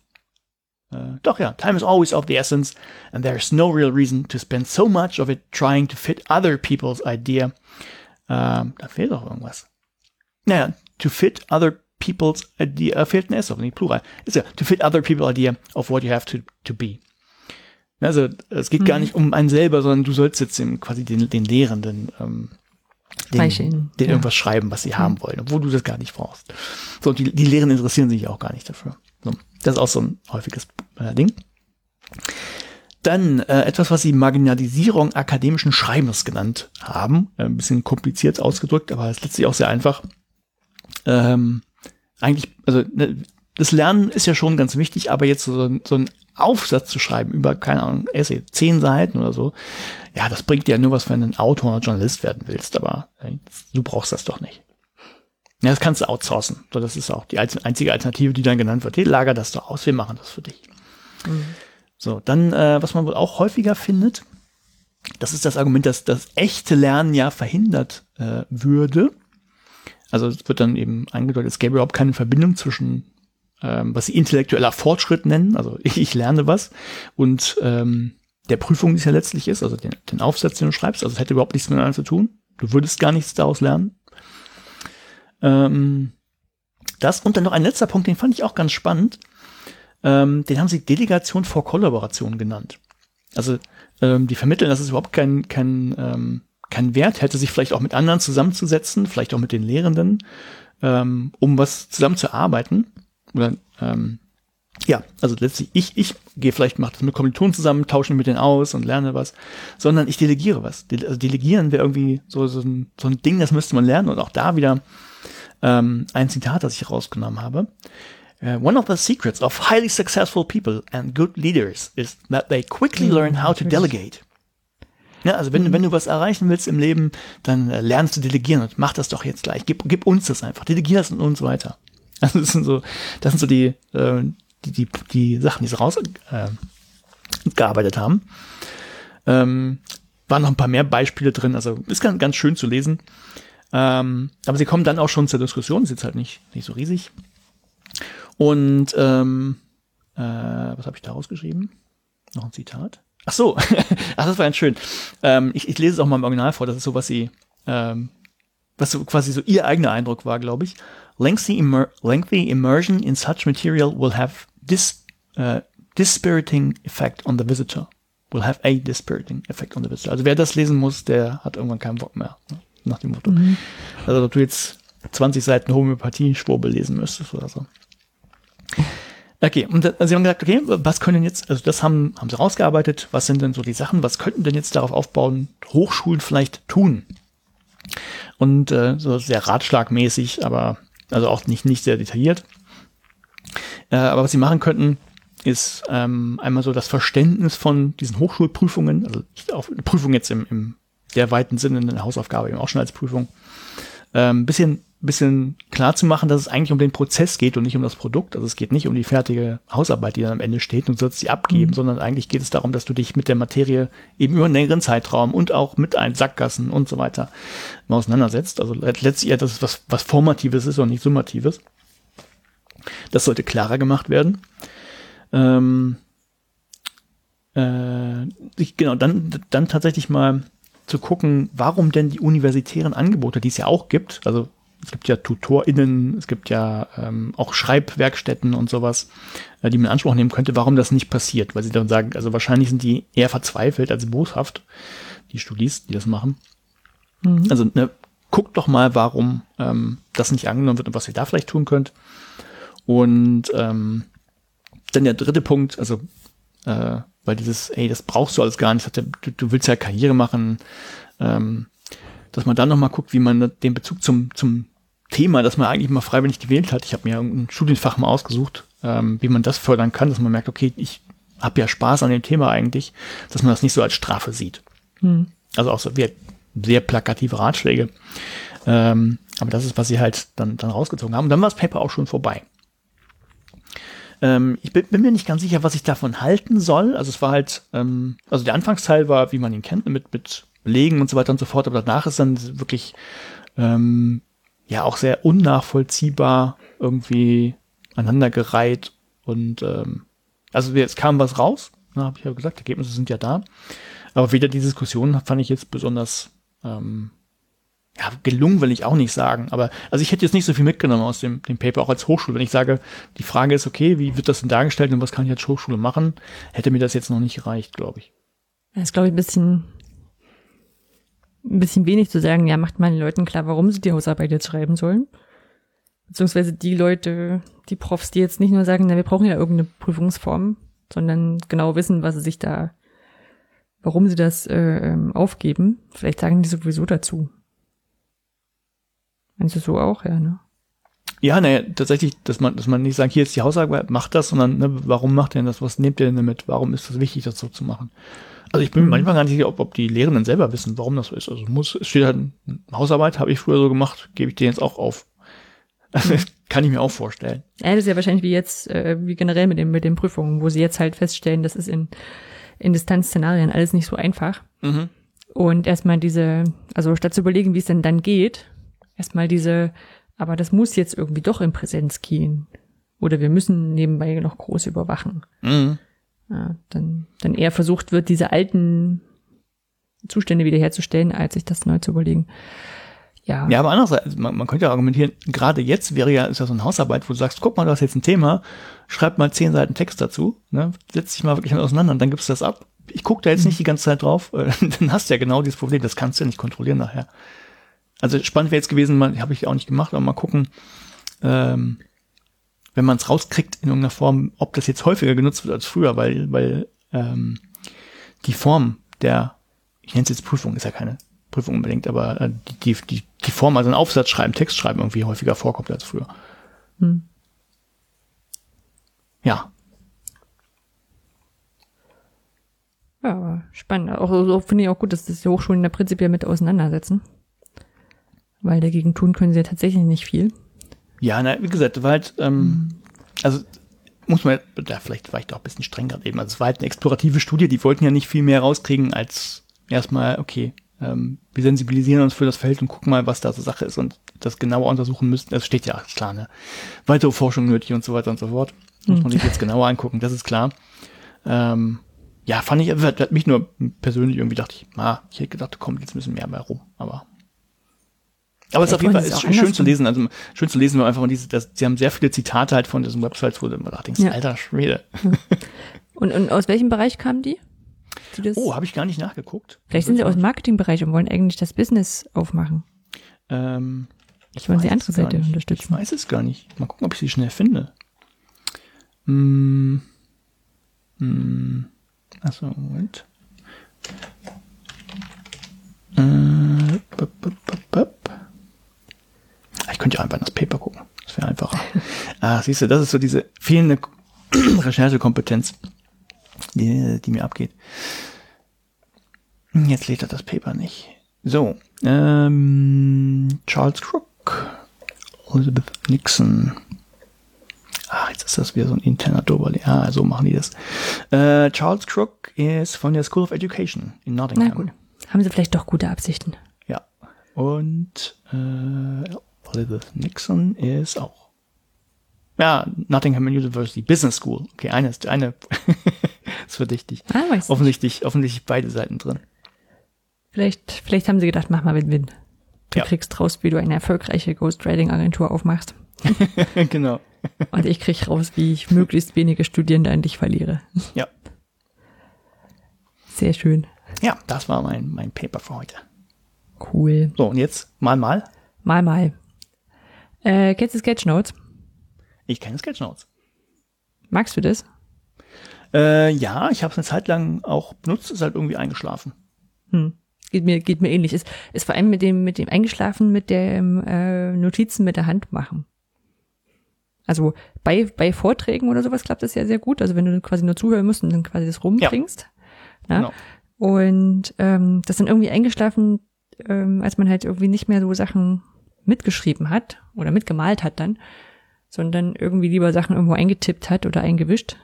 Äh, doch ja, time is always of the essence, and there's no real reason to spend so much of it trying to fit other people's idea. Ähm, da fehlt doch irgendwas. Naja, to fit other people's idea, äh, fehlt ein S auf, nicht Plural. Ist ja, to fit other people's idea of what you have to, to be. Also, es geht gar nicht um einen selber, sondern du sollst jetzt dem, quasi den, den Lehrenden, ähm, den, den ja. irgendwas schreiben, was sie haben wollen, obwohl du das gar nicht brauchst. So, und die, die Lehrenden interessieren sich auch gar nicht dafür. So, das ist auch so ein häufiges äh, Ding. Dann äh, etwas, was sie Marginalisierung akademischen Schreibens genannt haben. Äh, ein bisschen kompliziert ausgedrückt, aber es ist letztlich auch sehr einfach. Ähm, eigentlich, also ne, das Lernen ist ja schon ganz wichtig, aber jetzt so, so einen Aufsatz zu schreiben über, keine Ahnung, Essay, zehn Seiten oder so, ja, das bringt dir ja nur was, wenn du ein Autor oder Journalist werden willst, aber äh, du brauchst das doch nicht. Ja, das kannst du outsourcen. So, das ist auch die einz- einzige Alternative, die dann genannt wird. Hey, lager das doch aus, wir machen das für dich. So, dann, äh, was man wohl auch häufiger findet, das ist das Argument, dass das echte Lernen ja verhindert äh, würde. Also es wird dann eben eingedeutet, es gäbe überhaupt keine Verbindung zwischen ähm, was sie intellektueller Fortschritt nennen. Also ich, ich lerne was und ähm, der Prüfung, die es ja letztlich ist, also den, den Aufsatz, den du schreibst, also es hätte überhaupt nichts miteinander zu tun. Du würdest gar nichts daraus lernen. Ähm, das und dann noch ein letzter Punkt, den fand ich auch ganz spannend. Ähm, den haben sie Delegation vor Kollaboration genannt. Also ähm, die vermitteln, dass es überhaupt kein, kein, ähm, kein Wert hätte, sich vielleicht auch mit anderen zusammenzusetzen, vielleicht auch mit den Lehrenden, ähm, um was zusammen zu arbeiten. Oder ähm, ja, also letztlich ich, ich gehe vielleicht, mache das mit Kommilitonen zusammen, tausche mit denen aus und lerne was, sondern ich delegiere was. De also delegieren wäre irgendwie so, so, ein, so ein Ding, das müsste man lernen und auch da wieder ähm, ein Zitat, das ich rausgenommen habe. Uh, one of the secrets of highly successful people and good leaders is that they quickly mhm, learn how to delegate. Ja, also wenn, mhm. wenn du was erreichen willst im Leben, dann äh, lernst du delegieren und mach das doch jetzt gleich. Gib, gib uns das einfach. Delegier das und uns weiter. Also das sind so, das sind so die, äh, die, die, die Sachen, die sie rausgearbeitet äh, haben. Ähm, waren noch ein paar mehr Beispiele drin, also ist ganz, ganz schön zu lesen. Ähm, aber sie kommen dann auch schon zur Diskussion, ist jetzt halt nicht, nicht so riesig. Und ähm, äh, was habe ich da rausgeschrieben? Noch ein Zitat? Ach so, ach, das war ganz schön. Ähm, ich, ich lese es auch mal im Original vor, das ist so, was sie, ähm, was so quasi so ihr eigener Eindruck war, glaube ich. Lengthy, immer lengthy immersion in such material will have this uh, dispiriting effect on the visitor. Will have a dispiriting effect on the visitor. Also wer das lesen muss, der hat irgendwann keinen Bock mehr. Ne? Nach dem Motto. Mhm. Also, ob du jetzt 20 Seiten Homöopathie-Schwurbel lesen müsstest oder so. Okay, und also sie haben gesagt, okay, was können jetzt, also das haben, haben sie rausgearbeitet, was sind denn so die Sachen, was könnten denn jetzt darauf aufbauen, Hochschulen vielleicht tun? Und äh, so sehr ratschlagmäßig, aber also auch nicht, nicht sehr detailliert. Äh, aber was sie machen könnten, ist ähm, einmal so das Verständnis von diesen Hochschulprüfungen, also auf Prüfung jetzt im, im der weiten Sinne eine Hausaufgabe eben auch schon als Prüfung. Ähm, bisschen, bisschen klar zu machen, dass es eigentlich um den Prozess geht und nicht um das Produkt. Also es geht nicht um die fertige Hausarbeit, die dann am Ende steht und sollst sie abgeben, mhm. sondern eigentlich geht es darum, dass du dich mit der Materie eben über einen längeren Zeitraum und auch mit einen Sackgassen und so weiter mal auseinandersetzt. Also letztlich eher, dass es was, was Formatives ist und nicht Summatives. Das sollte klarer gemacht werden. Ähm, äh, ich, genau, dann, dann tatsächlich mal zu gucken, warum denn die universitären Angebote, die es ja auch gibt, also es gibt ja TutorInnen, es gibt ja ähm, auch Schreibwerkstätten und sowas, äh, die man in Anspruch nehmen könnte, warum das nicht passiert. Weil sie dann sagen, also wahrscheinlich sind die eher verzweifelt als boshaft, die Studis, die das machen. Mhm. Also ne, guckt doch mal, warum ähm, das nicht angenommen wird und was ihr da vielleicht tun könnt. Und ähm, dann der dritte Punkt, also äh, weil dieses, ey, das brauchst du alles gar nicht, du, du willst ja Karriere machen, ähm, dass man dann nochmal guckt, wie man den Bezug zum, zum Thema, das man eigentlich mal freiwillig gewählt hat. Ich habe mir ein Studienfach mal ausgesucht, ähm, wie man das fördern kann, dass man merkt, okay, ich habe ja Spaß an dem Thema eigentlich, dass man das nicht so als Strafe sieht. Hm. Also auch so wie sehr plakative Ratschläge. Ähm, aber das ist, was sie halt dann, dann rausgezogen haben. Und dann war das Paper auch schon vorbei. Ähm, ich bin, bin, mir nicht ganz sicher, was ich davon halten soll. Also es war halt, ähm, also der Anfangsteil war, wie man ihn kennt, mit, mit Belegen und so weiter und so fort, aber danach ist dann wirklich ähm, ja auch sehr unnachvollziehbar irgendwie aneinandergereiht und ähm, also jetzt kam was raus, ne, habe ich ja gesagt, Ergebnisse sind ja da, aber weder die Diskussion fand ich jetzt besonders ähm, ja, gelungen will ich auch nicht sagen, aber also ich hätte jetzt nicht so viel mitgenommen aus dem, dem Paper, auch als Hochschule. Wenn ich sage, die Frage ist, okay, wie wird das denn dargestellt und was kann ich als Hochschule machen, hätte mir das jetzt noch nicht gereicht, glaube ich. Das ist, glaube ich, ein bisschen, ein bisschen wenig zu sagen, ja, macht mal den Leuten klar, warum sie die Hausarbeit jetzt schreiben sollen. Beziehungsweise die Leute, die Profs, die jetzt nicht nur sagen, na, wir brauchen ja irgendeine Prüfungsform, sondern genau wissen, was sie sich da, warum sie das äh, ähm, aufgeben. Vielleicht sagen die sowieso dazu. Meinst du so auch, ja, ne? Ja, naja, tatsächlich, dass man, dass man nicht sagt, hier ist die Hausarbeit, macht das, sondern ne, warum macht ihr denn das? Was nehmt ihr denn damit? Warum ist das wichtig, das so zu machen? Also ich bin mhm. manchmal gar nicht sicher, ob, ob die Lehrenden selber wissen, warum das so ist. Also muss, es steht halt Hausarbeit, habe ich früher so gemacht, gebe ich dir jetzt auch auf. Also, das kann ich mir auch vorstellen. Ja, das ist ja wahrscheinlich wie jetzt, äh, wie generell mit, dem, mit den Prüfungen, wo sie jetzt halt feststellen, das ist in, in Distanzszenarien alles nicht so einfach. Mhm. Und erstmal diese, also statt zu überlegen, wie es denn dann geht, erstmal diese, aber das muss jetzt irgendwie doch in Präsenz gehen. oder wir müssen nebenbei noch groß überwachen. Mhm. Ja, dann, dann eher versucht wird, diese alten Zustände wiederherzustellen, als sich das neu zu überlegen. Ja. Ja, aber andererseits, man, man könnte ja argumentieren, gerade jetzt wäre ja, ist ja so eine Hausarbeit, wo du sagst, guck mal, du hast jetzt ein Thema, schreib mal zehn Seiten Text dazu, ne, setz dich mal wirklich auseinander und dann gibst du das ab. Ich gucke da jetzt nicht die ganze Zeit drauf, äh, dann hast du ja genau dieses Problem, das kannst du ja nicht kontrollieren nachher. Also spannend wäre jetzt gewesen, habe ich auch nicht gemacht, aber mal gucken, ähm, wenn man es rauskriegt in irgendeiner Form, ob das jetzt häufiger genutzt wird als früher, weil, weil ähm, die Form der, ich nenne es jetzt Prüfung, ist ja keine Prüfung unbedingt, aber äh, die, die, die Form, also ein Aufsatz schreiben, Text schreiben irgendwie häufiger vorkommt als früher. Hm. Ja. Ja, aber spannend. Auch so finde ich auch gut, dass das die Hochschulen da prinzipiell mit auseinandersetzen. Weil dagegen tun können sie ja tatsächlich nicht viel. Ja, na, wie gesagt, war halt, ähm, also muss man, da vielleicht war ich doch ein bisschen streng gerade eben. Also es war halt eine explorative Studie, die wollten ja nicht viel mehr rauskriegen als erstmal, okay, ähm, wir sensibilisieren uns für das Feld und gucken mal, was da so Sache ist und das genauer untersuchen müssten. Das steht ja klar, ne? Weitere Forschung nötig und so weiter und so fort. Muss man sich jetzt genauer angucken, das ist klar. Ähm, ja, fand ich, hat, hat mich nur persönlich irgendwie dachte ich, ah, ich hätte gedacht, kommt jetzt ein bisschen mehr bei rum, aber aber es ist auf jeden Fall ist schön, zu lesen. Also schön zu lesen, weil einfach diese, das, sie haben sehr viele Zitate halt von diesen Websites, wo du immer denkst, ja. alter Schwede. Und, und aus welchem Bereich kamen die? die oh, habe ich gar nicht nachgeguckt. Vielleicht sind sie aus dem Marketingbereich und wollen eigentlich das Business aufmachen. Ähm, ich wollen sie andere Seite nicht. unterstützen. Ich weiß es gar nicht. Mal gucken, ob ich sie schnell finde. Hm. Hm. Achso, Moment. Äh, bup, bup, bup, ich könnte ja einfach in das Paper gucken. Das wäre einfacher. ah, siehst du, das ist so diese fehlende Recherchekompetenz, die, die mir abgeht. Jetzt lädt er das Paper nicht. So, ähm, Charles Crook, Elizabeth Nixon. Ah, jetzt ist das wieder so ein interner Doberle. Ah, so machen die das. Äh, Charles Crook ist von der School of Education in Nottingham. Na gut. Haben sie vielleicht doch gute Absichten. Ja. Und äh, Nixon ist auch. Ja, Nottingham University Business School. Okay, eine ist eine ist verdächtig. Ah, weiß offensichtlich, offensichtlich beide Seiten drin. Vielleicht, vielleicht haben sie gedacht, mach mal Win-Win. Du ja. kriegst raus, wie du eine erfolgreiche Ghostwriting-Agentur aufmachst. genau. Und ich krieg raus, wie ich möglichst wenige Studierende an dich verliere. Ja. Sehr schön. Ja, das war mein, mein Paper für heute. Cool. So, und jetzt mal mal. Mal mal. Äh, kennst du Sketchnotes? Ich kenne Sketchnotes. Magst du das? Äh, ja, ich habe es eine Zeit lang auch benutzt, ist halt irgendwie eingeschlafen. Hm. Geht mir, geht mir ähnlich. Ist, ist vor allem mit dem, mit dem Eingeschlafen, mit dem äh, Notizen mit der Hand machen. Also bei, bei Vorträgen oder sowas klappt das ja sehr gut. Also wenn du quasi nur zuhören musst und dann quasi das rumbringst. Ja. Genau. Und ähm, das dann irgendwie eingeschlafen, ähm, als man halt irgendwie nicht mehr so Sachen mitgeschrieben hat oder mitgemalt hat dann, sondern irgendwie lieber Sachen irgendwo eingetippt hat oder eingewischt.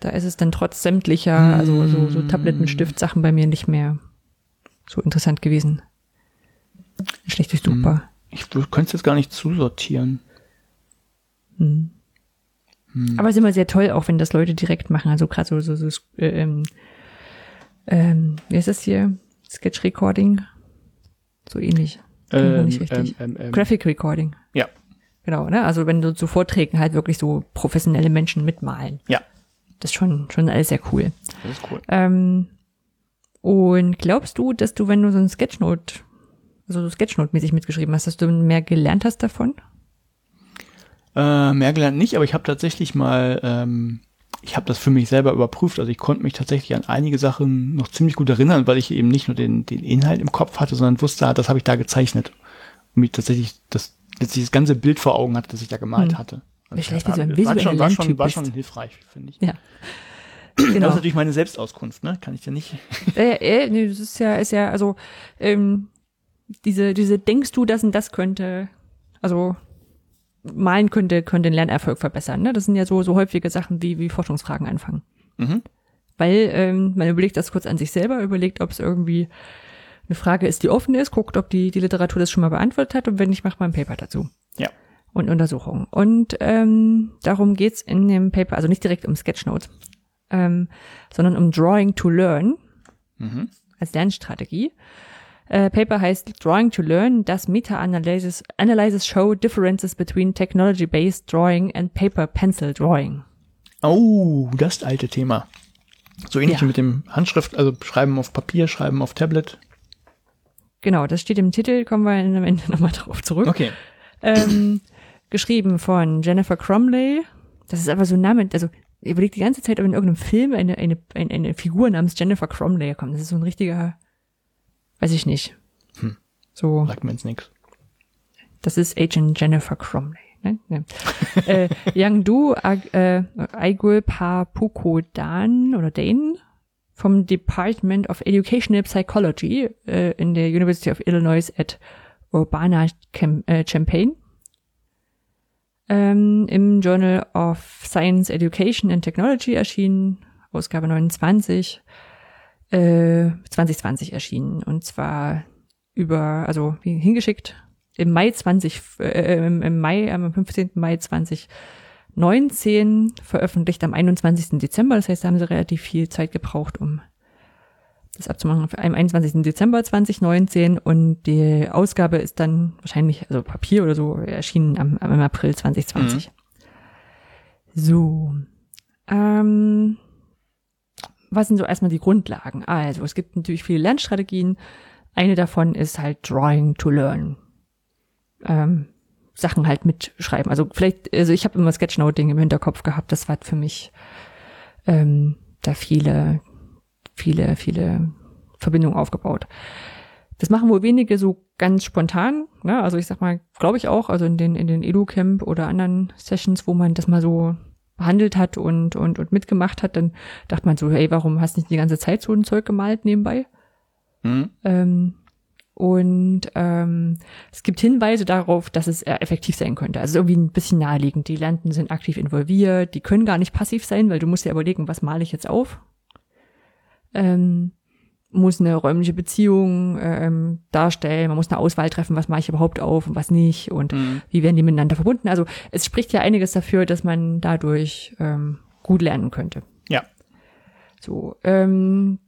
Da ist es dann trotz sämtlicher, also so, so Tablet mit Stift Sachen bei mir nicht mehr so interessant gewesen. Schlecht durchsuchbar. Hm. Ich du könntest jetzt gar nicht zusortieren. Hm. Hm. Aber es ist immer sehr toll, auch wenn das Leute direkt machen. Also gerade so, so, so äh, ähm, ähm, wie ist das hier? Sketch Recording. So ähnlich. Ähm, nicht richtig. Ähm, ähm, ähm, Graphic Recording. Ja. Genau, ne? Also wenn du zu Vorträgen halt wirklich so professionelle Menschen mitmalen. Ja. Das ist schon, schon alles sehr cool. Das ist cool. Ähm, und glaubst du, dass du, wenn du so ein Sketchnote, also so Sketchnote-mäßig mitgeschrieben hast, dass du mehr gelernt hast davon? Äh, mehr gelernt nicht, aber ich habe tatsächlich mal ähm, ich habe das für mich selber überprüft. Also ich konnte mich tatsächlich an einige Sachen noch ziemlich gut erinnern, weil ich eben nicht nur den, den Inhalt im Kopf hatte, sondern wusste, ah, das habe ich da gezeichnet. Und mich tatsächlich das, letztlich das ganze Bild vor Augen hatte, das ich da gemalt hm. hatte. Also wie so ein war schon, war schon, war schon hilfreich, finde ich. Ja. Genau. Das ist natürlich meine Selbstauskunft, ne? Kann ich ja nicht. Äh, äh, nee, das ist ja, ist ja, also ähm, diese, diese denkst du, das und das könnte, also malen könnte, könnte den Lernerfolg verbessern. Ne? Das sind ja so, so häufige Sachen wie, wie Forschungsfragen anfangen. Mhm. Weil ähm, man überlegt das kurz an sich selber, überlegt, ob es irgendwie eine Frage ist, die offen ist, guckt, ob die, die Literatur das schon mal beantwortet hat und wenn nicht, macht man ein Paper dazu. Ja. und Untersuchungen. Und ähm, darum geht's in dem Paper, also nicht direkt um Sketchnotes, ähm, sondern um Drawing to Learn Mhm. als Lernstrategie. Äh, Paper heißt Drawing to Learn, das Meta-Analysis Analysis show differences between technology-based drawing and paper-pencil drawing. Oh, das alte Thema. So ähnlich Ja. wie mit dem Handschrift, also schreiben auf Papier, schreiben auf Tablet. Genau, das steht im Titel, kommen wir am Ende nochmal drauf zurück. Okay. Ähm, geschrieben von Jennifer Cromley. Das ist aber so ein Name, also ich überlege die ganze Zeit, ob in irgendeinem Film eine, eine, eine, eine Figur namens Jennifer Cromley kommt. Das ist so ein richtiger, weiß ich nicht. Hm. So, Sagt mir jetzt nichts. das ist Agent Jennifer Cromley. Ne? Ne. äh, Yangdu Ag- äh, Aigul Papukodan oder Dane vom Department of Educational Psychology äh, in der University of Illinois at Urbana-Champaign ähm, im Journal of Science Education and Technology erschienen, Ausgabe 29, äh, 2020 erschienen. Und zwar über, also wie hingeschickt, im Mai 20, äh, im, im Mai, am 15. Mai 2019, veröffentlicht am 21. Dezember. Das heißt, da haben sie relativ viel Zeit gebraucht, um das abzumachen. Am 21. Dezember 2019 und die Ausgabe ist dann wahrscheinlich, also Papier oder so, erschienen am, am April 2020. So. Ähm, was sind so erstmal die Grundlagen? Also, es gibt natürlich viele Lernstrategien. Eine davon ist halt Drawing to Learn. Ähm, Sachen halt mitschreiben. Also vielleicht, also ich habe immer Sketchnoting im Hinterkopf gehabt. Das war für mich ähm, da viele, viele, viele Verbindungen aufgebaut. Das machen wohl wenige so ganz spontan. Ne? Also ich sag mal, glaube ich auch, also in den, in den Edu-Camp oder anderen Sessions, wo man das mal so behandelt hat und, und, und mitgemacht hat, dann dachte man so, hey, warum hast du nicht die ganze Zeit so ein Zeug gemalt nebenbei? Mhm. Ähm, und ähm, es gibt Hinweise darauf, dass es äh, effektiv sein könnte. Also irgendwie ein bisschen naheliegend. Die Lernenden sind aktiv involviert, die können gar nicht passiv sein, weil du musst ja überlegen, was male ich jetzt auf? Ähm, muss eine räumliche Beziehung ähm, darstellen, man muss eine Auswahl treffen, was mache ich überhaupt auf und was nicht und Mhm. wie werden die miteinander verbunden. Also es spricht ja einiges dafür, dass man dadurch ähm, gut lernen könnte. Ja. So, ähm,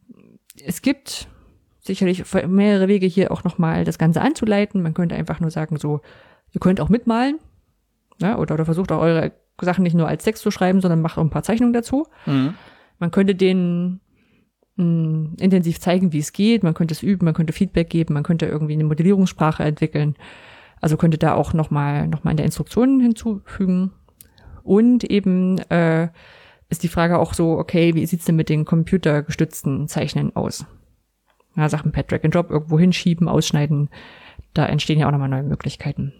es gibt sicherlich mehrere Wege hier auch nochmal das Ganze anzuleiten. Man könnte einfach nur sagen, so, ihr könnt auch mitmalen, ne? oder, oder versucht auch eure Sachen nicht nur als Text zu schreiben, sondern macht auch ein paar Zeichnungen dazu. Mhm. Man könnte denen mh, intensiv zeigen, wie es geht. Man könnte es üben, man könnte Feedback geben, man könnte irgendwie eine Modellierungssprache entwickeln. Also könnte da auch nochmal noch mal in der Instruktion hinzufügen. Und eben äh, ist die Frage auch so, okay, wie sieht's denn mit den computergestützten Zeichnen aus? Ja, Sachen per Drag and Drop irgendwo hinschieben, ausschneiden. Da entstehen ja auch nochmal neue Möglichkeiten.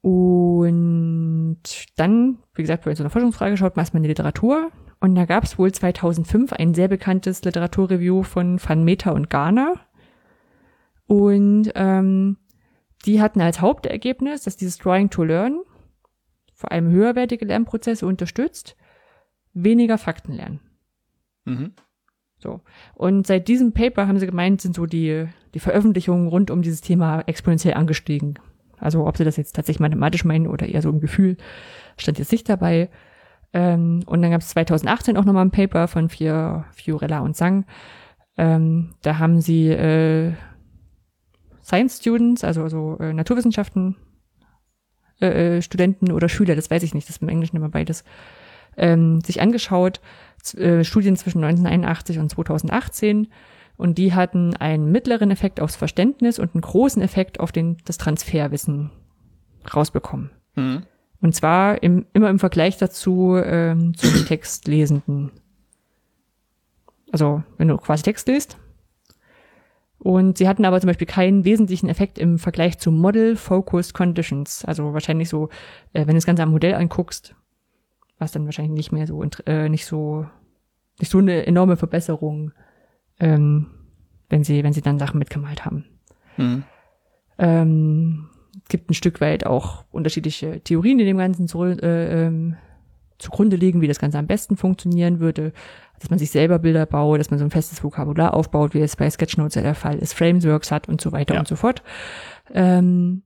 Und dann, wie gesagt, bei so einer Forschungsfrage schaut man erstmal in die Literatur. Und da gab es wohl 2005 ein sehr bekanntes Literaturreview von Van Meter und Garner. Und ähm, die hatten als Hauptergebnis, dass dieses Drawing to Learn vor allem höherwertige Lernprozesse unterstützt, weniger Fakten lernen. Mhm. So. Und seit diesem Paper haben sie gemeint, sind so die, die Veröffentlichungen rund um dieses Thema exponentiell angestiegen. Also ob sie das jetzt tatsächlich mathematisch meinen oder eher so im Gefühl, stand jetzt nicht dabei. Ähm, und dann gab es 2018 auch nochmal ein Paper von Fior, Fiorella und Sang. Ähm, da haben sie äh, Science Students, also, also äh, Naturwissenschaften, äh, äh, Studenten oder Schüler, das weiß ich nicht, das ist im Englischen immer beides, ähm, sich angeschaut, äh, Studien zwischen 1981 und 2018 und die hatten einen mittleren Effekt aufs Verständnis und einen großen Effekt auf den, das Transferwissen rausbekommen. Mhm. Und zwar im, immer im Vergleich dazu ähm, zum Textlesenden. Also wenn du quasi Text liest. Und sie hatten aber zum Beispiel keinen wesentlichen Effekt im Vergleich zu Model Focused Conditions. Also wahrscheinlich so, äh, wenn du das Ganze am Modell anguckst, was dann wahrscheinlich nicht mehr so äh, nicht so nicht so eine enorme Verbesserung, ähm, wenn sie wenn sie dann Sachen mitgemalt haben. Mhm. Ähm, gibt ein Stück weit auch unterschiedliche Theorien, die dem Ganzen zu, äh, ähm, zugrunde liegen, wie das Ganze am besten funktionieren würde. Dass man sich selber Bilder baut, dass man so ein festes Vokabular aufbaut, wie es bei Sketchnotes ja der Fall ist, Frameworks hat und so weiter Ja. und so fort. Ähm,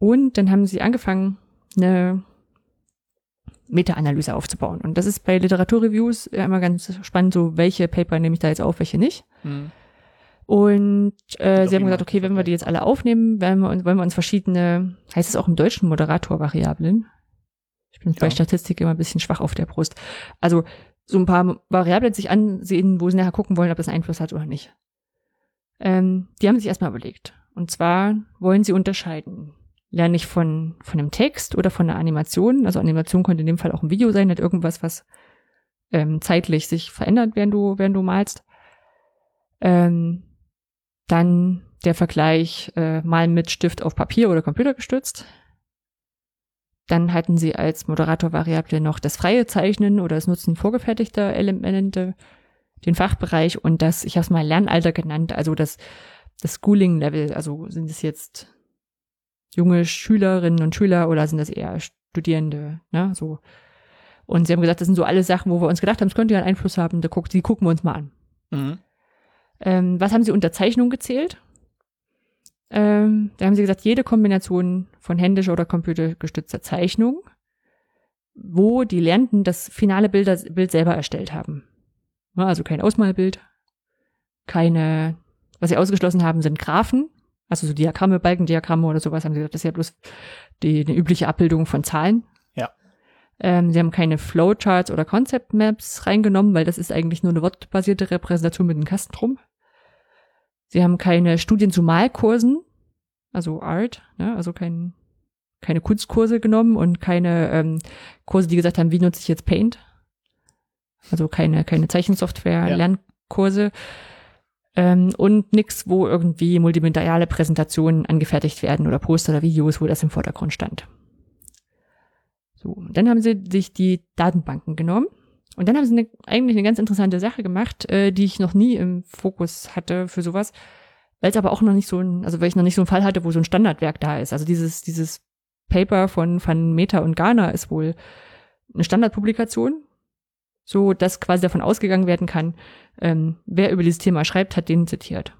Und dann haben sie angefangen, eine Meta-Analyse aufzubauen. Und das ist bei Literaturreviews immer ganz spannend, so welche Paper nehme ich da jetzt auf, welche nicht. Mhm. Und äh, sie haben immer. gesagt, okay, wenn wir die jetzt alle aufnehmen, wollen wir uns, wollen wir uns verschiedene, heißt es auch im Deutschen Moderatorvariablen? Ich bin bei Ja. Statistik immer ein bisschen schwach auf der Brust. Also so ein paar Variablen sich ansehen, wo sie nachher gucken wollen, ob das Einfluss hat oder nicht. Ähm, die haben sich erstmal überlegt. Und zwar wollen sie unterscheiden. Lerne ich von, von einem Text oder von einer Animation? Also Animation könnte in dem Fall auch ein Video sein, nicht irgendwas, was ähm, zeitlich sich verändert, während du, während du malst. Ähm, dann der Vergleich äh, Malen mit Stift auf Papier oder Computer gestützt. Dann hatten sie als Moderatorvariable noch das freie Zeichnen oder das Nutzen vorgefertigter Elemente, den Fachbereich und das, ich habe es mal Lernalter genannt, also das, das Schooling-Level. Also sind es jetzt junge Schülerinnen und Schüler oder sind das eher Studierende, ne? So. Und sie haben gesagt, das sind so alle Sachen, wo wir uns gedacht haben, es könnte ja einen Einfluss haben, da guck, die gucken wir uns mal an. Mhm. Ähm, was haben sie unter Zeichnung gezählt? Ähm, da haben sie gesagt, jede Kombination von händischer oder computergestützter Zeichnung, wo die Lernenden das finale Bilder, Bild selber erstellt haben. Also kein Ausmalbild, keine, was sie ausgeschlossen haben, sind Graphen, also so Diagramme, Balkendiagramme oder sowas, haben sie gesagt, das ist ja bloß die, eine übliche Abbildung von Zahlen. Ähm, sie haben keine Flowcharts oder Concept Maps reingenommen, weil das ist eigentlich nur eine wortbasierte Repräsentation mit einem Kasten drum. Sie haben keine Studien zu Malkursen, also Art, ne, also kein, keine Kunstkurse genommen und keine ähm, Kurse, die gesagt haben, wie nutze ich jetzt Paint. Also keine, keine Zeichensoftware, Ja. Lernkurse. Ähm, und nix, wo irgendwie multimediale Präsentationen angefertigt werden oder Poster oder Videos, wo das im Vordergrund stand. So, und dann haben sie sich die Datenbanken genommen und dann haben sie eine, eigentlich eine ganz interessante Sache gemacht, äh, die ich noch nie im Fokus hatte für sowas, weil es aber auch noch nicht so ein, also weil ich noch nicht so einen Fall hatte, wo so ein Standardwerk da ist. Also dieses, dieses Paper von Van Meta und Ghana ist wohl eine Standardpublikation, so dass quasi davon ausgegangen werden kann, ähm, wer über dieses Thema schreibt, hat den zitiert.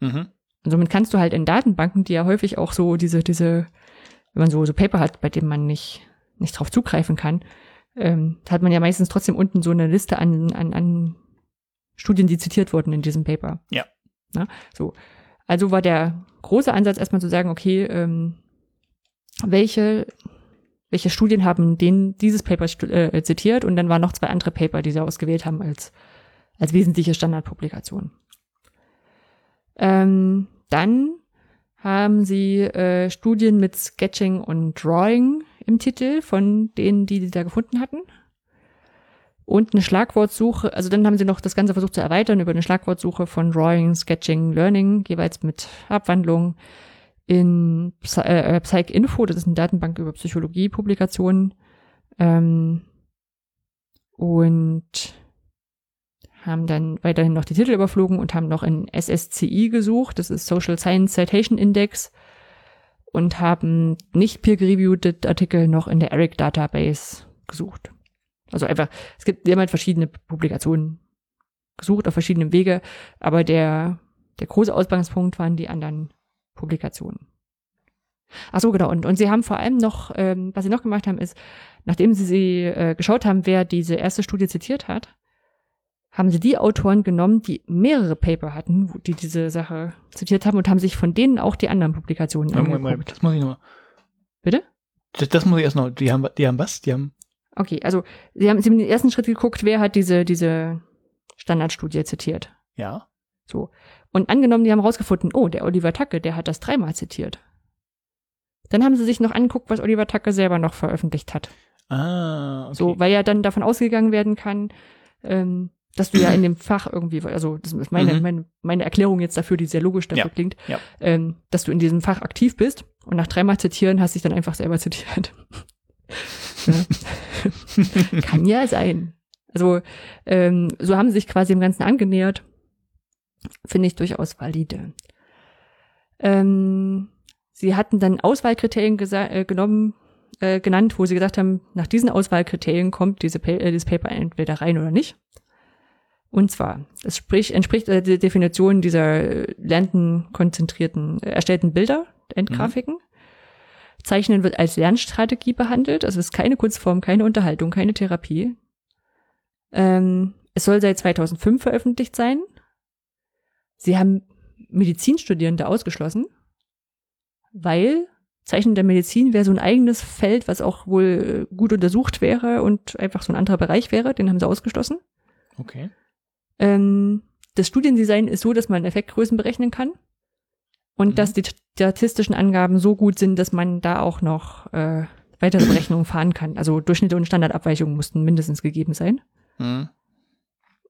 Mhm. Und somit kannst du halt in Datenbanken, die ja häufig auch so diese, diese, wenn man so, so Paper hat, bei dem man nicht, nicht drauf zugreifen kann, ähm, da hat man ja meistens trotzdem unten so eine Liste an, an, an Studien, die zitiert wurden in diesem Paper. Ja. Na, so. Also war der große Ansatz erstmal zu sagen, okay, ähm, welche, welche Studien haben den, dieses Paper äh, zitiert und dann waren noch zwei andere Paper, die sie ausgewählt haben als, als wesentliche Standardpublikation. Ähm, dann haben sie äh, Studien mit Sketching und Drawing im Titel von denen, die sie da gefunden hatten. Und eine Schlagwortsuche, also dann haben sie noch das Ganze versucht zu erweitern über eine Schlagwortsuche von Drawing, Sketching, Learning, jeweils mit Abwandlung in Psy äh, PsycInfo, das ist eine Datenbank über Psychologie-Publikationen. Ähm, und haben dann weiterhin noch die Titel überflogen und haben noch in SSCI gesucht, das ist Social Science Citation Index, und haben nicht peer-reviewed Artikel noch in der ERIC Database gesucht. Also einfach, es gibt, haben halt verschiedene Publikationen gesucht auf verschiedenen Wege, aber der, der große Ausgangspunkt waren die anderen Publikationen. Ach so, genau. Und, und sie haben vor allem noch, ähm, was sie noch gemacht haben, ist, nachdem sie, sie äh, geschaut haben, wer diese erste Studie zitiert hat, haben sie die Autoren genommen, die mehrere Paper hatten, die diese Sache zitiert haben und haben sich von denen auch die anderen Publikationen Moment, angeguckt. Moment, das muss ich noch mal. Bitte? Das, das muss ich erst noch. Die haben, die haben was? Die haben. Okay, also sie haben, sie haben den ersten Schritt geguckt, wer hat diese, diese Standardstudie zitiert. Ja. So. Und angenommen, die haben rausgefunden, oh, der Oliver Tacke, der hat das dreimal zitiert. Dann haben sie sich noch angeguckt, was Oliver Tacke selber noch veröffentlicht hat. Ah, okay. So, weil ja dann davon ausgegangen werden kann, ähm, dass du ja in dem Fach irgendwie, also das ist meine, Mhm. meine, meine Erklärung jetzt dafür, die sehr logisch dafür Ja, klingt, ja. Ähm, dass du in diesem Fach aktiv bist und nach dreimal zitieren hast dich dann einfach selber zitiert. ja. Kann ja sein. Also ähm, so haben sie sich quasi dem Ganzen angenähert. Finde ich durchaus valide. Ähm, sie hatten dann Auswahlkriterien äh, genommen, äh, genannt, wo sie gesagt haben, nach diesen Auswahlkriterien kommt diese pa äh, dieses Paper entweder rein oder nicht. Und zwar, es sprich, entspricht äh, der Definition dieser äh, lernten, konzentrierten, äh, erstellten Bilder, Endgrafiken. Zeichnen wird als Lernstrategie behandelt. Also es ist keine Kunstform, keine Unterhaltung, keine Therapie. Ähm, es soll seit 2005 veröffentlicht sein. Sie haben Medizinstudierende ausgeschlossen, weil Zeichnen der Medizin wäre so ein eigenes Feld, was auch wohl gut untersucht wäre und einfach so ein anderer Bereich wäre. Den haben sie ausgeschlossen. Okay. Ähm, das Studiendesign ist so, dass man Effektgrößen berechnen kann und Mhm. dass die statistischen Angaben so gut sind, dass man da auch noch äh, weitere Berechnungen fahren kann. Also Durchschnitte und Standardabweichungen mussten mindestens gegeben sein. Mhm.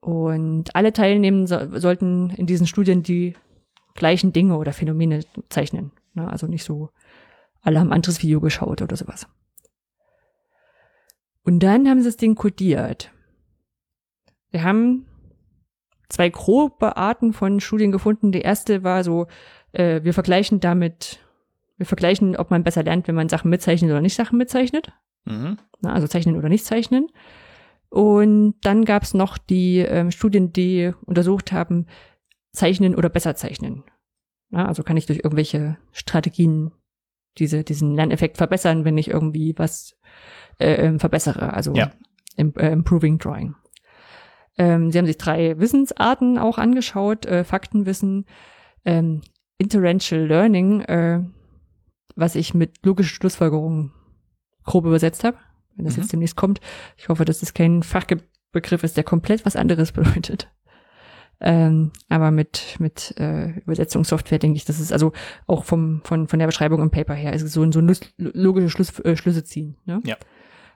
Und alle Teilnehmer so, sollten in diesen Studien die gleichen Dinge oder Phänomene zeichnen. Ne? Also nicht so, alle haben ein anderes Video geschaut oder sowas. Und dann haben sie das Ding kodiert. Wir haben zwei grobe Arten von Studien gefunden. Die erste war so, äh, wir vergleichen damit, wir vergleichen, ob man besser lernt, wenn man Sachen mitzeichnet oder nicht Sachen mitzeichnet. Mhm. Na, also zeichnen oder nicht zeichnen. Und dann gab es noch die ähm, Studien, die untersucht haben, zeichnen oder besser zeichnen. Na, also kann ich durch irgendwelche Strategien diese, diesen Lerneffekt verbessern, wenn ich irgendwie was äh, ähm, verbessere, also Ja. im, äh, Improving Drawing. Ähm, sie haben sich drei Wissensarten auch angeschaut, äh, Faktenwissen, ähm, Inferential Learning, äh, was ich mit logischen Schlussfolgerungen grob übersetzt habe, wenn das Mhm. jetzt demnächst kommt. Ich hoffe, dass das kein Fachbegriff ist, der komplett was anderes bedeutet. Ähm, aber mit, mit äh, Übersetzungssoftware denke ich, das ist also auch vom, von, von der Beschreibung im Paper her, ist es so, so logische Schluss, äh, Schlüsse ziehen. Ne? Ja.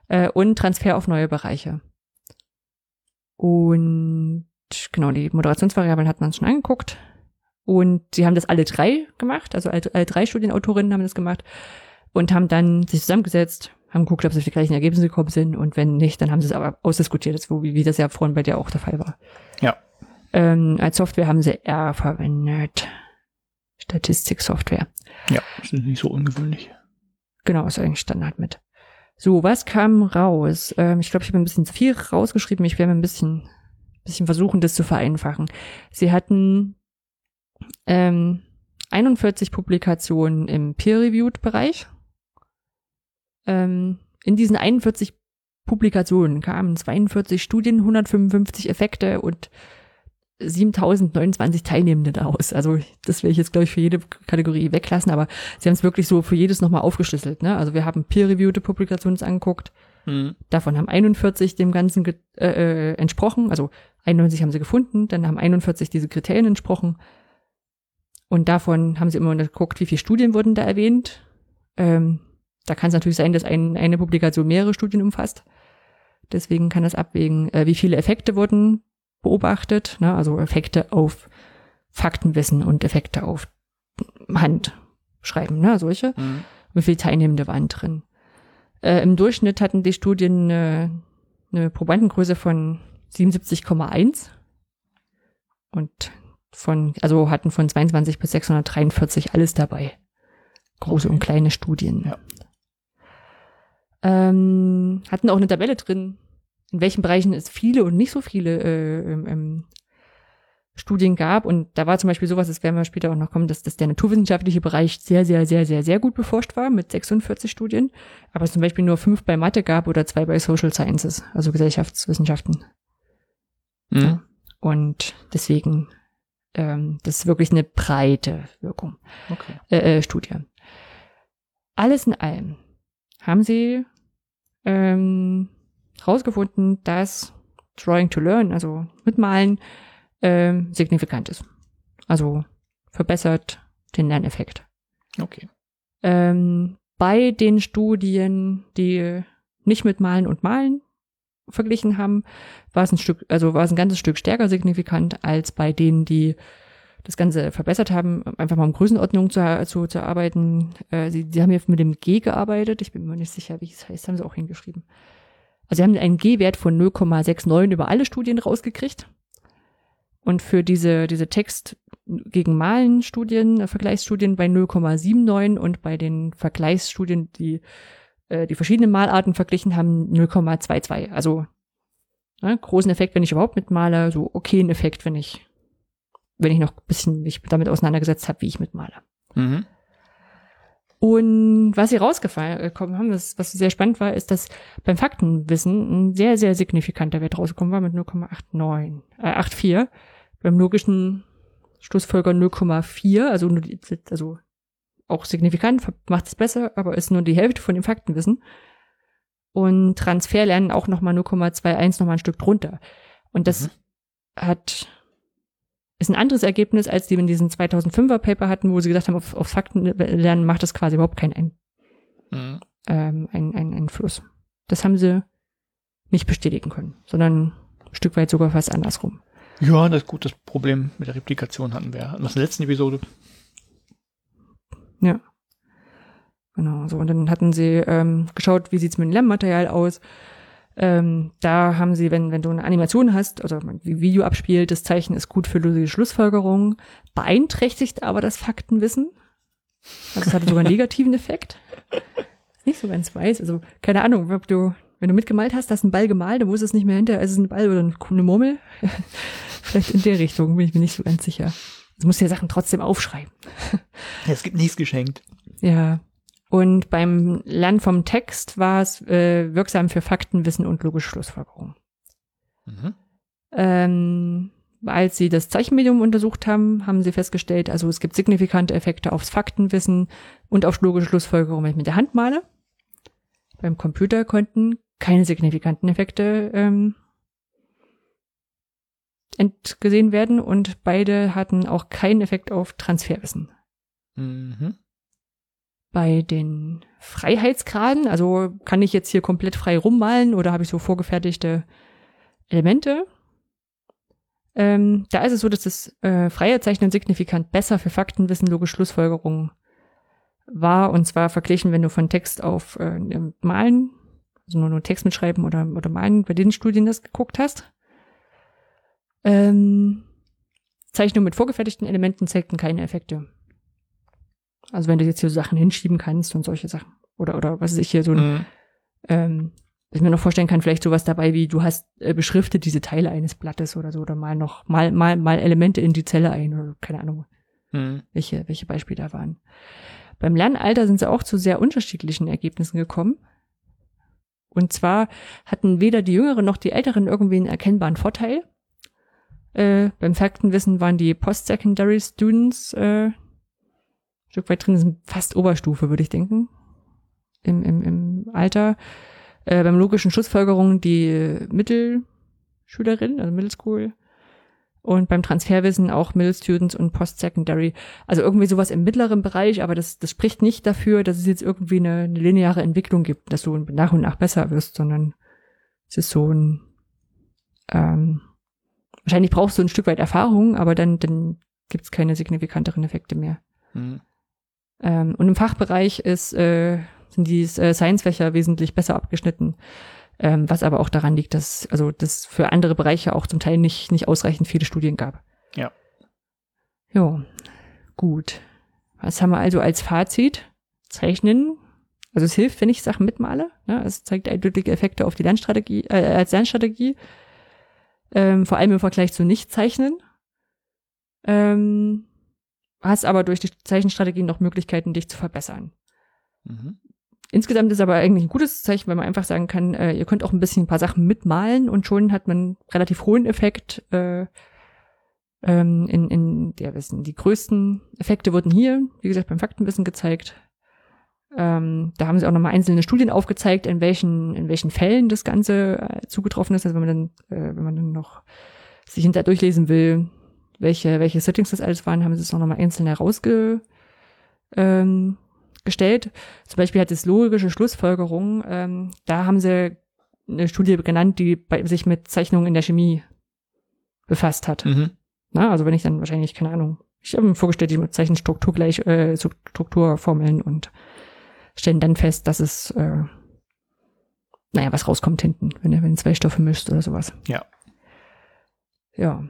Äh, und Transfer auf neue Bereiche. Und genau, die Moderationsvariablen hat man schon angeguckt. Und sie haben das alle drei gemacht, also alle, alle drei Studienautorinnen haben das gemacht und haben dann sich zusammengesetzt, haben geguckt, ob sie auf die gleichen Ergebnisse gekommen sind und wenn nicht, dann haben sie es aber ausdiskutiert, das, wie, wie das ja vorhin bei dir auch der Fall war. Ja. Ähm, als Software haben sie R verwendet. Statistiksoftware. Ja, das ist nicht so ungewöhnlich. Genau, ist eigentlich Standard mit. So, was kam raus? Ähm, ich glaube, ich habe ein bisschen zu viel rausgeschrieben. Ich werde mir ein bisschen, bisschen versuchen, das zu vereinfachen. Sie hatten ähm, 41 Publikationen im Peer-Reviewed-Bereich. Ähm, in diesen 41 Publikationen kamen 42 Studien, 155 Effekte und 7029 Teilnehmende daraus. Also das will ich jetzt, glaube ich, für jede Kategorie weglassen, aber sie haben es wirklich so für jedes nochmal aufgeschlüsselt. Ne? Also wir haben peer-reviewte Publikationen angeguckt. Mhm. Davon haben 41 dem Ganzen äh, äh, entsprochen. Also 91 haben sie gefunden, dann haben 41 diese Kriterien entsprochen. Und davon haben sie immer geguckt, wie viele Studien wurden da erwähnt. Ähm, da kann es natürlich sein, dass ein, eine Publikation mehrere Studien umfasst. Deswegen kann das abwägen, äh, wie viele Effekte wurden beobachtet, ne? also Effekte auf Faktenwissen und Effekte auf Handschreiben, ne? solche. Mhm. Wie viele Teilnehmende waren drin? Äh, Im Durchschnitt hatten die Studien eine, eine Probandengröße von 77,1 und von, also hatten von 22 bis 643 alles dabei. Große Okay. und kleine Studien. Ja. Ähm, hatten auch eine Tabelle drin, in welchen Bereichen es viele und nicht so viele äh, ähm, ähm, Studien gab. Und da war zum Beispiel sowas, das werden wir später auch noch kommen, dass, dass der naturwissenschaftliche Bereich sehr, sehr, sehr, sehr, sehr gut beforscht war mit 46 Studien. Aber es zum Beispiel nur fünf bei Mathe gab oder zwei bei Social Sciences, also Gesellschaftswissenschaften. Mhm. Und deswegen, ähm, das ist wirklich eine breite Wirkung, Okay. äh, äh, Studie. Alles in allem haben sie ähm, rausgefunden, dass Drawing to Learn, also mitmalen, ähm, signifikant ist. Also verbessert den Lerneffekt. Okay. Ähm, bei den Studien, die nicht mit Malen und Malen verglichen haben, war es ein Stück, also war es ein ganzes Stück stärker signifikant als bei denen, die das Ganze verbessert haben, einfach mal um Größenordnung zu, zu, zu arbeiten. Äh, sie, sie haben hier mit dem G gearbeitet. Ich bin mir nicht sicher, wie es heißt, haben sie auch hingeschrieben. Also sie haben einen G-Wert von 0,69 über alle Studien rausgekriegt. Und für diese, diese Text gegen Malen Studien, äh, Vergleichsstudien bei 0,79 und bei den Vergleichsstudien, die äh, die verschiedenen Malarten verglichen haben, 0,22. Also ne, großen Effekt, wenn ich überhaupt mitmale, so okayen Effekt, wenn ich wenn ich noch ein bisschen mich damit auseinandergesetzt habe, wie ich mitmale. Mhm. Und was sie rausgekommen haben, was, was sehr spannend war, ist, dass beim Faktenwissen ein sehr, sehr signifikanter Wert rausgekommen war mit 0,89, äh, 84. Beim logischen Schlussfolger 0,4, also, nur die, also auch signifikant, macht es besser, aber ist nur die Hälfte von dem Faktenwissen. Und Transferlernen auch nochmal 0,21, nochmal ein Stück drunter. Und das mhm. hat ist ein anderes Ergebnis, als die in diesem 2005er Paper hatten, wo sie gesagt haben, auf, auf Fakten lernen macht das quasi überhaupt keinen ein, mhm. ähm, ein, ein Einfluss. Das haben sie nicht bestätigen können, sondern ein Stück weit sogar fast andersrum. Ja, das ist gut. Das Problem mit der Replikation hatten wir in der letzten Episode. Ja. Genau, so. Und dann hatten sie ähm, geschaut, wie sieht's mit dem Lernmaterial aus. Ähm, da haben sie, wenn, wenn du eine Animation hast, also wie Video abspielt, das Zeichen ist gut für logische Schlussfolgerungen, beeinträchtigt aber das Faktenwissen. Also es hatte sogar einen negativen Effekt. Nicht so ganz weiß. Also, keine Ahnung, ob du, wenn du mitgemalt hast, hast einen Ball gemalt, dann wusstest es nicht mehr hinter, ist es ein Ball oder eine Murmel? Vielleicht in der Richtung, bin ich mir nicht so ganz sicher. Du musst ja Sachen trotzdem aufschreiben. Es gibt nichts geschenkt. Ja, und beim Lernen vom Text war es äh, wirksam für Faktenwissen und logische Schlussfolgerung. Mhm. Ähm, als sie das Zeichenmedium untersucht haben, haben sie festgestellt, also es gibt signifikante Effekte aufs Faktenwissen und auf logische Schlussfolgerung, wenn ich mit der Hand male. Beim Computer konnten keine signifikanten Effekte ähm, entgesehen werden und beide hatten auch keinen Effekt auf Transferwissen. Mhm bei den Freiheitsgraden, also kann ich jetzt hier komplett frei rummalen oder habe ich so vorgefertigte Elemente? Ähm, da ist es so, dass das äh, freie Zeichnen signifikant besser für Faktenwissen, logische Schlussfolgerungen war. Und zwar verglichen, wenn du von Text auf äh, Malen, also nur, nur Text mitschreiben oder, oder Malen, bei den Studien das geguckt hast. Ähm, Zeichnung mit vorgefertigten Elementen zeigten keine Effekte. Also wenn du jetzt hier so Sachen hinschieben kannst und solche Sachen. Oder, oder was ich hier so ein, mhm. ähm, was ich mir noch vorstellen kann, vielleicht sowas dabei wie, du hast äh, beschriftet diese Teile eines Blattes oder so, oder mal noch, mal, mal, mal Elemente in die Zelle ein, oder keine Ahnung, mhm. welche, welche Beispiele da waren. Beim Lernalter sind sie auch zu sehr unterschiedlichen Ergebnissen gekommen. Und zwar hatten weder die Jüngeren noch die Älteren irgendwie einen erkennbaren Vorteil. Äh, beim Faktenwissen waren die Post-Secondary Students äh, Stück weit drin sind fast Oberstufe, würde ich denken. Im, im, im Alter. Äh, beim logischen Schlussfolgerungen die Mittelschülerin, also Middle School. Und beim Transferwissen auch Middle Students und Post-Secondary. Also irgendwie sowas im mittleren Bereich, aber das, das spricht nicht dafür, dass es jetzt irgendwie eine, eine lineare Entwicklung gibt, dass du nach und nach besser wirst, sondern es ist so ein, ähm, wahrscheinlich brauchst du ein Stück weit Erfahrung, aber dann, dann gibt es keine signifikanteren Effekte mehr. Mhm. Ähm, und im Fachbereich ist, äh, sind die äh, Science-Fächer wesentlich besser abgeschnitten. Ähm, was aber auch daran liegt, dass also das für andere Bereiche auch zum Teil nicht, nicht ausreichend viele Studien gab. Ja. Jo, gut. Was haben wir also als Fazit? Zeichnen. Also es hilft, wenn ich Sachen mitmale. Ne? Es zeigt eindeutige Effekte auf die Lernstrategie, äh, als Lernstrategie. Ähm, vor allem im Vergleich zu Nicht-Zeichnen. Ähm, hast aber durch die Zeichenstrategien noch Möglichkeiten, dich zu verbessern. Mhm. Insgesamt ist aber eigentlich ein gutes Zeichen, weil man einfach sagen kann, äh, ihr könnt auch ein bisschen ein paar Sachen mitmalen und schon hat man relativ hohen Effekt. Äh, ähm, in, in der Wissen. Die größten Effekte wurden hier, wie gesagt, beim Faktenwissen gezeigt. Ähm, da haben sie auch nochmal einzelne Studien aufgezeigt, in welchen, in welchen Fällen das Ganze äh, zugetroffen ist. Also wenn man dann, äh, wenn man dann noch sich hinterher durchlesen will, welche, welche Settings das alles waren, haben sie es auch nochmal einzeln herausgestellt. Ähm, gestellt. Zum Beispiel hat es logische Schlussfolgerungen. Ähm, da haben sie eine Studie genannt, die bei, sich mit Zeichnungen in der Chemie befasst hat. Mhm. Na, also wenn ich dann wahrscheinlich, keine Ahnung, ich habe mir vorgestellt, die Zeichenstruktur gleich, äh, Strukturformeln und stellen dann fest, dass es, äh, naja, was rauskommt hinten, wenn er, wenn zwei Stoffe mischt oder sowas. Ja. Ja.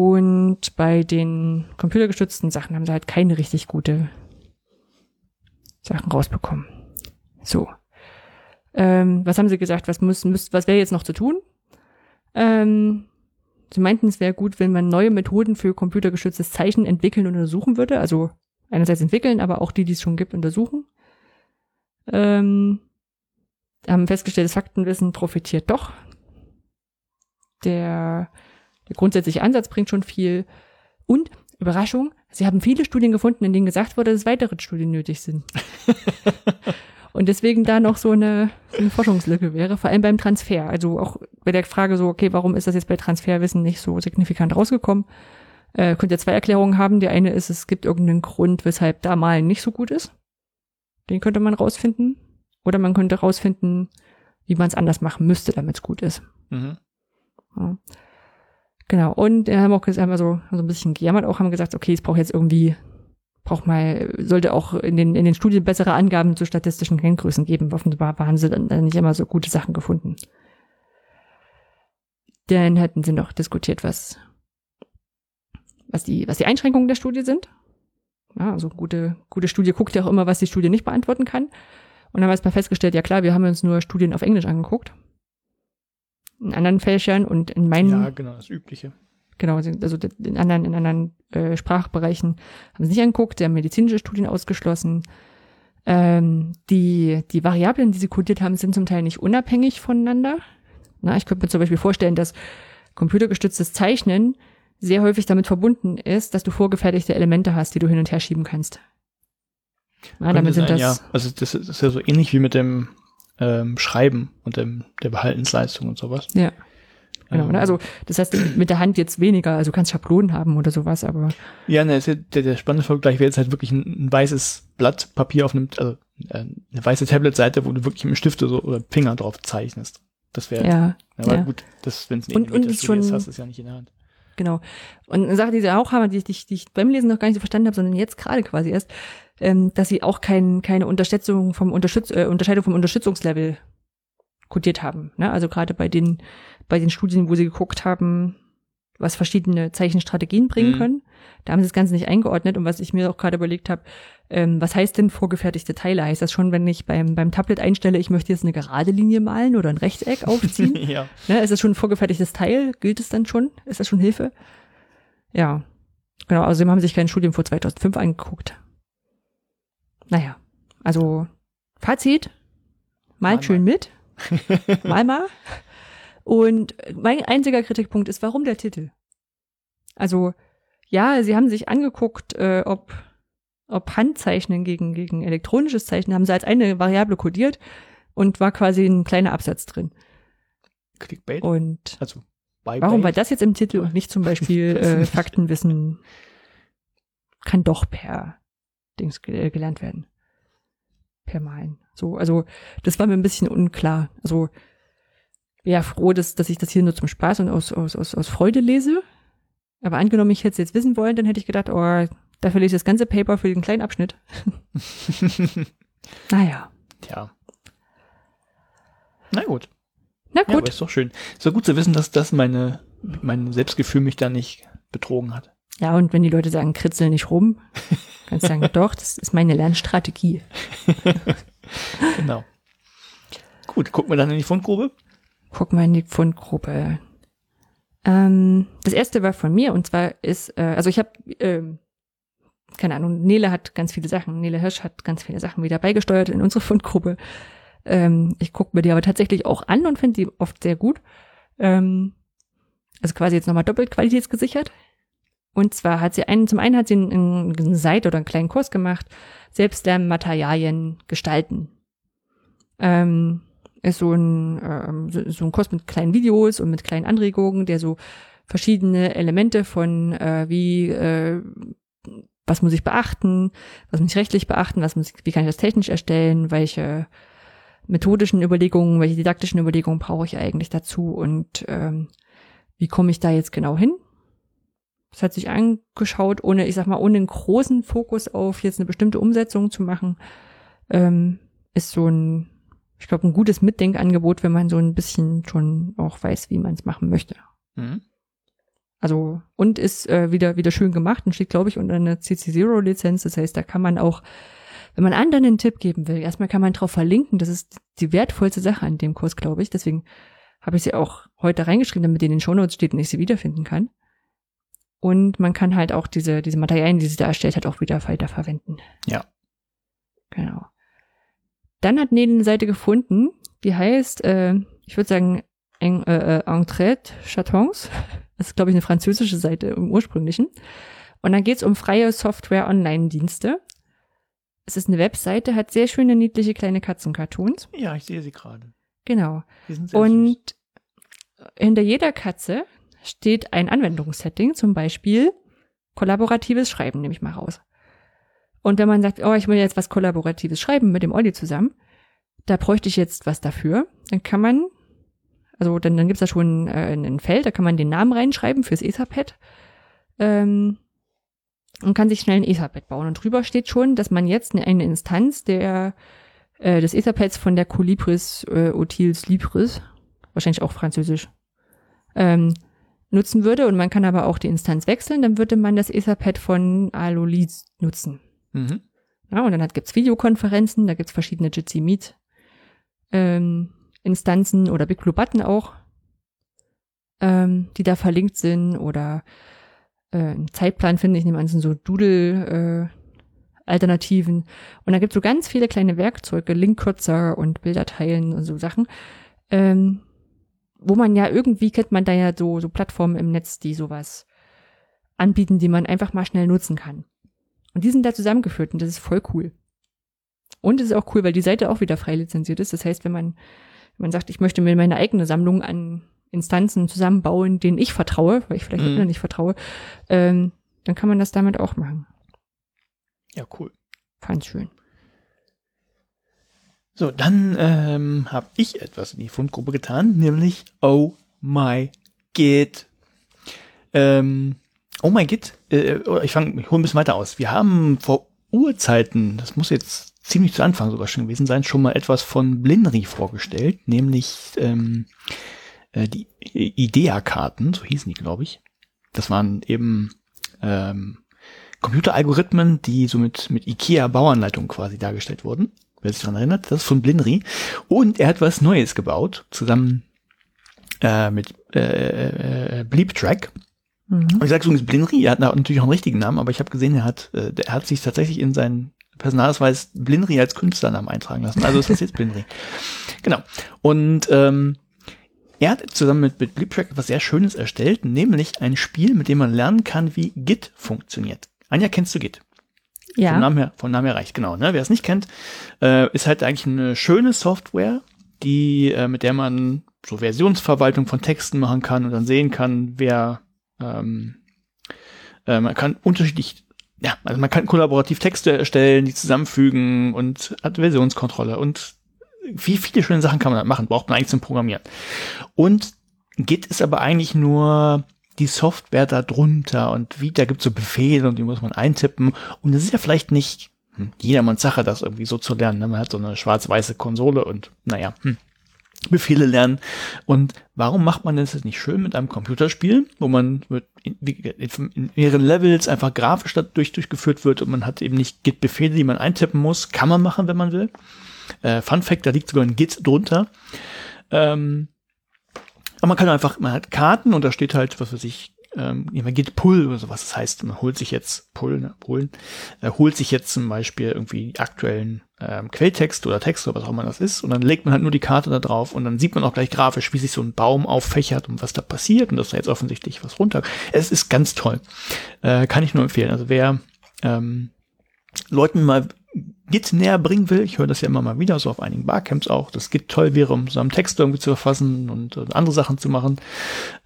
Und bei den computergestützten Sachen haben sie halt keine richtig gute Sachen rausbekommen. So. Ähm, was haben sie gesagt? Was muss, muss was wäre jetzt noch zu tun? Ähm, sie meinten, es wäre gut, wenn man neue Methoden für computergestütztes Zeichen entwickeln und untersuchen würde. Also einerseits entwickeln, aber auch die, die es schon gibt, untersuchen. Ähm, haben festgestellt, das Faktenwissen profitiert doch. Der, der grundsätzliche Ansatz bringt schon viel. Und, Überraschung, sie haben viele Studien gefunden, in denen gesagt wurde, dass weitere Studien nötig sind. Und deswegen da noch so eine, so eine Forschungslücke wäre, vor allem beim Transfer. Also auch bei der Frage so, okay, warum ist das jetzt bei Transferwissen nicht so signifikant rausgekommen? Äh, könnt ihr zwei Erklärungen haben. Die eine ist, es gibt irgendeinen Grund, weshalb da Malen nicht so gut ist. Den könnte man rausfinden. Oder man könnte rausfinden, wie man es anders machen müsste, damit es gut ist. Mhm. Ja. Genau. Und wir haben auch haben also, so ein bisschen gejammert auch, haben gesagt, okay, es braucht jetzt irgendwie braucht mal, sollte auch in den, in den Studien bessere Angaben zu statistischen Kenngrößen geben. Offenbar haben sie dann nicht immer so gute Sachen gefunden. Dann hätten sie noch diskutiert, was, was die, was die Einschränkungen der Studie sind. Ja, also gute, gute Studie guckt ja auch immer, was die Studie nicht beantworten kann. Und dann haben wir erstmal festgestellt, ja klar, wir haben uns nur Studien auf Englisch angeguckt. In anderen Fächern und in meinen. Ja, genau, das Übliche. Genau, also in anderen, in anderen äh, Sprachbereichen haben sie sich angeguckt, sie haben medizinische Studien ausgeschlossen. Ähm, die, die Variablen, die sie kodiert haben, sind zum Teil nicht unabhängig voneinander. Na, ich könnte mir zum Beispiel vorstellen, dass computergestütztes Zeichnen sehr häufig damit verbunden ist, dass du vorgefertigte Elemente hast, die du hin und her schieben kannst. Na, damit sind sein, das, ja. Also das ist ja so ähnlich wie mit dem ähm, Schreiben und dem, der Behaltensleistung und sowas. Ja. Genau, ne? also das heißt mit der Hand jetzt weniger, also du kannst Schablonen haben oder sowas, aber. Ja, ne, der, der spannende Vergleich wäre jetzt halt wirklich ein, ein, weißes Blatt Papier auf einem, also äh, eine weiße Tablet-Seite, wo du wirklich mit dem Stift so, oder Finger drauf zeichnest. Das wäre, ja, aber ja. gut, das, wenn es und, und ist schon, ist, hast du es ja nicht in der Hand. Genau. Und eine Sache, die sie auch haben, die, die, die ich beim Lesen noch gar nicht so verstanden habe, sondern jetzt gerade quasi erst, ähm, dass sie auch kein, keine Unterstützung vom Unterstütz, äh, Unterscheidung vom Unterstützungslevel kodiert haben. Ne? Also gerade bei den, bei den Studien, wo sie geguckt haben, was verschiedene Zeichenstrategien bringen mhm. können. Da haben sie das Ganze nicht eingeordnet und was ich mir auch gerade überlegt habe, ähm, was heißt denn vorgefertigte Teile? Heißt das schon, wenn ich beim, beim Tablet einstelle, ich möchte jetzt eine gerade Linie malen oder ein Rechteck aufziehen? ja. Ne, ist das schon ein vorgefertigtes Teil? Gilt es dann schon? Ist das schon Hilfe? Ja. Genau, außerdem haben sie sich kein Studium vor 2005 angeguckt. Naja, also Fazit, malt schön mit, mal mal. Und mein einziger Kritikpunkt ist, warum der Titel? Also, ja, sie haben sich angeguckt, äh, ob, ob Handzeichnen gegen, gegen elektronisches Zeichnen haben sie als eine Variable kodiert und war quasi ein kleiner Absatz drin. Clickbait? Und also, warum war das jetzt im Titel und nicht zum Beispiel äh, Faktenwissen kann doch per Dings gelernt werden? Per Malen. So, also das war mir ein bisschen unklar. Also wäre froh, dass, dass ich das hier nur zum Spaß und aus, aus, aus, aus Freude lese. Aber angenommen, ich hätte es jetzt wissen wollen, dann hätte ich gedacht, oh, dafür lese ich das ganze Paper für den kleinen Abschnitt. naja. Tja. Na gut. Na gut. Ja, aber ist doch schön. Ist doch gut zu wissen, dass das meine, mein Selbstgefühl mich da nicht betrogen hat. Ja, und wenn die Leute sagen, kritzel nicht rum, kannst du sagen, doch, das ist meine Lernstrategie. genau. Gut, gucken wir dann in die Fundgrube. Gucken wir in die Fundgrube. Ähm, das erste war von mir und zwar ist, äh, also ich habe, ähm, keine Ahnung, Nele hat ganz viele Sachen, Nele Hirsch hat ganz viele Sachen wieder beigesteuert in unsere Fundgruppe. Ähm, ich gucke mir die aber tatsächlich auch an und finde die oft sehr gut. Ähm, also quasi jetzt nochmal doppelt qualitätsgesichert. Und zwar hat sie einen, zum einen hat sie einen, einen Seite oder einen kleinen Kurs gemacht, Selbstlernmaterialien gestalten. Ähm, ist so ein, ähm, so, so ein Kurs mit kleinen Videos und mit kleinen Anregungen, der so verschiedene Elemente von äh, wie äh, was muss ich beachten, was muss ich rechtlich beachten, was muss ich, wie kann ich das technisch erstellen, welche methodischen Überlegungen, welche didaktischen Überlegungen brauche ich eigentlich dazu und ähm, wie komme ich da jetzt genau hin? Das hat sich angeschaut, ohne, ich sag mal, ohne einen großen Fokus auf jetzt eine bestimmte Umsetzung zu machen, ähm, ist so ein, ich glaube, ein gutes Mitdenkangebot, wenn man so ein bisschen schon auch weiß, wie man es machen möchte. Mhm. Also, und ist äh, wieder, wieder schön gemacht und steht, glaube ich, unter einer CC0-Lizenz. Das heißt, da kann man auch, wenn man anderen einen Tipp geben will, erstmal kann man drauf verlinken. Das ist die wertvollste Sache an dem Kurs, glaube ich. Deswegen habe ich sie auch heute reingeschrieben, damit die in den Shownotes steht und ich sie wiederfinden kann. Und man kann halt auch diese, diese Materialien, die sie da erstellt hat, auch wieder weiterverwenden. Ja. Genau. Dann hat Nele eine Seite gefunden, die heißt, äh, ich würde sagen, en, äh, äh Entraide Chatons. Das ist, glaube ich, eine französische Seite im ursprünglichen. Und dann geht's um freie Software-Online-Dienste. Es ist eine Webseite, hat sehr schöne, niedliche kleine Katzencartoons. Ja, ich sehe sie gerade. Genau. Die sind sehr Und süß. hinter jeder Katze steht ein Anwendungssetting, zum Beispiel kollaboratives Schreiben, nehme ich mal raus. Und wenn man sagt, oh, ich will jetzt was Kollaboratives schreiben mit dem Olli zusammen, da bräuchte ich jetzt was dafür, dann kann man, also dann, dann gibt's da schon äh, ein Feld, da kann man den Namen reinschreiben fürs Etherpad ähm, und kann sich schnell ein Etherpad bauen. Und drüber steht schon, dass man jetzt eine, eine Instanz der äh, des Etherpads von der Colibris äh, Otils Libris, wahrscheinlich auch französisch, ähm, nutzen würde. Und man kann aber auch die Instanz wechseln, dann würde man das Etherpad von Alolis nutzen. Mhm. Ja, und dann hat, gibt's Videokonferenzen, da gibt's verschiedene Jitsi Meet ähm, Instanzen oder Big Blue Button auch, ähm, die da verlinkt sind oder äh, einen Zeitplan finde ich, nehme an, sind so Doodle äh, Alternativen. Und da gibt's so ganz viele kleine Werkzeuge, Linkkürzer und Bilder teilen und so Sachen. Ähm, wo man ja irgendwie kennt man da ja so, so Plattformen im Netz, die sowas anbieten, die man einfach mal schnell nutzen kann. Und die sind da zusammengeführt und das ist voll cool. Und es ist auch cool, weil die Seite auch wieder frei lizenziert ist. Das heißt, wenn man, wenn man sagt, ich möchte mir meine eigene Sammlung an Instanzen zusammenbauen, denen ich vertraue, weil ich vielleicht Mhm. anderen nicht vertraue, ähm, dann kann man das damit auch machen. Ja, cool. Fand's schön. So, dann ähm, habe ich etwas in die Fundgruppe getan, nämlich Oh My Git. Ähm, oh My Git, äh, oder ich fange, ich hole ein bisschen weiter aus. Wir haben vor Urzeiten, das muss jetzt ziemlich zu Anfang sogar schon gewesen sein, schon mal etwas von Blinry vorgestellt, nämlich ähm, äh, die IDEA-Karten, so hießen die, glaube ich. Das waren eben ähm, Computeralgorithmen, die so mit, mit IKEA-Bauanleitungen quasi dargestellt wurden. Wer sich daran erinnert, das ist von Blinry. Und er hat was Neues gebaut, zusammen äh, mit äh, äh, Bleep Track. Mhm. Und ich sage übrigens Blinry, er hat natürlich auch einen richtigen Namen, aber ich habe gesehen, er hat, äh, er hat sich tatsächlich in seinen Personalausweis Blinry als Künstlernamen eintragen lassen. Also ist das jetzt Blinry. Genau. Und ähm, er hat zusammen mit, mit Bleep Track etwas sehr Schönes erstellt, nämlich ein Spiel, mit dem man lernen kann, wie Git funktioniert. Anja, kennst du Git? Vom Ja. Namen her, vom Namen her reicht, genau. Ne? Wer es nicht kennt, äh, ist halt eigentlich eine schöne Software, die, äh, mit der man so Versionsverwaltung von Texten machen kann und dann sehen kann, wer ähm, äh, man kann unterschiedlich, ja, also man kann kollaborativ Texte erstellen, die zusammenfügen und hat Versionskontrolle und wie viele schöne Sachen kann man da machen, braucht man eigentlich zum Programmieren. Und Git ist aber eigentlich nur die Software da drunter und wie, da gibt's so Befehle und die muss man eintippen. Und es ist ja vielleicht nicht hm, jedermanns Sache, das irgendwie so zu lernen. Ne? Man hat so eine schwarz-weiße Konsole und naja, hm, Befehle lernen. Und warum macht man das jetzt nicht schön mit einem Computerspiel, wo man in, mehreren Levels einfach grafisch dadurch durchgeführt wird und man hat eben nicht Git-Befehle, die man eintippen muss. Kann man machen, wenn man will. Äh, Fun Fact, da liegt sogar ein Git drunter. Ähm, aber man kann einfach, man hat Karten und da steht halt, was weiß ich, ähm, man geht Pull oder sowas. Das heißt, man holt sich jetzt Pull, ne, Pullen, äh, holt sich jetzt zum Beispiel irgendwie aktuellen ähm, Quelltext oder Text oder was auch immer das ist und dann legt man halt nur die Karte da drauf und dann sieht man auch gleich grafisch, wie sich so ein Baum auffächert und was da passiert und dass da jetzt offensichtlich was runter. Es ist ganz toll. Äh, kann ich nur empfehlen. Also wer ähm, Leuten mal Git näher bringen will, ich höre das ja immer mal wieder, so auf einigen Barcamps auch, dass Git toll wäre, um zusammen Text irgendwie zu verfassen und äh, andere Sachen zu machen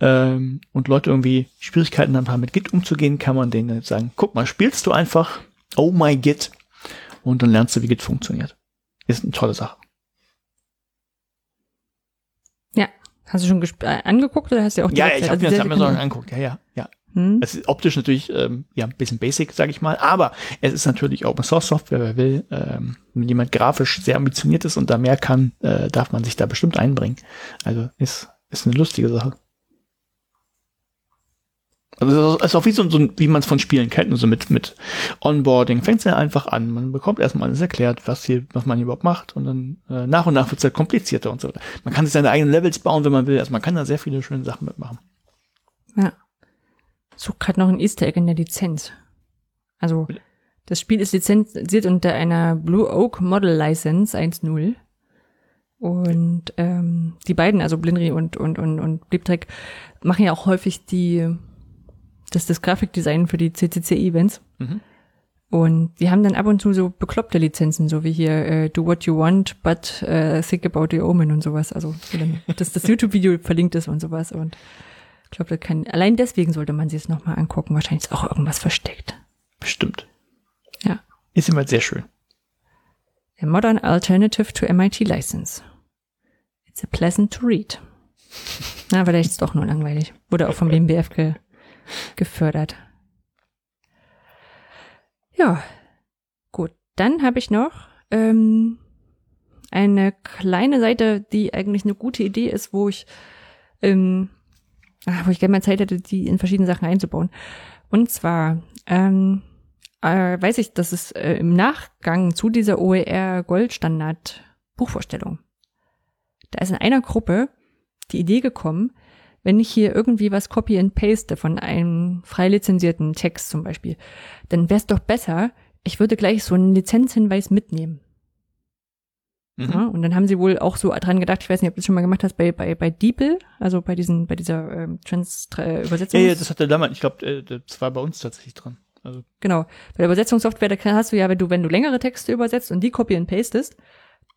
ähm, und Leute irgendwie Schwierigkeiten haben, mit Git umzugehen, kann man denen jetzt sagen, guck mal, spielst du einfach Oh my Git und dann lernst du, wie Git funktioniert. Ist eine tolle Sache. Ja. Hast du schon äh, angeguckt oder hast du auch Ja, direkt ich habe mir das sehr- einmal so angeguckt. Ja, ja, ja. Hm? Es ist optisch natürlich ähm, ja ein bisschen basic, sage ich mal, aber es ist natürlich Open Source Software, wer will. Ähm, wenn jemand grafisch sehr ambitioniert ist und da mehr kann, äh, darf man sich da bestimmt einbringen. Also ist ist eine lustige Sache. Also es ist auch wie so, so ein- wie man es von Spielen kennt, so mit mit Onboarding fängt es ja einfach an. Man bekommt erstmal alles erklärt, was hier, was man hier überhaupt macht und dann äh, nach und nach wird es halt komplizierter und so weiter. Man kann sich seine eigenen Levels bauen, wenn man will. Also man kann da sehr viele schöne Sachen mitmachen. Ja. Such gerade noch ein Easter Egg in der Lizenz. Also Das Spiel ist lizenziert unter einer Blue Oak Model License 1.0. Und ähm, die beiden, also Blinry und, und, und, und Bleeptrack, machen ja auch häufig die, das, das Grafikdesign für die CCC-Events. Mhm. Und die haben dann ab und zu so bekloppte Lizenzen, so wie hier äh, Do What You Want, but äh, Think About the Omen und sowas. Also dann dass das YouTube-Video verlinkt ist und sowas. Und ich glaube, das kann, allein deswegen sollte man sich es nochmal angucken. Wahrscheinlich ist auch irgendwas versteckt. Bestimmt. Ja. Ist immer sehr schön. A modern alternative to MIT license. It's a pleasant to read. Na, vielleicht ist es doch nur langweilig. Wurde auch vom BMBF ge gefördert. Ja, gut. Dann habe ich noch ähm, eine kleine Seite, die eigentlich eine gute Idee ist, wo ich, ähm, wo ich gerne mal Zeit hätte, die in verschiedene Sachen einzubauen. Und zwar ähm, äh, weiß ich, dass es äh, im Nachgang zu dieser OER Goldstandard Buchvorstellung, da ist in einer Gruppe die Idee gekommen, wenn ich hier irgendwie was copy and paste von einem frei lizenzierten Text zum Beispiel, dann wäre es doch besser, ich würde gleich so einen Lizenzhinweis mitnehmen. Mhm. Ja, und dann haben sie wohl auch so dran gedacht, ich weiß nicht, ob du das schon mal gemacht hast, bei, bei, bei DeepL, also bei diesen, bei dieser ähm, Trans-Übersetzung. Ja, ja, das hat der damals, ich glaube, äh, das war bei uns tatsächlich dran. Also, Genau. Bei der Übersetzungssoftware, da hast du ja, wenn du, wenn du längere Texte übersetzt und die copy and pastest,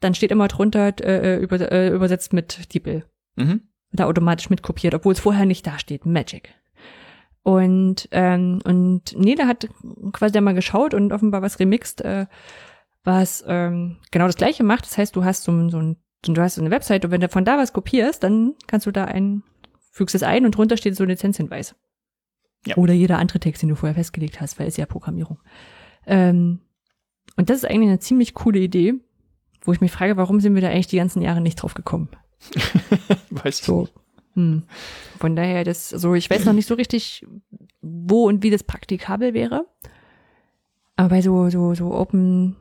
dann steht immer drunter, äh, über, äh, übersetzt mit DeepL. mhm. da automatisch mitkopiert, obwohl es vorher nicht da steht. Magic. Und, ähm, und Nele hat quasi da mal geschaut und offenbar was remixt, äh, was ähm, genau das gleiche macht. Das heißt, du hast so, so ein, du hast so eine Website und wenn du von da was kopierst, dann kannst du da ein, fügst es ein und drunter steht so ein Lizenzhinweis. Ja. Oder jeder andere Text, den du vorher festgelegt hast, weil es ja Programmierung. Ähm, und das ist eigentlich eine ziemlich coole Idee, wo ich mich frage, warum sind wir da eigentlich die ganzen Jahre nicht drauf gekommen? Weißt So. du. Hm. Von daher, das, so, ich weiß noch nicht so richtig, wo und wie das praktikabel wäre. Aber bei so, so, so Open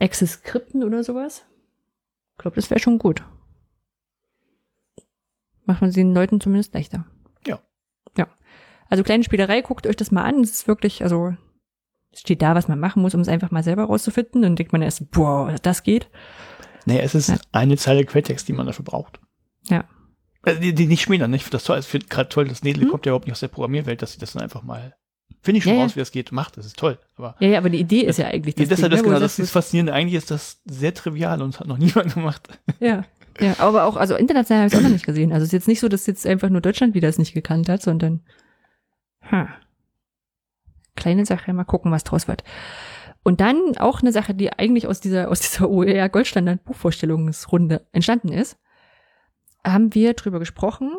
Access Skripten oder sowas, ich glaube, das wäre schon gut. Macht man es den Leuten zumindest leichter. Ja. Ja. Also kleine Spielerei, guckt euch das mal an. Es ist wirklich, also, es steht da, was man machen muss, um es einfach mal selber rauszufinden. Dann denkt man erst, boah, das geht. Nee, es ist Ja. eine Zeile Quelltext, die man dafür braucht. Ja. Also die, die nicht schmälern, nicht? Ich finde das toll. Ich finde gerade toll, dass Nedel Hm? kommt ja überhaupt nicht aus der Programmierwelt, dass sie das dann einfach mal. Finde ich schon Ja, ja. raus, wie das geht, macht. Das ist toll. Aber Ja, ja, aber die Idee ist ja eigentlich das, das, Ding, das, genau, das ist faszinierend. Eigentlich ist das sehr trivial und hat noch niemand gemacht. Ja, ja, aber auch, also international habe ich es auch noch nicht gesehen. Also es ist jetzt nicht so, dass jetzt einfach nur Deutschland wieder es nicht gekannt hat, sondern hm, kleine Sache, mal gucken, was draus wird. Und dann auch eine Sache, die eigentlich aus dieser, aus dieser OER Goldstandard Buchvorstellungsrunde entstanden ist, haben wir drüber gesprochen.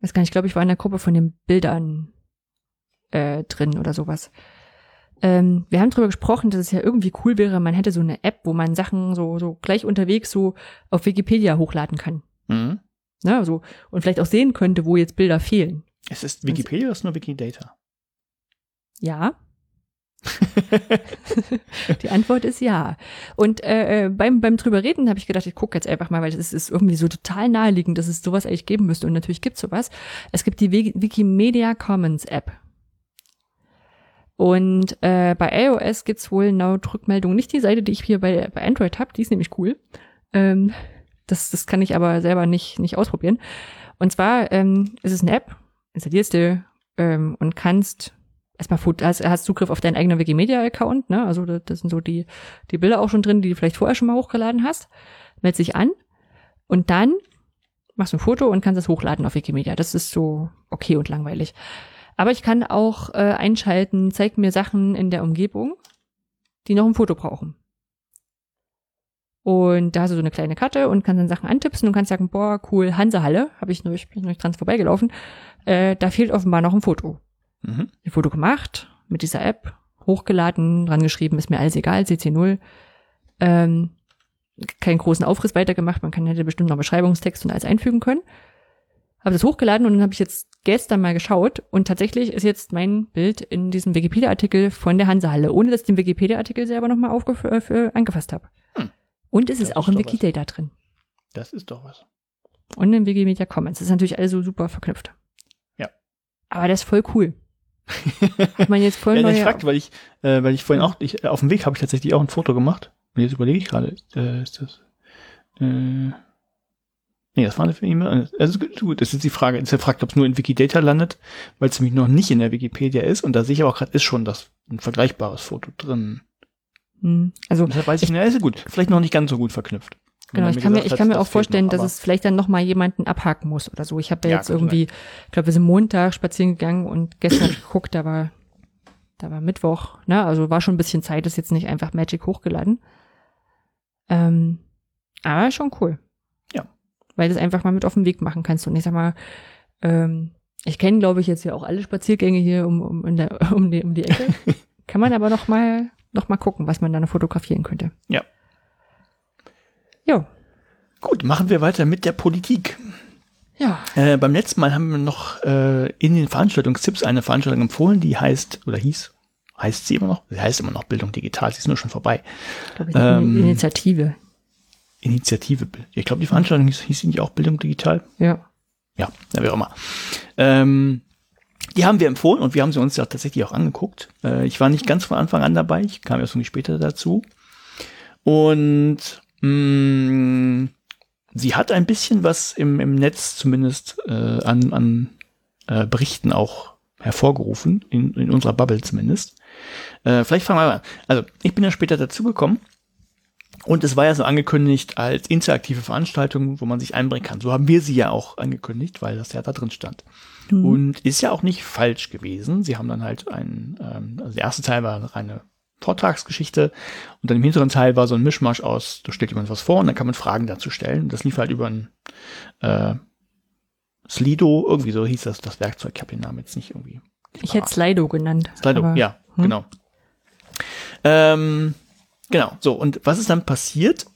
Weiß gar nicht, ich glaube, ich war in der Gruppe von den Bildern äh, drin oder sowas. Ähm, wir haben drüber gesprochen, dass es ja irgendwie cool wäre, man hätte so eine App, wo man Sachen so, so gleich unterwegs so auf Wikipedia hochladen kann. Mhm. Ne, so, und vielleicht auch sehen könnte, wo jetzt Bilder fehlen. Es ist Wikipedia oder ist nur Wikidata? Ja. Die Antwort ist ja. Und äh, äh, beim, beim drüber reden habe ich gedacht, ich gucke jetzt einfach mal, weil das ist irgendwie so total naheliegend, dass es sowas eigentlich geben müsste. Und natürlich gibt's sowas. Es gibt die Wiki- Wikimedia Commons App. Und äh, bei iOS gibt's wohl laut Rückmeldung nicht die Seite, die ich hier bei, bei Android habe. Die ist nämlich cool. Ähm, das, das kann ich aber selber nicht, nicht ausprobieren. Und zwar ähm, ist es eine App, installierst du ähm, und kannst erstmal hast, hast Zugriff auf deinen eigenen Wikimedia-Account, ne? Also da, das sind so die, die Bilder auch schon drin, die du vielleicht vorher schon mal hochgeladen hast. Meld dich an und dann machst du ein Foto und kannst es hochladen auf Wikimedia. Das ist so okay und langweilig. Aber ich kann auch äh, einschalten, zeig mir Sachen in der Umgebung, die noch ein Foto brauchen. Und da hast du so eine kleine Karte und kannst dann Sachen antipsen und kannst sagen, boah, cool, Hansehalle, habe ich nur, ich bin noch dran vorbeigelaufen, äh, da fehlt offenbar noch ein Foto. Mhm. Ein Foto gemacht, mit dieser App, hochgeladen, dran geschrieben, ist mir alles egal, CC0. Ähm, keinen großen Aufriss weitergemacht, man kann hätte bestimmt noch Beschreibungstext und alles einfügen können. Habe das hochgeladen und dann habe ich jetzt gestern mal geschaut und tatsächlich ist jetzt mein Bild in diesem Wikipedia-Artikel von der Hansehalle, ohne dass ich den Wikipedia-Artikel selber nochmal äh, angefasst habe. Hm. Und es Das ist auch im. Wikidata drin. Das ist doch was. Und im Wikimedia Commons. Das ist natürlich alles so super verknüpft. Ja. Aber das ist voll cool. Hat man jetzt vorhin ja, ich neue- fragte, weil ich, äh, weil ich vorhin auch, ich, äh, auf dem Weg habe ich tatsächlich auch ein Foto gemacht. Und jetzt überlege ich gerade, äh, ist das, äh, nee, das war eine E-Mail. Also gut, das ist die Frage. Ist ja fragt, ob es nur in Wikidata landet, weil es nämlich noch nicht in der Wikipedia ist. Und da sehe ich aber auch gerade, ist schon das ein vergleichbares Foto drin. Hm. Also deshalb weiß ich, na, ist gut. Vielleicht noch nicht ganz so gut verknüpft. Genau, ich kann mir, ich kann mir das auch fehlt vorstellen, noch, dass es vielleicht dann noch mal jemanden abhaken muss oder so. Ich habe ja, Ja, jetzt irgendwie, ich glaube, wir sind Montag spazieren gegangen und gestern geguckt, da war, da war Mittwoch, ne? Also war schon ein bisschen Zeit, ist jetzt nicht einfach Magic hochgeladen. Ähm, aber schon cool. Weil du es einfach mal mit auf den Weg machen kannst. Und ich sag mal, ähm, ich kenne, glaube ich, jetzt ja auch alle Spaziergänge hier um, um, in der, um, die, um die Ecke. Kann man aber noch mal, noch mal gucken, was man da noch fotografieren könnte. Ja. Jo. Gut, machen wir weiter mit der Politik. Ja. Äh, beim letzten Mal haben wir noch äh, in den Veranstaltungstipps eine Veranstaltung empfohlen, die heißt, oder hieß, heißt sie immer noch? Sie heißt immer noch Bildung Digital, sie ist nur schon vorbei. ich, Ähm, Initiative. Initiative. Ich glaube, die Veranstaltung hieß, hieß nicht auch Bildung Digital? Ja. Ja, ja, wie auch immer. Ähm, die haben wir empfohlen und wir haben sie uns ja tatsächlich auch angeguckt. Äh, ich war nicht ganz von Anfang an dabei, ich kam erst irgendwie später dazu. Und mh, sie hat ein bisschen was im, im Netz zumindest äh, an, an äh, Berichten auch hervorgerufen, in, in unserer Bubble zumindest. Äh, vielleicht fangen wir mal an. Also, ich bin ja später dazugekommen und es war ja so angekündigt als interaktive Veranstaltung, wo man sich einbringen kann. So haben wir sie ja auch angekündigt, weil das ja da drin stand. Und ist ja auch nicht falsch gewesen. Sie haben dann halt einen, ähm, also der erste Teil war eine Vortragsgeschichte und dann im hinteren Teil war so ein Mischmasch aus, da stellt jemand was vor und dann kann man Fragen dazu stellen. Das lief halt über ein äh, Slido, irgendwie so hieß das, das Werkzeug. Ich habe den Namen jetzt nicht irgendwie. Ich hätte Slido genannt. Slido, ja, hm? genau. Ähm, genau, so, und was ist dann passiert?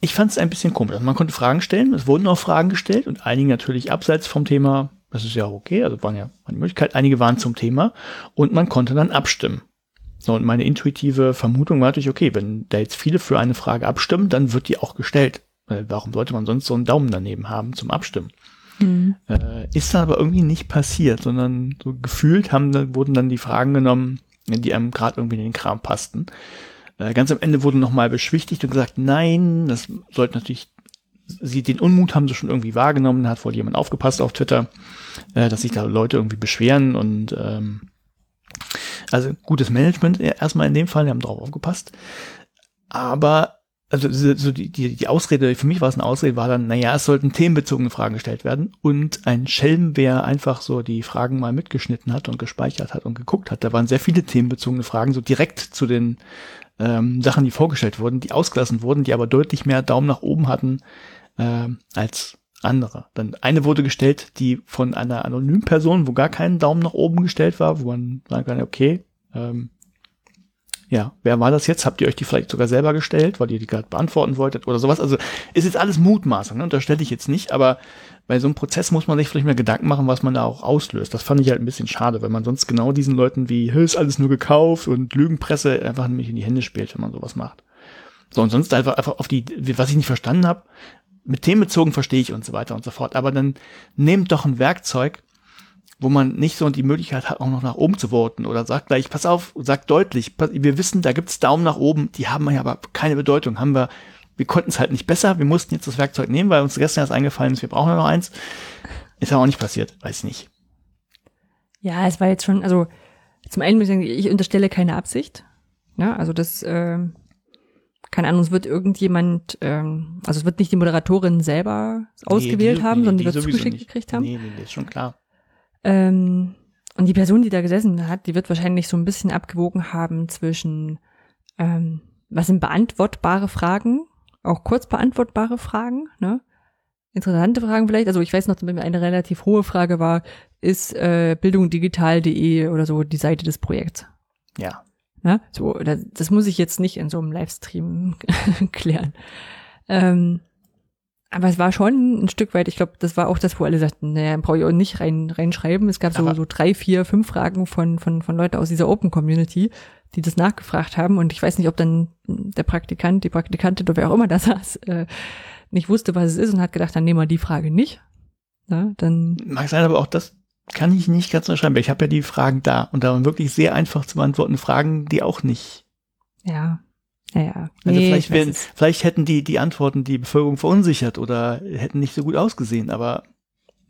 Ich fand es ein bisschen komisch. Also man konnte Fragen stellen, es wurden auch Fragen gestellt und einige natürlich abseits vom Thema, das ist ja auch okay, also waren ja die Möglichkeit, einige waren zum Thema und man konnte dann abstimmen. So, und meine intuitive Vermutung war natürlich, okay, wenn da jetzt viele für eine Frage abstimmen, dann wird die auch gestellt. Weil warum sollte man sonst so einen Daumen daneben haben zum Abstimmen? Hm. Äh, ist dann aber irgendwie nicht passiert, sondern so gefühlt haben, dann- wurden dann die Fragen genommen, die einem gerade irgendwie in den Kram passten. Äh, ganz am Ende wurde nochmal beschwichtigt und gesagt, nein, das sollte natürlich, sie, den Unmut haben sie schon irgendwie wahrgenommen, hat wohl jemand aufgepasst auf Twitter, äh, dass sich da Leute irgendwie beschweren und ähm, also gutes Management äh, erstmal in dem Fall, die haben drauf aufgepasst. Aber also so so die, die, die Ausrede, für mich war es eine Ausrede, war dann, naja, es sollten themenbezogene Fragen gestellt werden. Und ein Schelm, wer einfach so die Fragen mal mitgeschnitten hat und gespeichert hat und geguckt hat, da waren sehr viele themenbezogene Fragen, so direkt zu den ähm, Sachen, die vorgestellt wurden, die ausgelassen wurden, die aber deutlich mehr Daumen nach oben hatten ähm, als andere. Dann eine wurde gestellt, die von einer anonymen Person, wo gar kein Daumen nach oben gestellt war, wo man sagen kann, okay, ähm, ja, wer war das jetzt? Habt ihr euch die vielleicht sogar selber gestellt, weil ihr die gerade beantworten wolltet oder sowas? Also ist jetzt alles Mutmaßung, ne? unterstelle ich jetzt nicht, aber bei so einem Prozess muss man sich vielleicht mal Gedanken machen, was man da auch auslöst. Das fand ich halt ein bisschen schade, weil man sonst genau diesen Leuten wie, "Hö, ist alles nur gekauft und Lügenpresse einfach nämlich in die Hände spielt, wenn man sowas macht. So, und sonst einfach, einfach auf die, was ich nicht verstanden habe, mit themenbezogen verstehe ich und so weiter und so fort. Aber dann nehmt doch ein Werkzeug, wo man nicht so die Möglichkeit hat, auch noch nach oben zu voten oder sagt gleich, pass auf, sagt deutlich, pass, wir wissen, da gibt's Daumen nach oben, die haben ja aber keine Bedeutung, haben wir, wir konnten es halt nicht besser, wir mussten jetzt das Werkzeug nehmen, weil uns gestern erst eingefallen ist, wir brauchen ja noch eins. Ist aber auch nicht passiert, weiß nicht. Ja, es war jetzt schon, also zum einen muss ich sagen, ich unterstelle keine Absicht. Ne? Also das, ähm, keine Ahnung, es wird irgendjemand, ähm, also es wird nicht die Moderatorin selber ausgewählt die- haben, sondern die, wird sowieso zugeschickt nicht. gekriegt haben. Nee, nee, das ist schon klar. Ähm, und die Person, die da gesessen hat, die wird wahrscheinlich so ein bisschen abgewogen haben zwischen, ähm, was sind beantwortbare Fragen, auch kurz beantwortbare Fragen, ne? Interessante Fragen vielleicht. Also ich weiß noch, eine relativ hohe Frage war, ist äh, bildungdigital.de oder so die Seite des Projekts? Ja. Ne? So, das, das muss ich jetzt nicht in so einem Livestream klären. Ähm, aber es war schon ein Stück weit, ich glaube, das war auch das, wo alle sagten, naja, brauche ich auch nicht rein, reinschreiben. Es gab so, Aber- so drei, vier, fünf Fragen von, von, von Leuten aus dieser Open Community, die das nachgefragt haben. Und ich weiß nicht, ob dann der Praktikant, die Praktikantin oder wer auch immer da saß, äh, nicht wusste, was es ist und hat gedacht, dann nehmen wir die Frage nicht. Na, dann, Mag sein, aber auch das, kann ich nicht ganz unterschreiben, weil ich habe ja die Fragen da und da waren wirklich sehr einfach zu beantworten Fragen, die auch nicht. Ja. Ja, ja. Also Nee, vielleicht, wären, vielleicht hätten die, die Antworten die Bevölkerung verunsichert oder hätten nicht so gut ausgesehen, aber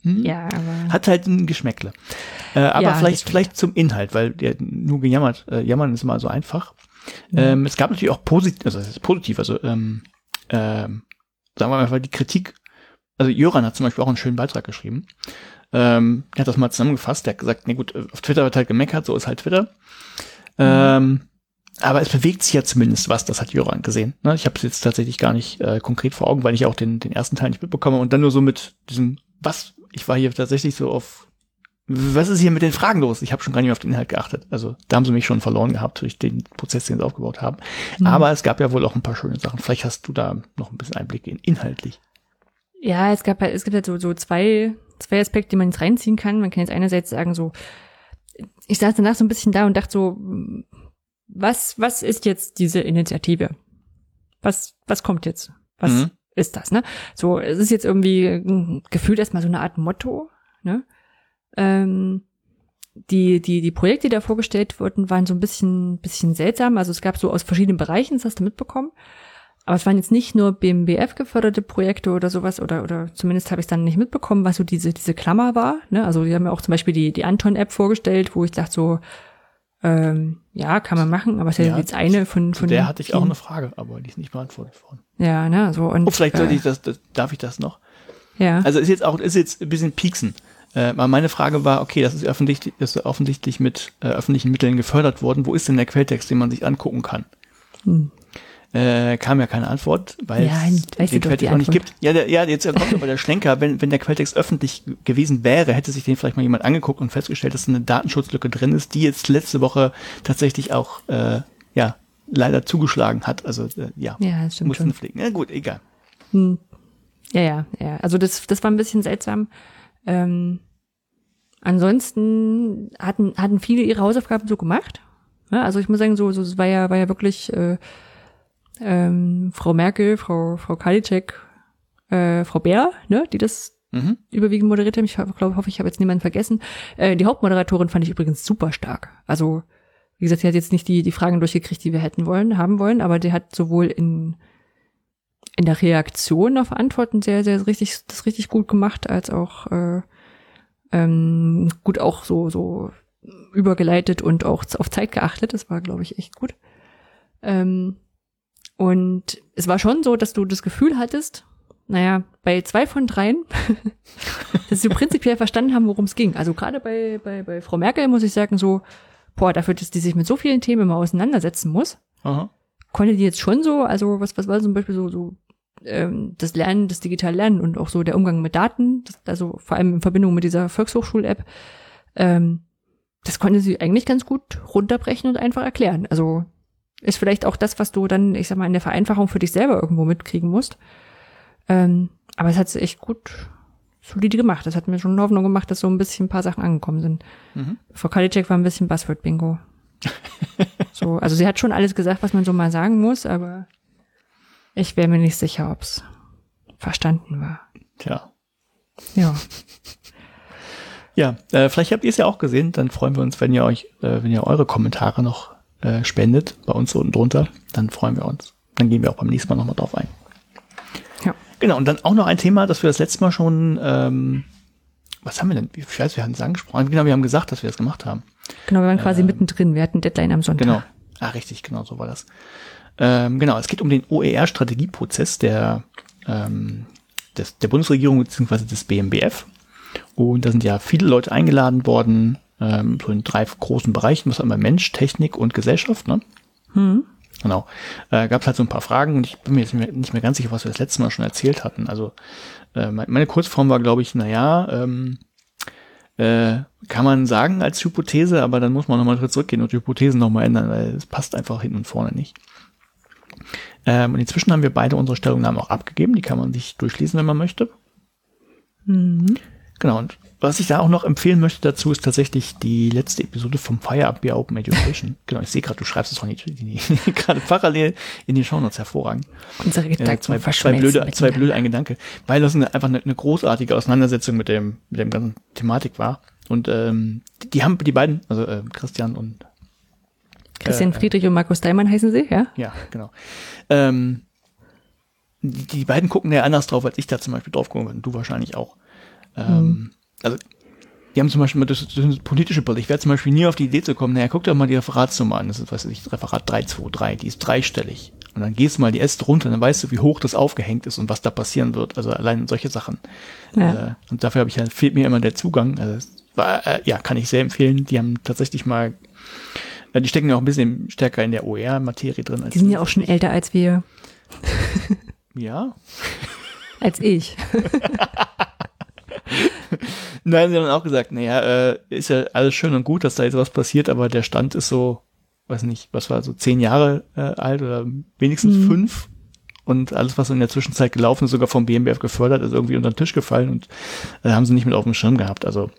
hm, Ja, aber. hat halt ein Geschmäckle. Äh, aber Ja, vielleicht, vielleicht zum Inhalt, weil der nur gejammert, äh, jammern ist immer so einfach. Mhm. Ähm, es gab natürlich auch positiv, also das ist positiv, also ähm, ähm, sagen wir mal einfach die Kritik. Also Jöran hat zum Beispiel auch einen schönen Beitrag geschrieben. Ähm, er hat das mal zusammengefasst. Der hat gesagt, nee gut, auf Twitter wird halt gemeckert, so ist halt Twitter. Ähm, aber es bewegt sich ja zumindest was, das hat Jöran gesehen. Ne? Ich habe es jetzt tatsächlich gar nicht äh, konkret vor Augen, weil ich auch den, den ersten Teil nicht mitbekomme und dann nur so mit diesem, was, ich war hier tatsächlich so auf, was ist hier mit den Fragen los? Ich habe schon gar nicht mehr auf den Inhalt geachtet. Also da haben sie mich schon verloren gehabt durch den Prozess, den sie aufgebaut haben. Mhm. Aber es gab ja wohl auch ein paar schöne Sachen. Vielleicht hast du da noch ein bisschen Einblick in inhaltlich. Ja, es gab halt, es gibt halt so, so zwei, zwei Aspekte, die man jetzt reinziehen kann. Man kann jetzt einerseits sagen, so, ich saß danach so ein bisschen da und dachte so, was, was ist jetzt diese Initiative? Was, was kommt jetzt? Was Mhm. Ist das, ne? So, es ist jetzt irgendwie mm, gefühlt erstmal so eine Art Motto, ne? Ähm, die, die, die Projekte, die da vorgestellt wurden, waren so ein bisschen, bisschen seltsam. Also es gab so aus verschiedenen Bereichen, das hast du mitbekommen. Aber es waren jetzt nicht nur BMBF geförderte Projekte oder sowas, oder, oder zumindest habe ich es dann nicht mitbekommen, was so diese, diese Klammer war. Ne? Also die haben ja auch zum Beispiel die, die Anton-App vorgestellt, wo ich dachte so, ähm, ja, kann man machen, aber es ist ja, jetzt eine von, von der hatte ich auch eine Frage, aber die ist nicht beantwortet worden. Ja, ne, so und Oh, vielleicht sollte äh, ich das, das, darf ich das noch? ja. Also ist jetzt auch, ist jetzt ein bisschen pieksen. Äh, meine Frage war, okay, das ist offensichtlich, das ist offensichtlich mit äh, öffentlichen Mitteln gefördert worden. Wo ist denn der Quelltext, den man sich angucken kann? Hm. Äh, kam ja keine Antwort, weil Ja, es den Quelltext noch nicht gibt. Ja, der, ja, jetzt kommt aber der Schlenker, wenn, wenn der Quelltext öffentlich gewesen wäre, hätte sich den vielleicht mal jemand angeguckt und festgestellt, dass eine Datenschutzlücke drin ist, die jetzt letzte Woche tatsächlich auch, äh, ja, leider zugeschlagen hat. Also, äh, ja, ja, mussten pflegen. Ja, gut, egal. Hm. Ja, ja, ja. Also das, das war ein bisschen seltsam. Ähm, ansonsten hatten, hatten viele ihre Hausaufgaben so gemacht. Ja, also ich muss sagen, so, so es war ja, war ja wirklich äh, ähm, Frau Merkel, Frau, Frau Karliczek, äh, Frau Bär, ne, die das Mhm. überwiegend moderiert haben. Ich glaube, hoffe, ich habe jetzt niemanden vergessen. Äh, die Hauptmoderatorin fand ich übrigens super stark. Also, wie gesagt, sie hat jetzt nicht die, die Fragen durchgekriegt, die wir hätten wollen, haben wollen, aber die hat sowohl in, in der Reaktion auf Antworten sehr, sehr richtig, das richtig gut gemacht, als auch äh, ähm, gut auch so, so übergeleitet und auch auf Zeit geachtet. Das war, glaube ich, echt gut. Ähm, und es war schon so, dass du das Gefühl hattest, naja, bei zwei von dreien, dass sie prinzipiell verstanden haben, worum es ging. Also gerade bei, bei, bei Frau Merkel muss ich sagen, so, boah, dafür, dass die sich mit so vielen Themen immer auseinandersetzen muss, Aha. konnte die jetzt schon so, also was, was war zum Beispiel so, so ähm, das Lernen, das digitale Lernen und auch so der Umgang mit Daten, das, also vor allem in Verbindung mit dieser Volkshochschul-App, ähm, das konnte sie eigentlich ganz gut runterbrechen und einfach erklären. Also ist vielleicht auch das, was du dann, ich sag mal, in der Vereinfachung für dich selber irgendwo mitkriegen musst. Ähm, aber es hat sie echt gut solide gemacht. Das hat mir schon Hoffnung gemacht, dass so ein bisschen ein paar Sachen angekommen sind. Mhm. Frau Kalicek war ein bisschen Buzzword-Bingo. so, also sie hat schon alles gesagt, was man so mal sagen muss, aber ich wäre mir nicht sicher, ob's verstanden war. Tja. Ja. Ja, äh, vielleicht habt ihr es ja auch gesehen. Dann freuen wir uns, wenn ihr euch, äh, wenn ihr eure Kommentare noch äh, spendet bei uns unten drunter. Dann freuen wir uns. Dann gehen wir auch beim nächsten Mal nochmal drauf ein. Ja. Genau, und dann auch noch ein Thema, das wir das letzte Mal schon, ähm, was haben wir denn? Ich weiß, wir hatten es angesprochen. Genau, wir haben gesagt, dass wir das gemacht haben. Genau, wir waren quasi mittendrin. Wir hatten Deadline am Sonntag. Genau. Ah, richtig, genau, so war das. Ähm, genau, es geht um den OER-Strategieprozess der, ähm, des, der Bundesregierung bzw. des BMBF. Und da sind ja viele Leute eingeladen worden, ähm, so in drei großen Bereichen, was einmal Mensch, Technik und Gesellschaft, ne? Hm. Genau. Äh, Gab es halt so ein paar Fragen und ich bin mir jetzt nicht mehr, nicht mehr ganz sicher, was wir das letzte Mal schon erzählt hatten. Also äh, me- meine Kurzform war, glaube ich, naja, ähm, äh, kann man sagen als Hypothese, aber dann muss man nochmal zurückgehen und die Hypothesen nochmal ändern, weil es passt einfach hinten und vorne nicht. Ähm, und inzwischen haben wir beide unsere Stellungnahmen auch abgegeben, die kann man sich durchlesen, wenn man möchte. Mhm. Genau, und was ich da auch noch empfehlen möchte dazu, ist tatsächlich die letzte Episode vom Fire Up Your Open Education. genau, ich sehe gerade, du schreibst es die, die gerade parallel in die Shownotes hervorragend. Unsere Äh, Gedanken zwei, zwei verschmelzen blöde, zwei blöde ein Gedanke. Weil das eine, einfach eine, eine großartige Auseinandersetzung mit dem, mit dem ganzen Thematik war. Und ähm, die, die haben die beiden, also äh, Christian und Christian äh, Friedrich und Markus Daimann heißen sie, ja? Ja, genau. Ähm, die, die beiden gucken ja anders drauf, als ich da zum Beispiel drauf gucke, und du wahrscheinlich auch. Ähm, Also, die haben zum Beispiel das, das ist politische Bild. Ich wäre zum Beispiel nie auf die Idee zu kommen, naja, guck dir mal die Referatsnummer an. Das ist, weiß ich, Referat 323, die ist dreistellig. Und dann gehst du mal die S runter, dann weißt du, wie hoch das aufgehängt ist und was da passieren wird. Also allein solche Sachen. Ja. Äh, und dafür habe ich halt, fehlt mir immer der Zugang. Also, war, äh, ja, kann ich sehr empfehlen. Die haben tatsächlich mal, äh, die stecken ja auch ein bisschen stärker in der OER-Materie drin. Als Die sind ja auch schon älter als wir, Ja. als ich. Nein, sie haben dann auch gesagt, naja, äh, ist ja alles schön und gut, dass da jetzt was passiert, aber der Stand ist so, weiß nicht, was war so zehn Jahre äh, alt oder wenigstens Mhm. fünf. Und alles, was in der Zwischenzeit gelaufen ist, sogar vom BMBF gefördert, ist irgendwie unter den Tisch gefallen und äh, haben sie nicht mit auf dem Schirm gehabt. Also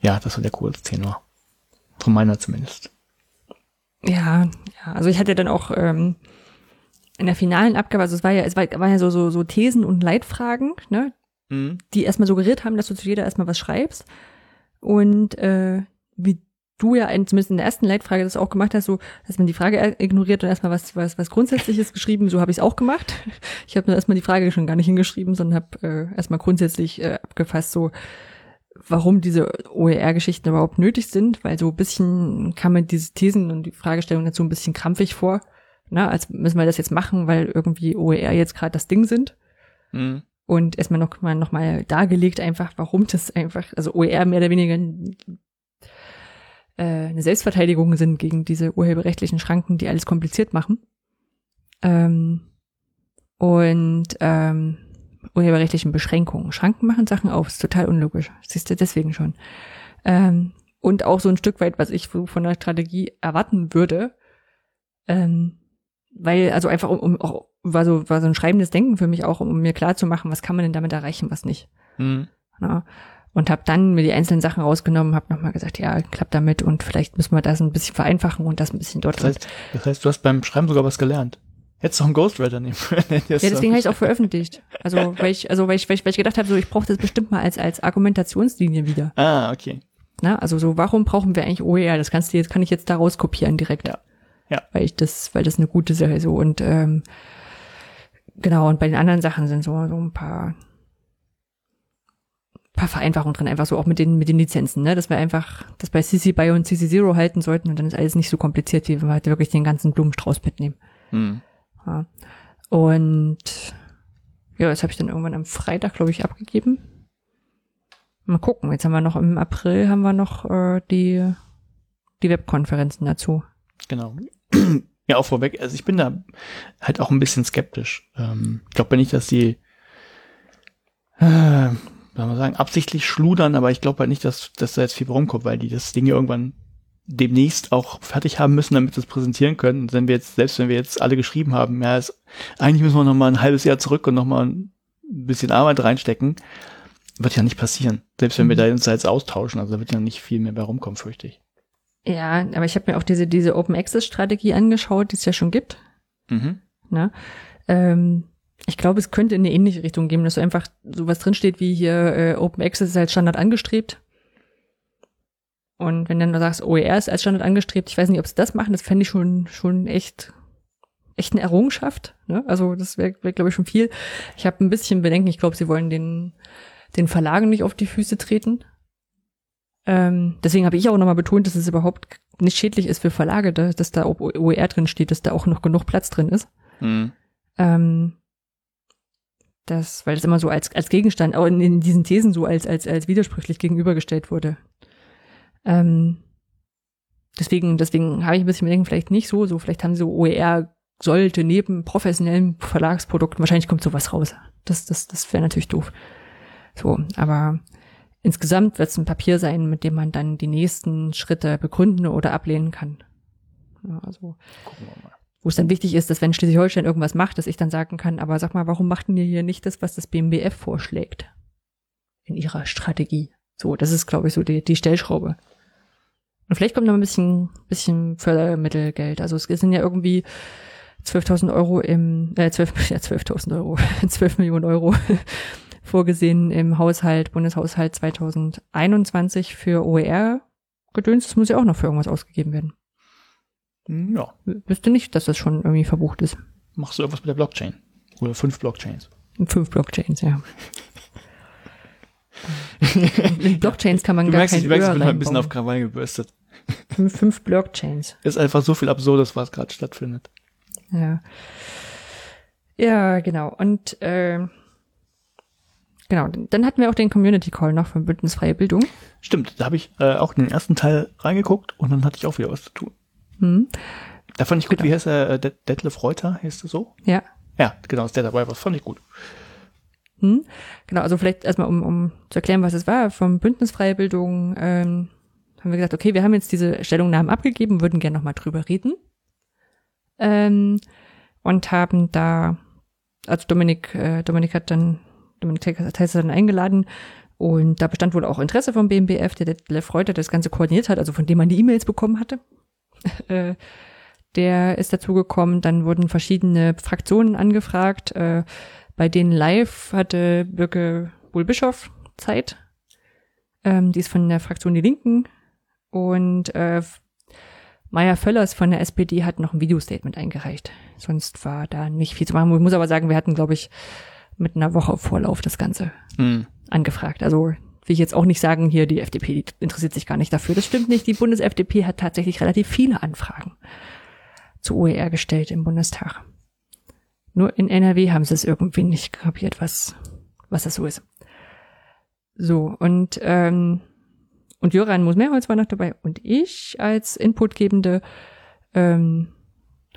ja, das war der coolste Tenor. Von meiner zumindest. Ja, ja, also ich hatte dann auch ähm, in der finalen Abgabe, also es war ja, es war, waren ja so, so, so Thesen und Leitfragen, ne, Mhm. die erstmal suggeriert haben, dass du zu jeder erstmal was schreibst. Und äh, wie du ja in, zumindest in der ersten Leitfrage das auch gemacht hast, so, dass man die Frage ignoriert und erstmal was, was, was Grundsätzliches geschrieben, so habe ich es auch gemacht. Ich habe nur erstmal die Frage schon gar nicht hingeschrieben, sondern habe äh, erstmal grundsätzlich äh, abgefasst, so warum diese OER-Geschichten überhaupt nötig sind, weil so ein bisschen kam mir diese Thesen und die Fragestellung dazu ein bisschen krampfig vor. Na, als müssen wir das jetzt machen, weil irgendwie OER jetzt gerade das Ding sind Mhm. Und erstmal noch mal, noch mal dargelegt einfach, warum das einfach, also OER mehr oder weniger äh, eine Selbstverteidigung sind gegen diese urheberrechtlichen Schranken, die alles kompliziert machen. Ähm, und ähm, urheberrechtlichen Beschränkungen. Schranken machen Sachen auf, ist total unlogisch. Siehst du deswegen schon. Ähm, und auch so ein Stück weit, was ich von der Strategie erwarten würde, ähm, weil, also einfach um, um auch, war so, war so ein schreibendes Denken für mich auch, um mir klar zu machen, was kann man denn damit erreichen, was nicht. Mhm. Ja. Und habe dann mir die einzelnen Sachen rausgenommen, habe nochmal gesagt, ja, klappt damit und vielleicht müssen wir das ein bisschen vereinfachen und das ein bisschen dort. Das heißt, das heißt, du hast beim Schreiben sogar was gelernt. Hättest du einen Ghostwriter nehmen können. ja, deswegen habe ich auch veröffentlicht. Also weil ich, also weil ich, weil ich, weil ich gedacht habe, so ich brauche das bestimmt mal als als Argumentationslinie wieder. Ah, okay. Na, also so, warum brauchen wir eigentlich OER? Das kannst du jetzt, kann ich jetzt daraus kopieren direkt. Ja. Ja. Weil ich das, weil das eine gute Sache. So und ähm, genau, und bei den anderen Sachen sind so, so ein paar paar Vereinfachungen drin, einfach so auch mit den, mit den Lizenzen, ne? Dass wir einfach das bei CC BY und CC Zero halten sollten und dann ist alles nicht so kompliziert, wie wenn wir halt wirklich den ganzen Blumenstrauß mitnehmen. Mhm. Ja. Und ja, das habe ich dann irgendwann am Freitag, glaube ich, abgegeben. Mal gucken. Jetzt haben wir noch im April haben wir noch äh, die die Webkonferenzen dazu. Genau. Ja, auch vorweg. Also ich bin da halt auch ein bisschen skeptisch. Ähm, ich glaube nicht, dass die, äh, soll man sagen, absichtlich schludern, aber ich glaube halt nicht, dass, dass da jetzt viel rumkommt, weil die das Ding ja irgendwann demnächst auch fertig haben müssen, damit sie es präsentieren können. Und wenn wir jetzt, selbst wenn wir jetzt alle geschrieben haben, ja, es, eigentlich müssen wir noch mal ein halbes Jahr zurück und noch mal ein bisschen Arbeit reinstecken, wird ja nicht passieren. Selbst wenn wir Mhm. da uns jetzt austauschen, also da wird ja nicht viel mehr bei rumkommen, fürchte ich. Ja, aber ich habe mir auch diese diese Open Access Strategie angeschaut, die es ja schon gibt. Mhm. Ne? Ähm, ich glaube, es könnte in eine ähnliche Richtung gehen, dass so einfach sowas drinsteht wie hier äh, Open Access ist als Standard angestrebt. Und wenn dann du sagst, OER ist als Standard angestrebt, ich weiß nicht, ob sie das machen, das fände ich schon, schon echt, echt eine Errungenschaft. Ne? Also das wäre, wär, glaube ich, schon viel. Ich habe ein bisschen Bedenken, ich glaube, sie wollen den, den Verlagen nicht auf die Füße treten. Ähm, deswegen habe ich auch nochmal betont, dass es überhaupt nicht schädlich ist für Verlage, da, dass da OER drin steht, dass da auch noch genug Platz drin ist. Mhm. Ähm, das, weil das immer so als, als Gegenstand, auch in, in diesen Thesen so als, als, als widersprüchlich gegenübergestellt wurde. Ähm, deswegen, deswegen habe ich ein bisschen Bedenken, vielleicht nicht so, so, vielleicht haben sie so OER sollte neben professionellen Verlagsprodukten, wahrscheinlich kommt sowas raus. Das, das, das wäre natürlich doof. So, aber insgesamt wird es ein Papier sein, mit dem man dann die nächsten Schritte begründen oder ablehnen kann. Ja, also wo es dann wichtig ist, dass wenn Schleswig-Holstein irgendwas macht, dass ich dann sagen kann, aber sag mal, warum machten ihr hier nicht das, was das BMBF vorschlägt? In ihrer Strategie. So, das ist, glaube ich, so die, die Stellschraube. Und vielleicht kommt noch ein bisschen, bisschen Fördermittelgeld. Also es sind ja irgendwie 12.000 Euro im, äh, 12, ja, 12.000 Euro, 12 Millionen Euro vorgesehen im Haushalt, Bundeshaushalt 2021 für OER gedöns. Das muss ja auch noch für irgendwas ausgegeben werden. Ja. Wüsste nicht, dass das schon irgendwie verbucht ist. Machst du irgendwas mit der Blockchain? Oder fünf Blockchains? Fünf Blockchains, ja. In Blockchains kann man Du gar merkst, kein ich, merkst, ich bin halt ein bisschen auf. Krawall gebürstet. fünf, fünf Blockchains. Ist einfach so viel Absurdes, was gerade stattfindet. Ja. Ja, genau. Und ähm, genau, dann hatten wir auch den Community Call noch von Bündnis Freie Bildung. Stimmt, da habe ich äh, auch in den ersten Teil reingeguckt und dann hatte ich auch wieder was zu tun. Hm. Da fand ich gut, wie heißt er? Äh, Det- Detlef Reuter, heißt er so? Ja. Ja, genau, ist der dabei, was fand ich gut. Hm? Genau, also vielleicht erstmal, um, um zu erklären, was es war, vom Bündnis Freie Bildung ähm, haben wir gesagt, okay, wir haben jetzt diese Stellungnahmen abgegeben, würden gerne nochmal drüber reden. Ähm, und haben da, also Dominik, äh, Dominik hat dann, Dominik hat dann eingeladen und da bestand wohl auch Interesse vom BMBF, der Detlef Reuter der das Ganze koordiniert hat, also von dem man die E-Mails bekommen hatte. äh, der ist dazugekommen, dann wurden verschiedene Fraktionen angefragt, äh, bei denen live hatte Birke Buhl-Bischoff Zeit. Ähm, die ist von der Fraktion Die Linken. Und äh, Maya Völlers von der SPD hat noch ein Videostatement eingereicht. Sonst war da nicht viel zu machen. Ich muss aber sagen, wir hatten, glaube ich, mit einer Woche Vorlauf das Ganze Hm. angefragt. Also will ich jetzt auch nicht sagen, hier die FDP die interessiert sich gar nicht dafür. Das stimmt nicht. Die Bundes-FDP hat tatsächlich relativ viele Anfragen zu OER gestellt im Bundestag. Nur in NRW haben sie es irgendwie nicht kapiert, was, was das so ist. So, und, ähm, und Jöran Moosmeerholz war noch dabei und ich als Inputgebende ähm,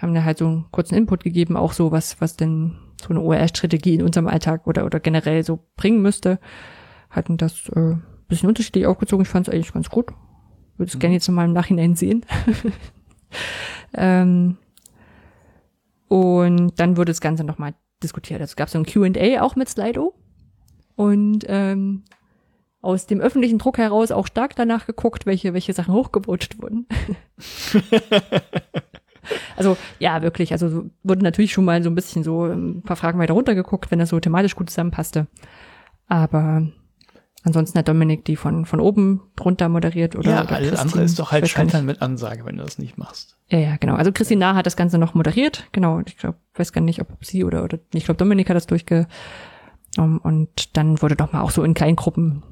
haben da halt so einen kurzen Input gegeben, auch so was, was denn so eine OER-Strategie in unserem Alltag oder, oder generell so bringen müsste. Hatten das äh, bisschen unterschiedlich aufgezogen. Ich fand es eigentlich ganz gut. Würde es gerne jetzt nochmal im Nachhinein sehen. ähm, und dann wurde das Ganze nochmal diskutiert. Also es gab so ein Q&A auch mit Slido. Und ähm, aus dem öffentlichen Druck heraus auch stark danach geguckt, welche, welche Sachen hochgerutscht wurden. also ja, wirklich. Also so, wurde natürlich schon mal so ein bisschen so ein paar Fragen weiter runtergeguckt, wenn das so thematisch gut zusammenpasste. Aber ansonsten hat Dominik die von, von oben drunter moderiert oder, ja, oder alles Christine, andere ist doch halt. Scheitern mit Ansage, wenn du das nicht machst. Ja, ja, genau. Also Christine Nahr hat das Ganze noch moderiert. Genau. Ich glaube, weiß gar nicht, ob sie oder, oder ich glaube, Dominik hat das durchgenommen. Und dann wurde doch mal auch so in kleinen Gruppen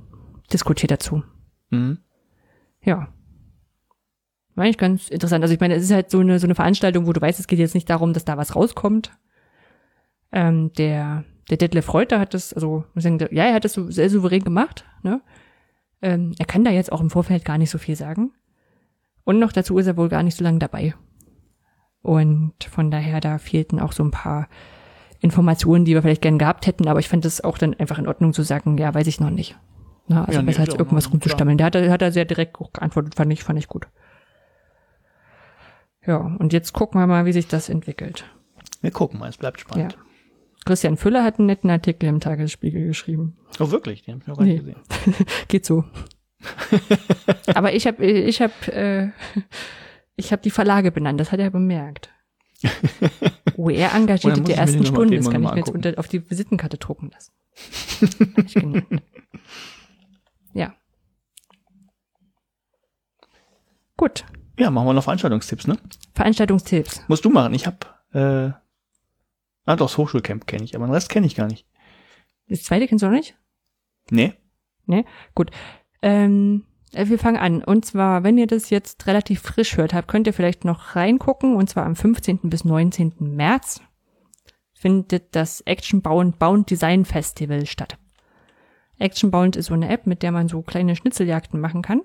diskutiert dazu. Mhm. Ja. War eigentlich ganz interessant. Also ich meine, es ist halt so eine, so eine Veranstaltung, wo du weißt, es geht jetzt nicht darum, dass da was rauskommt. Ähm, der, der Detlef Reuter hat das, also, muss ich sagen, ja, er hat das so sehr souverän gemacht, ne? Ähm, er kann da jetzt auch im Vorfeld gar nicht so viel sagen. Und noch dazu ist er wohl gar nicht so lange dabei. Und von daher, da fehlten auch so ein paar Informationen, die wir vielleicht gern gehabt hätten, aber ich fand es auch dann einfach in Ordnung zu sagen, ja, weiß ich noch nicht. Na, also Ja, nee, besser als ja auch irgendwas rumzustammeln. Der hat, da- hat er sehr direkt auch geantwortet, fand ich, fand ich gut. Ja, und jetzt gucken wir mal, wie sich das entwickelt. Wir gucken mal, es bleibt spannend. Ja. Christian Füller hat einen netten Artikel im Tagesspiegel geschrieben. Oh, wirklich? Den hab ich noch gar nicht Nee. gesehen. Geht so. Aber ich habe ich hab, äh, ich hab die Verlage benannt, das hat er bemerkt. OER Oh, engagierte mir ersten den noch mal- Stunde, den das kann ich mir jetzt unter, auf die Visitenkarte drucken lassen. Ja. Gut. Ja, machen wir noch Veranstaltungstipps, ne? Veranstaltungstipps. Musst du machen. Ich hab, äh, ah, doch, das Hochschulcamp kenne ich, aber den Rest kenne ich gar nicht. Das zweite kennst du noch nicht? Nee? Gut. Ähm, äh, wir fangen an. Und zwar, wenn ihr das jetzt relativ frisch hört habt, könnt ihr vielleicht noch reingucken. Und zwar am 15. bis 19. März findet das Action Bound Bound Design Festival statt. Action Bound ist so eine App, mit der man so kleine Schnitzeljagden machen kann.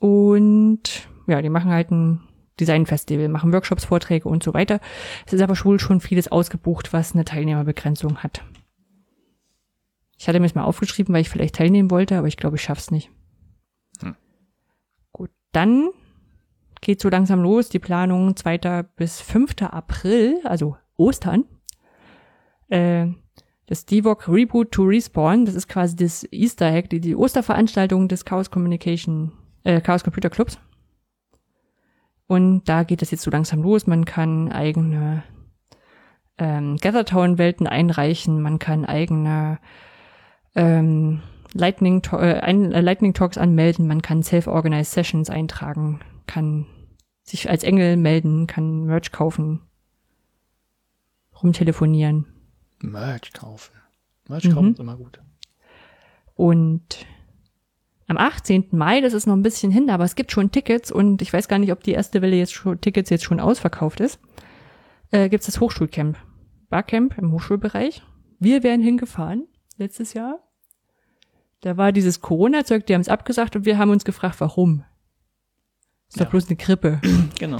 Und ja, die machen halt ein Designfestival, machen Workshops, Vorträge und so weiter. Es ist aber wohl schon vieles ausgebucht, was eine Teilnehmerbegrenzung hat. Ich hatte mir das mal aufgeschrieben, weil ich vielleicht teilnehmen wollte, aber ich glaube, ich schaff's nicht. Hm. Gut, dann geht so langsam los, die Planung 2. bis 5. April, also Ostern. Äh, das DIVOC Reboot to Respawn, das ist quasi das Easter Egg, die, die Osterveranstaltung des Chaos Communication, äh, Chaos Computer Clubs. Und da geht es jetzt so langsam los. Man kann eigene ähm, Gathertown-Welten einreichen, man kann eigene ähm, Lightning, äh, ein, äh, Lightning Talks anmelden, man kann Self-Organized Sessions eintragen, kann sich als Engel melden, kann Merch kaufen, rumtelefonieren. Merch kaufen. Merch kaufen Mhm. ist immer gut. Und am 18. Mai, das ist noch ein bisschen hin, aber es gibt schon Tickets und ich weiß gar nicht, ob die erste Welle jetzt schon, Tickets jetzt schon ausverkauft ist, äh, gibt's das Hochschulcamp. Barcamp im Hochschulbereich. Wir wären hingefahren, letztes Jahr. Da war dieses Corona-Zeug, die haben es abgesagt und wir haben uns gefragt, warum? Ist Ja. doch bloß eine Grippe. Genau.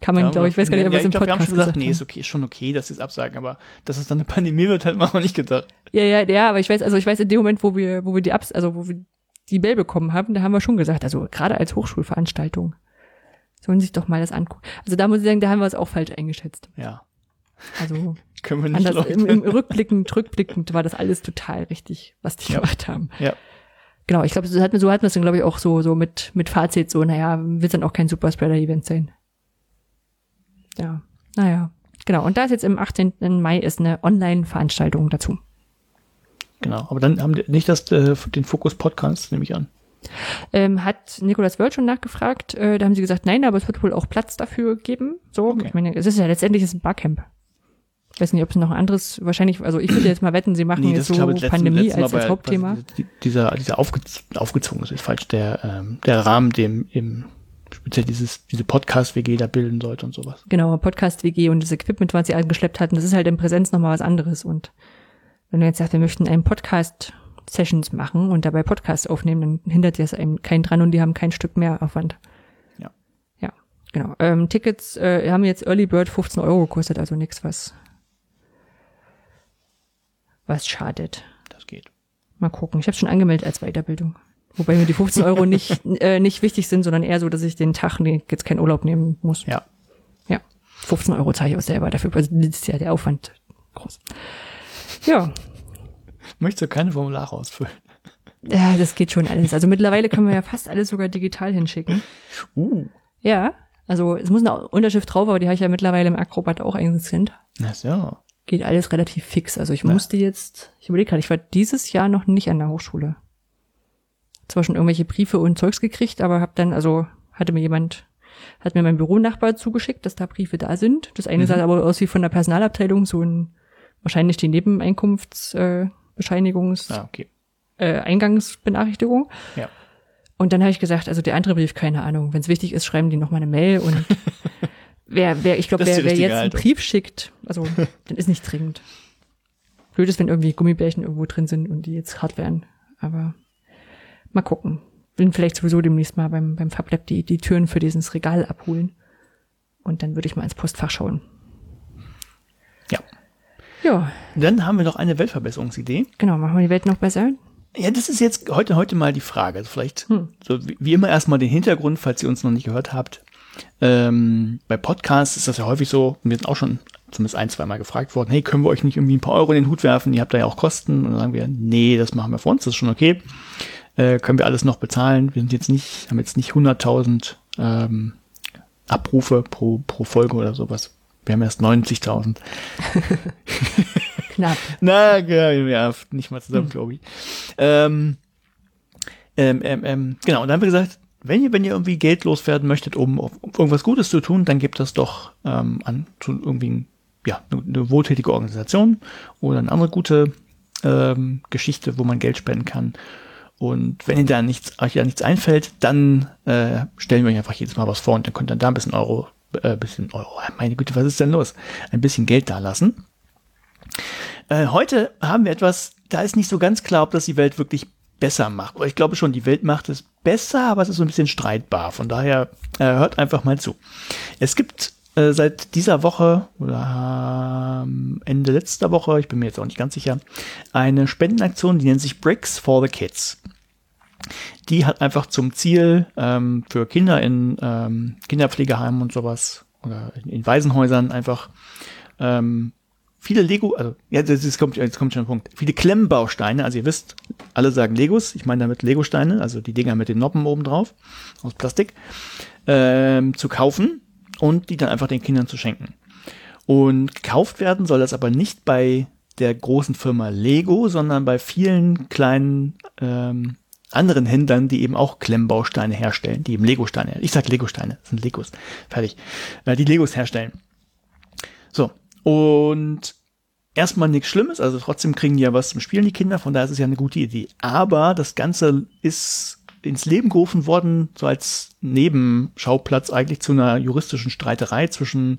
Kann man, Ja, glaube ich, weiß gar nicht, ob ja, es im glaub, wir haben Podcast schon gesagt, gesagt nee, ist okay, ist schon okay, dass sie es absagen, aber dass es dann eine Pandemie wird, hat man auch nicht gedacht. Ja, ja, ja, aber ich weiß, also ich weiß in dem Moment, wo wir, wo wir die Abs, also wo wir die Mail bekommen haben, da haben wir schon gesagt, also gerade als Hochschulveranstaltung sollen sich doch mal das angucken. Also da muss ich sagen, da haben wir es auch falsch eingeschätzt. Ja. Also Können wir nicht anders, im, im rückblickend, rückblickend war das alles total richtig, was die Ja. gemacht haben. Ja. Genau, ich glaube, so hatten wir, so hatten wir es dann, glaube ich, auch so, so mit, mit Fazit, so, naja, wird dann auch kein Superspreader-Event sein. Ja, naja. Genau, und da ist jetzt im 18. Mai ist eine Online-Veranstaltung dazu. Genau. Aber dann haben die nicht das, äh, den Fokus Podcast, nehme ich an. Ähm, hat Nicolas Wörth schon nachgefragt, äh, da haben sie gesagt, nein, aber es wird wohl auch Platz dafür geben. So, Okay. ich meine, es ist ja letztendlich ist ein Barcamp. Ich weiß nicht, ob es noch ein anderes, wahrscheinlich, also ich würde jetzt mal wetten, sie machen jetzt so glaube letzten- Pandemie letzten als, als Hauptthema. die- Dieser, dieser aufge, aufgezogen ist, ist falsch. Der, ähm, der Rahmen, dem im, speziell dieses, diese Podcast-WG da bilden sollte und sowas. Genau, Podcast-WG und das Equipment, was sie angeschleppt hatten, das ist halt in Präsenz nochmal was anderes. Und wenn du jetzt sagst, wir möchten einen Podcast-Sessions machen und dabei Podcast aufnehmen, dann hindert das einem keinen dran und die haben kein Stück mehr Aufwand. Ja. Ja, genau. Ähm, Tickets äh, haben jetzt Early Bird 15 Euro gekostet, also nichts, was, was schadet. Das geht. Mal gucken. Ich habe schon angemeldet als Weiterbildung. Wobei mir die 15 Euro nicht, äh, nicht wichtig sind, sondern eher so, dass ich den Tag nee, jetzt keinen Urlaub nehmen muss. Ja. Ja, 15 Euro zahle ich auch selber dafür. Also das ist ja der Aufwand groß. Ja, Möchtest du keine Formulare ausfüllen? ja, das geht schon alles. Also mittlerweile können wir ja fast alles sogar digital hinschicken. Uh. Ja, also es muss eine Unterschrift drauf, aber die habe ich ja mittlerweile im Acrobat auch eingescannt. Na so. Geht alles relativ fix. Also ich Ja. musste jetzt, ich überlege gerade, ich war dieses Jahr noch nicht an der Hochschule. Zwar schon irgendwelche Briefe und Zeugs gekriegt, aber habe dann, also hatte mir jemand, hat mir mein Büronachbar zugeschickt, dass da Briefe da sind. Das eine Mhm. sah aber aus wie von der Personalabteilung, so ein, wahrscheinlich die Nebeneinkunftsbescheinigungs, äh, Ah, okay. äh, Eingangsbenachrichtigung. Ja. Und dann habe ich gesagt, also der andere Brief, keine Ahnung. Wenn es wichtig ist, schreiben die noch mal eine Mail und wer, wer, ich glaube, wer, wer jetzt einen Haltung. Brief schickt, also dann ist nicht dringend. Blöd ist, wenn irgendwie Gummibärchen irgendwo drin sind und die jetzt hart werden. Aber mal gucken. Will vielleicht sowieso demnächst mal beim, beim FabLab die, die Türen für dieses Regal abholen. Und dann würde ich mal ins Postfach schauen. Ja. Dann haben wir noch eine Weltverbesserungsidee. genau. Machen wir die Welt noch besser? Ja, das ist jetzt heute, heute mal die Frage. Also vielleicht Hm. so wie, wie immer erstmal den Hintergrund, falls ihr uns noch nicht gehört habt. Ähm, bei Podcasts ist das ja häufig so, wir sind auch schon zumindest ein, zwei Mal gefragt worden, hey, können wir euch nicht irgendwie ein paar Euro in den Hut werfen? Ihr habt da ja auch Kosten. Und dann sagen wir, nee, das machen wir für uns, das ist schon okay. Äh, können wir alles noch bezahlen? Wir sind jetzt nicht, haben jetzt nicht 100.000 ähm, Abrufe pro, pro Folge oder sowas. Wir haben erst 90.000. Knapp. Na, ja, nicht mal zusammen, glaube ich. Ähm, ähm, ähm, ähm, genau, und dann haben wir gesagt, wenn ihr, wenn ihr irgendwie Geld loswerden möchtet, um, um irgendwas Gutes zu tun, dann gebt das doch ähm, an zu irgendwie ja, eine, eine wohltätige Organisation oder eine andere gute ähm, Geschichte, wo man Geld spenden kann. Und wenn ihr da nichts, euch da nichts einfällt, dann äh, stellen wir euch einfach jedes Mal was vor und dann könnt ihr da ein bisschen Euro, äh, bisschen Euro, meine Güte, was ist denn los? Ein bisschen Geld da lassen. Äh, heute haben wir etwas, da ist nicht so ganz klar, ob das die Welt wirklich besser macht. Ich glaube schon, die Welt macht es besser, aber es ist so ein bisschen streitbar. Von daher äh, hört einfach mal zu. Es gibt äh, seit dieser Woche oder ähm, Ende letzter Woche, ich bin mir jetzt auch nicht ganz sicher, eine Spendenaktion, die nennt sich Bricks for the Kids. Die hat einfach zum Ziel ähm, für Kinder in ähm, Kinderpflegeheimen und sowas oder in, Waisenhäusern einfach ähm, viele Lego, also ja, das, das kommt, jetzt kommt schon ein Punkt. Viele Klemmbausteine, also ihr wisst, alle sagen Legos, ich meine damit Legosteine, also die Dinger mit den Noppen oben drauf aus Plastik, ähm, zu kaufen und die dann einfach den Kindern zu schenken. Und gekauft werden soll das aber nicht bei der großen Firma Lego, sondern bei vielen kleinen ähm, anderen Händlern, die eben auch Klemmbausteine herstellen, die eben Lego-Steine, ich sag Lego-Steine, das sind Legos, fertig, äh, die Legos herstellen. So, und erstmal nichts Schlimmes, also trotzdem kriegen die ja was zum Spielen, die Kinder, von daher ist es ja eine gute Idee. Aber das Ganze ist ins Leben gerufen worden, so als Nebenschauplatz eigentlich zu einer juristischen Streiterei zwischen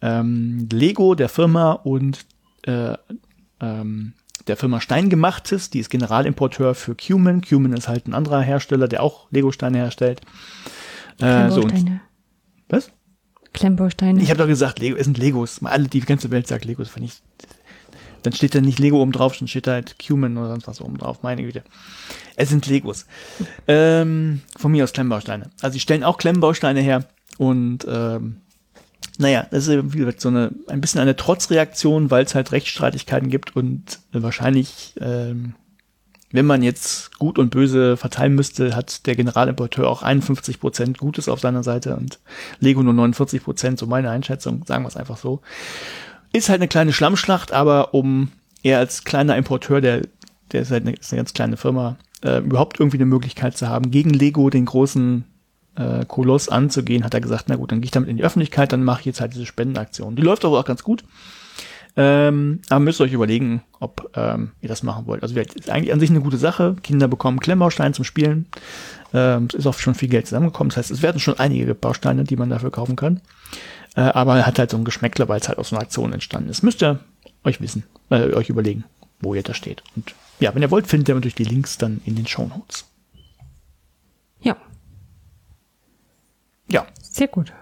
ähm, Lego, der Firma, und äh, ähm, der Firma Steingemachtes, die ist Generalimporteur für Cuman. Cuman ist halt ein anderer Hersteller, der auch Lego-Steine herstellt. Äh, so und, was? Klemmbausteine. Ich habe doch gesagt, Lego, es sind Legos. Alle, die ganze Welt sagt Legos, fand ich. Dann steht da nicht Lego oben drauf, dann steht da halt Cuman oder sonst was oben drauf. Meine Güte. Es sind Legos. Ähm, von mir aus Klemmbausteine. Also, die stellen auch Klemmbausteine her und ähm, naja, das ist wie gesagt so eine ein bisschen eine Trotzreaktion, weil es halt Rechtsstreitigkeiten gibt und äh, wahrscheinlich, ähm, wenn man jetzt gut und böse verteilen müsste, hat der Generalimporteur auch 51 Prozent Gutes auf seiner Seite und Lego nur 49 Prozent, so meine Einschätzung, sagen wir es einfach so. Ist halt eine kleine Schlammschlacht, aber um eher als kleiner Importeur, der, der ist halt eine, ist eine ganz kleine Firma, äh, überhaupt irgendwie eine Möglichkeit zu haben, gegen Lego den großen äh, Koloss anzugehen, hat er gesagt, na gut, dann gehe ich damit in die Öffentlichkeit, dann mache ich jetzt halt diese Spendenaktion. Die läuft aber auch ganz gut. Ähm, aber müsst ihr euch überlegen, ob ähm, ihr das machen wollt. Also ist eigentlich an sich eine gute Sache. Kinder bekommen Klemmbausteine zum Spielen. Ähm, es ist auch schon viel Geld zusammengekommen. Das heißt, es werden schon einige Bausteine, die man dafür kaufen kann. Äh, aber er hat halt so ein Geschmäckler, weil es halt aus einer Aktion entstanden ist. Müsst ihr euch wissen, äh, euch überlegen, wo ihr da steht. Und ja, wenn ihr wollt, findet ihr natürlich die Links dann in den Show Notes. Ja, ja. Sehr gut.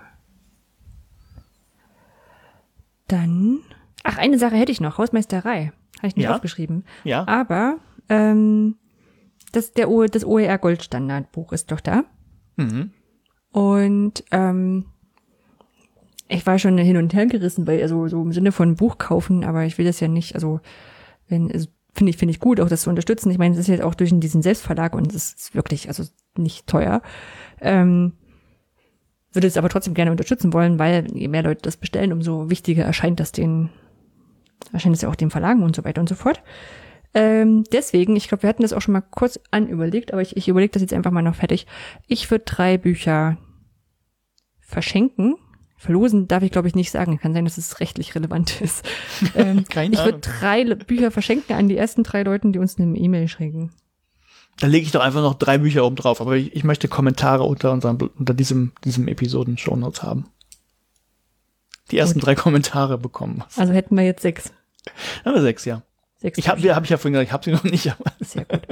Dann, ach, eine Sache hätte ich noch, Hausmeisterei. Habe ich nicht ja. aufgeschrieben. Ja. Aber ähm, das, der o, das OER Goldstandardbuch ist doch da. Mhm. Und ähm, ich war schon hin und her gerissen, weil also so im Sinne von Buch kaufen, aber ich will das ja nicht, also wenn also, finde ich finde ich gut, auch das zu unterstützen. Ich meine, es ist jetzt auch durch diesen Selbstverlag und es ist wirklich also nicht teuer. Ähm, würde es aber trotzdem gerne unterstützen wollen, weil je mehr Leute das bestellen, umso wichtiger erscheint das den, erscheint es ja auch den Verlagen und so weiter und so fort. Ähm, deswegen, ich glaube, wir hatten das auch schon mal kurz anüberlegt, aber ich, ich überlege das jetzt einfach mal noch fertig. Ich würde drei Bücher verschenken. Verlosen darf ich, glaube ich, nicht sagen. Kann sein, dass es rechtlich relevant ist. Ähm, Keine ich würde drei Bücher verschenken an die ersten drei Leuten, die uns eine E-Mail schicken. Da lege ich doch einfach noch drei Bücher oben drauf, aber ich, ich möchte Kommentare unter unserem, unter diesem, diesem Episoden Shownotes haben. Die ersten Gut. drei Kommentare bekommen. Also hätten wir jetzt sechs. Haben wir sechs, ja. Sechs ich habe hab ich ja vorhin gesagt, ich habe sie noch nicht. Aber Sehr gut.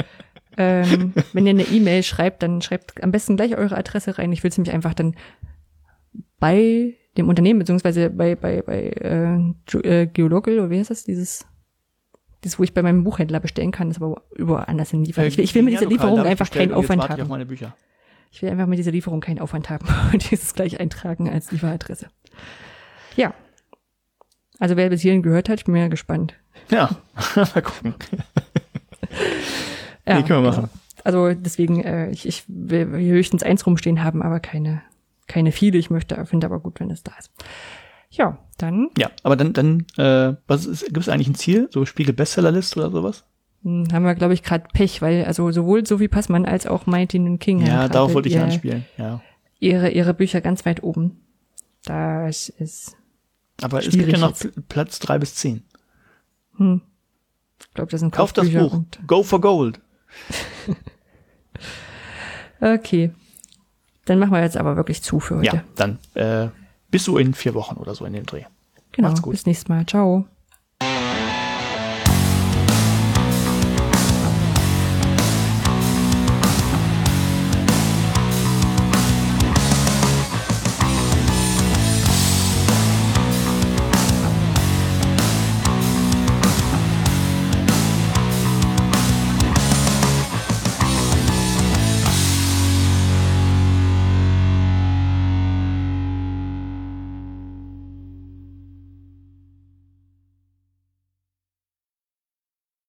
ähm, wenn ihr eine E-Mail schreibt, dann schreibt am besten gleich eure Adresse rein. Ich will es nämlich einfach dann bei dem Unternehmen, beziehungsweise bei, bei, bei äh, äh Geologal, oder wie heißt das, dieses das, wo ich bei meinem Buchhändler bestellen kann, ist aber überall anders in Lieferung. Ich will, ich will mit dieser Lieferung einfach keinen Aufwand haben. Ich, ich will einfach mit dieser Lieferung keinen Aufwand haben und dieses gleich eintragen als Lieferadresse. Ja. Also wer bis hierhin gehört hat, ich bin mir gespannt. Ja, mal gucken. ja, nee, können wir machen. Genau. Also deswegen, äh, ich, ich will höchstens eins rumstehen haben, aber keine, keine viele. Ich möchte, finde aber gut, wenn es da ist. Ja, dann. Ja, aber dann, dann, äh, was ist, gibt es eigentlich ein Ziel? So Spiegel Bestsellerliste oder sowas? Hm, haben wir, glaube ich, gerade Pech, weil also sowohl Sophie Passmann als auch Mighty King Ja, darauf wollte ich ihr, anspielen, ja. Ihre, ihre Bücher ganz weit oben. Das ist. Aber es gibt ja noch jetzt. Platz drei bis zehn. Hm. Ich glaube, das sind Kauft das Buch. Go for Gold. okay. Dann machen wir jetzt aber wirklich zu für heute. Ja, dann äh, bis so in vier Wochen oder so in dem Dreh. Genau, Macht's gut. bis nächstes Mal. Ciao.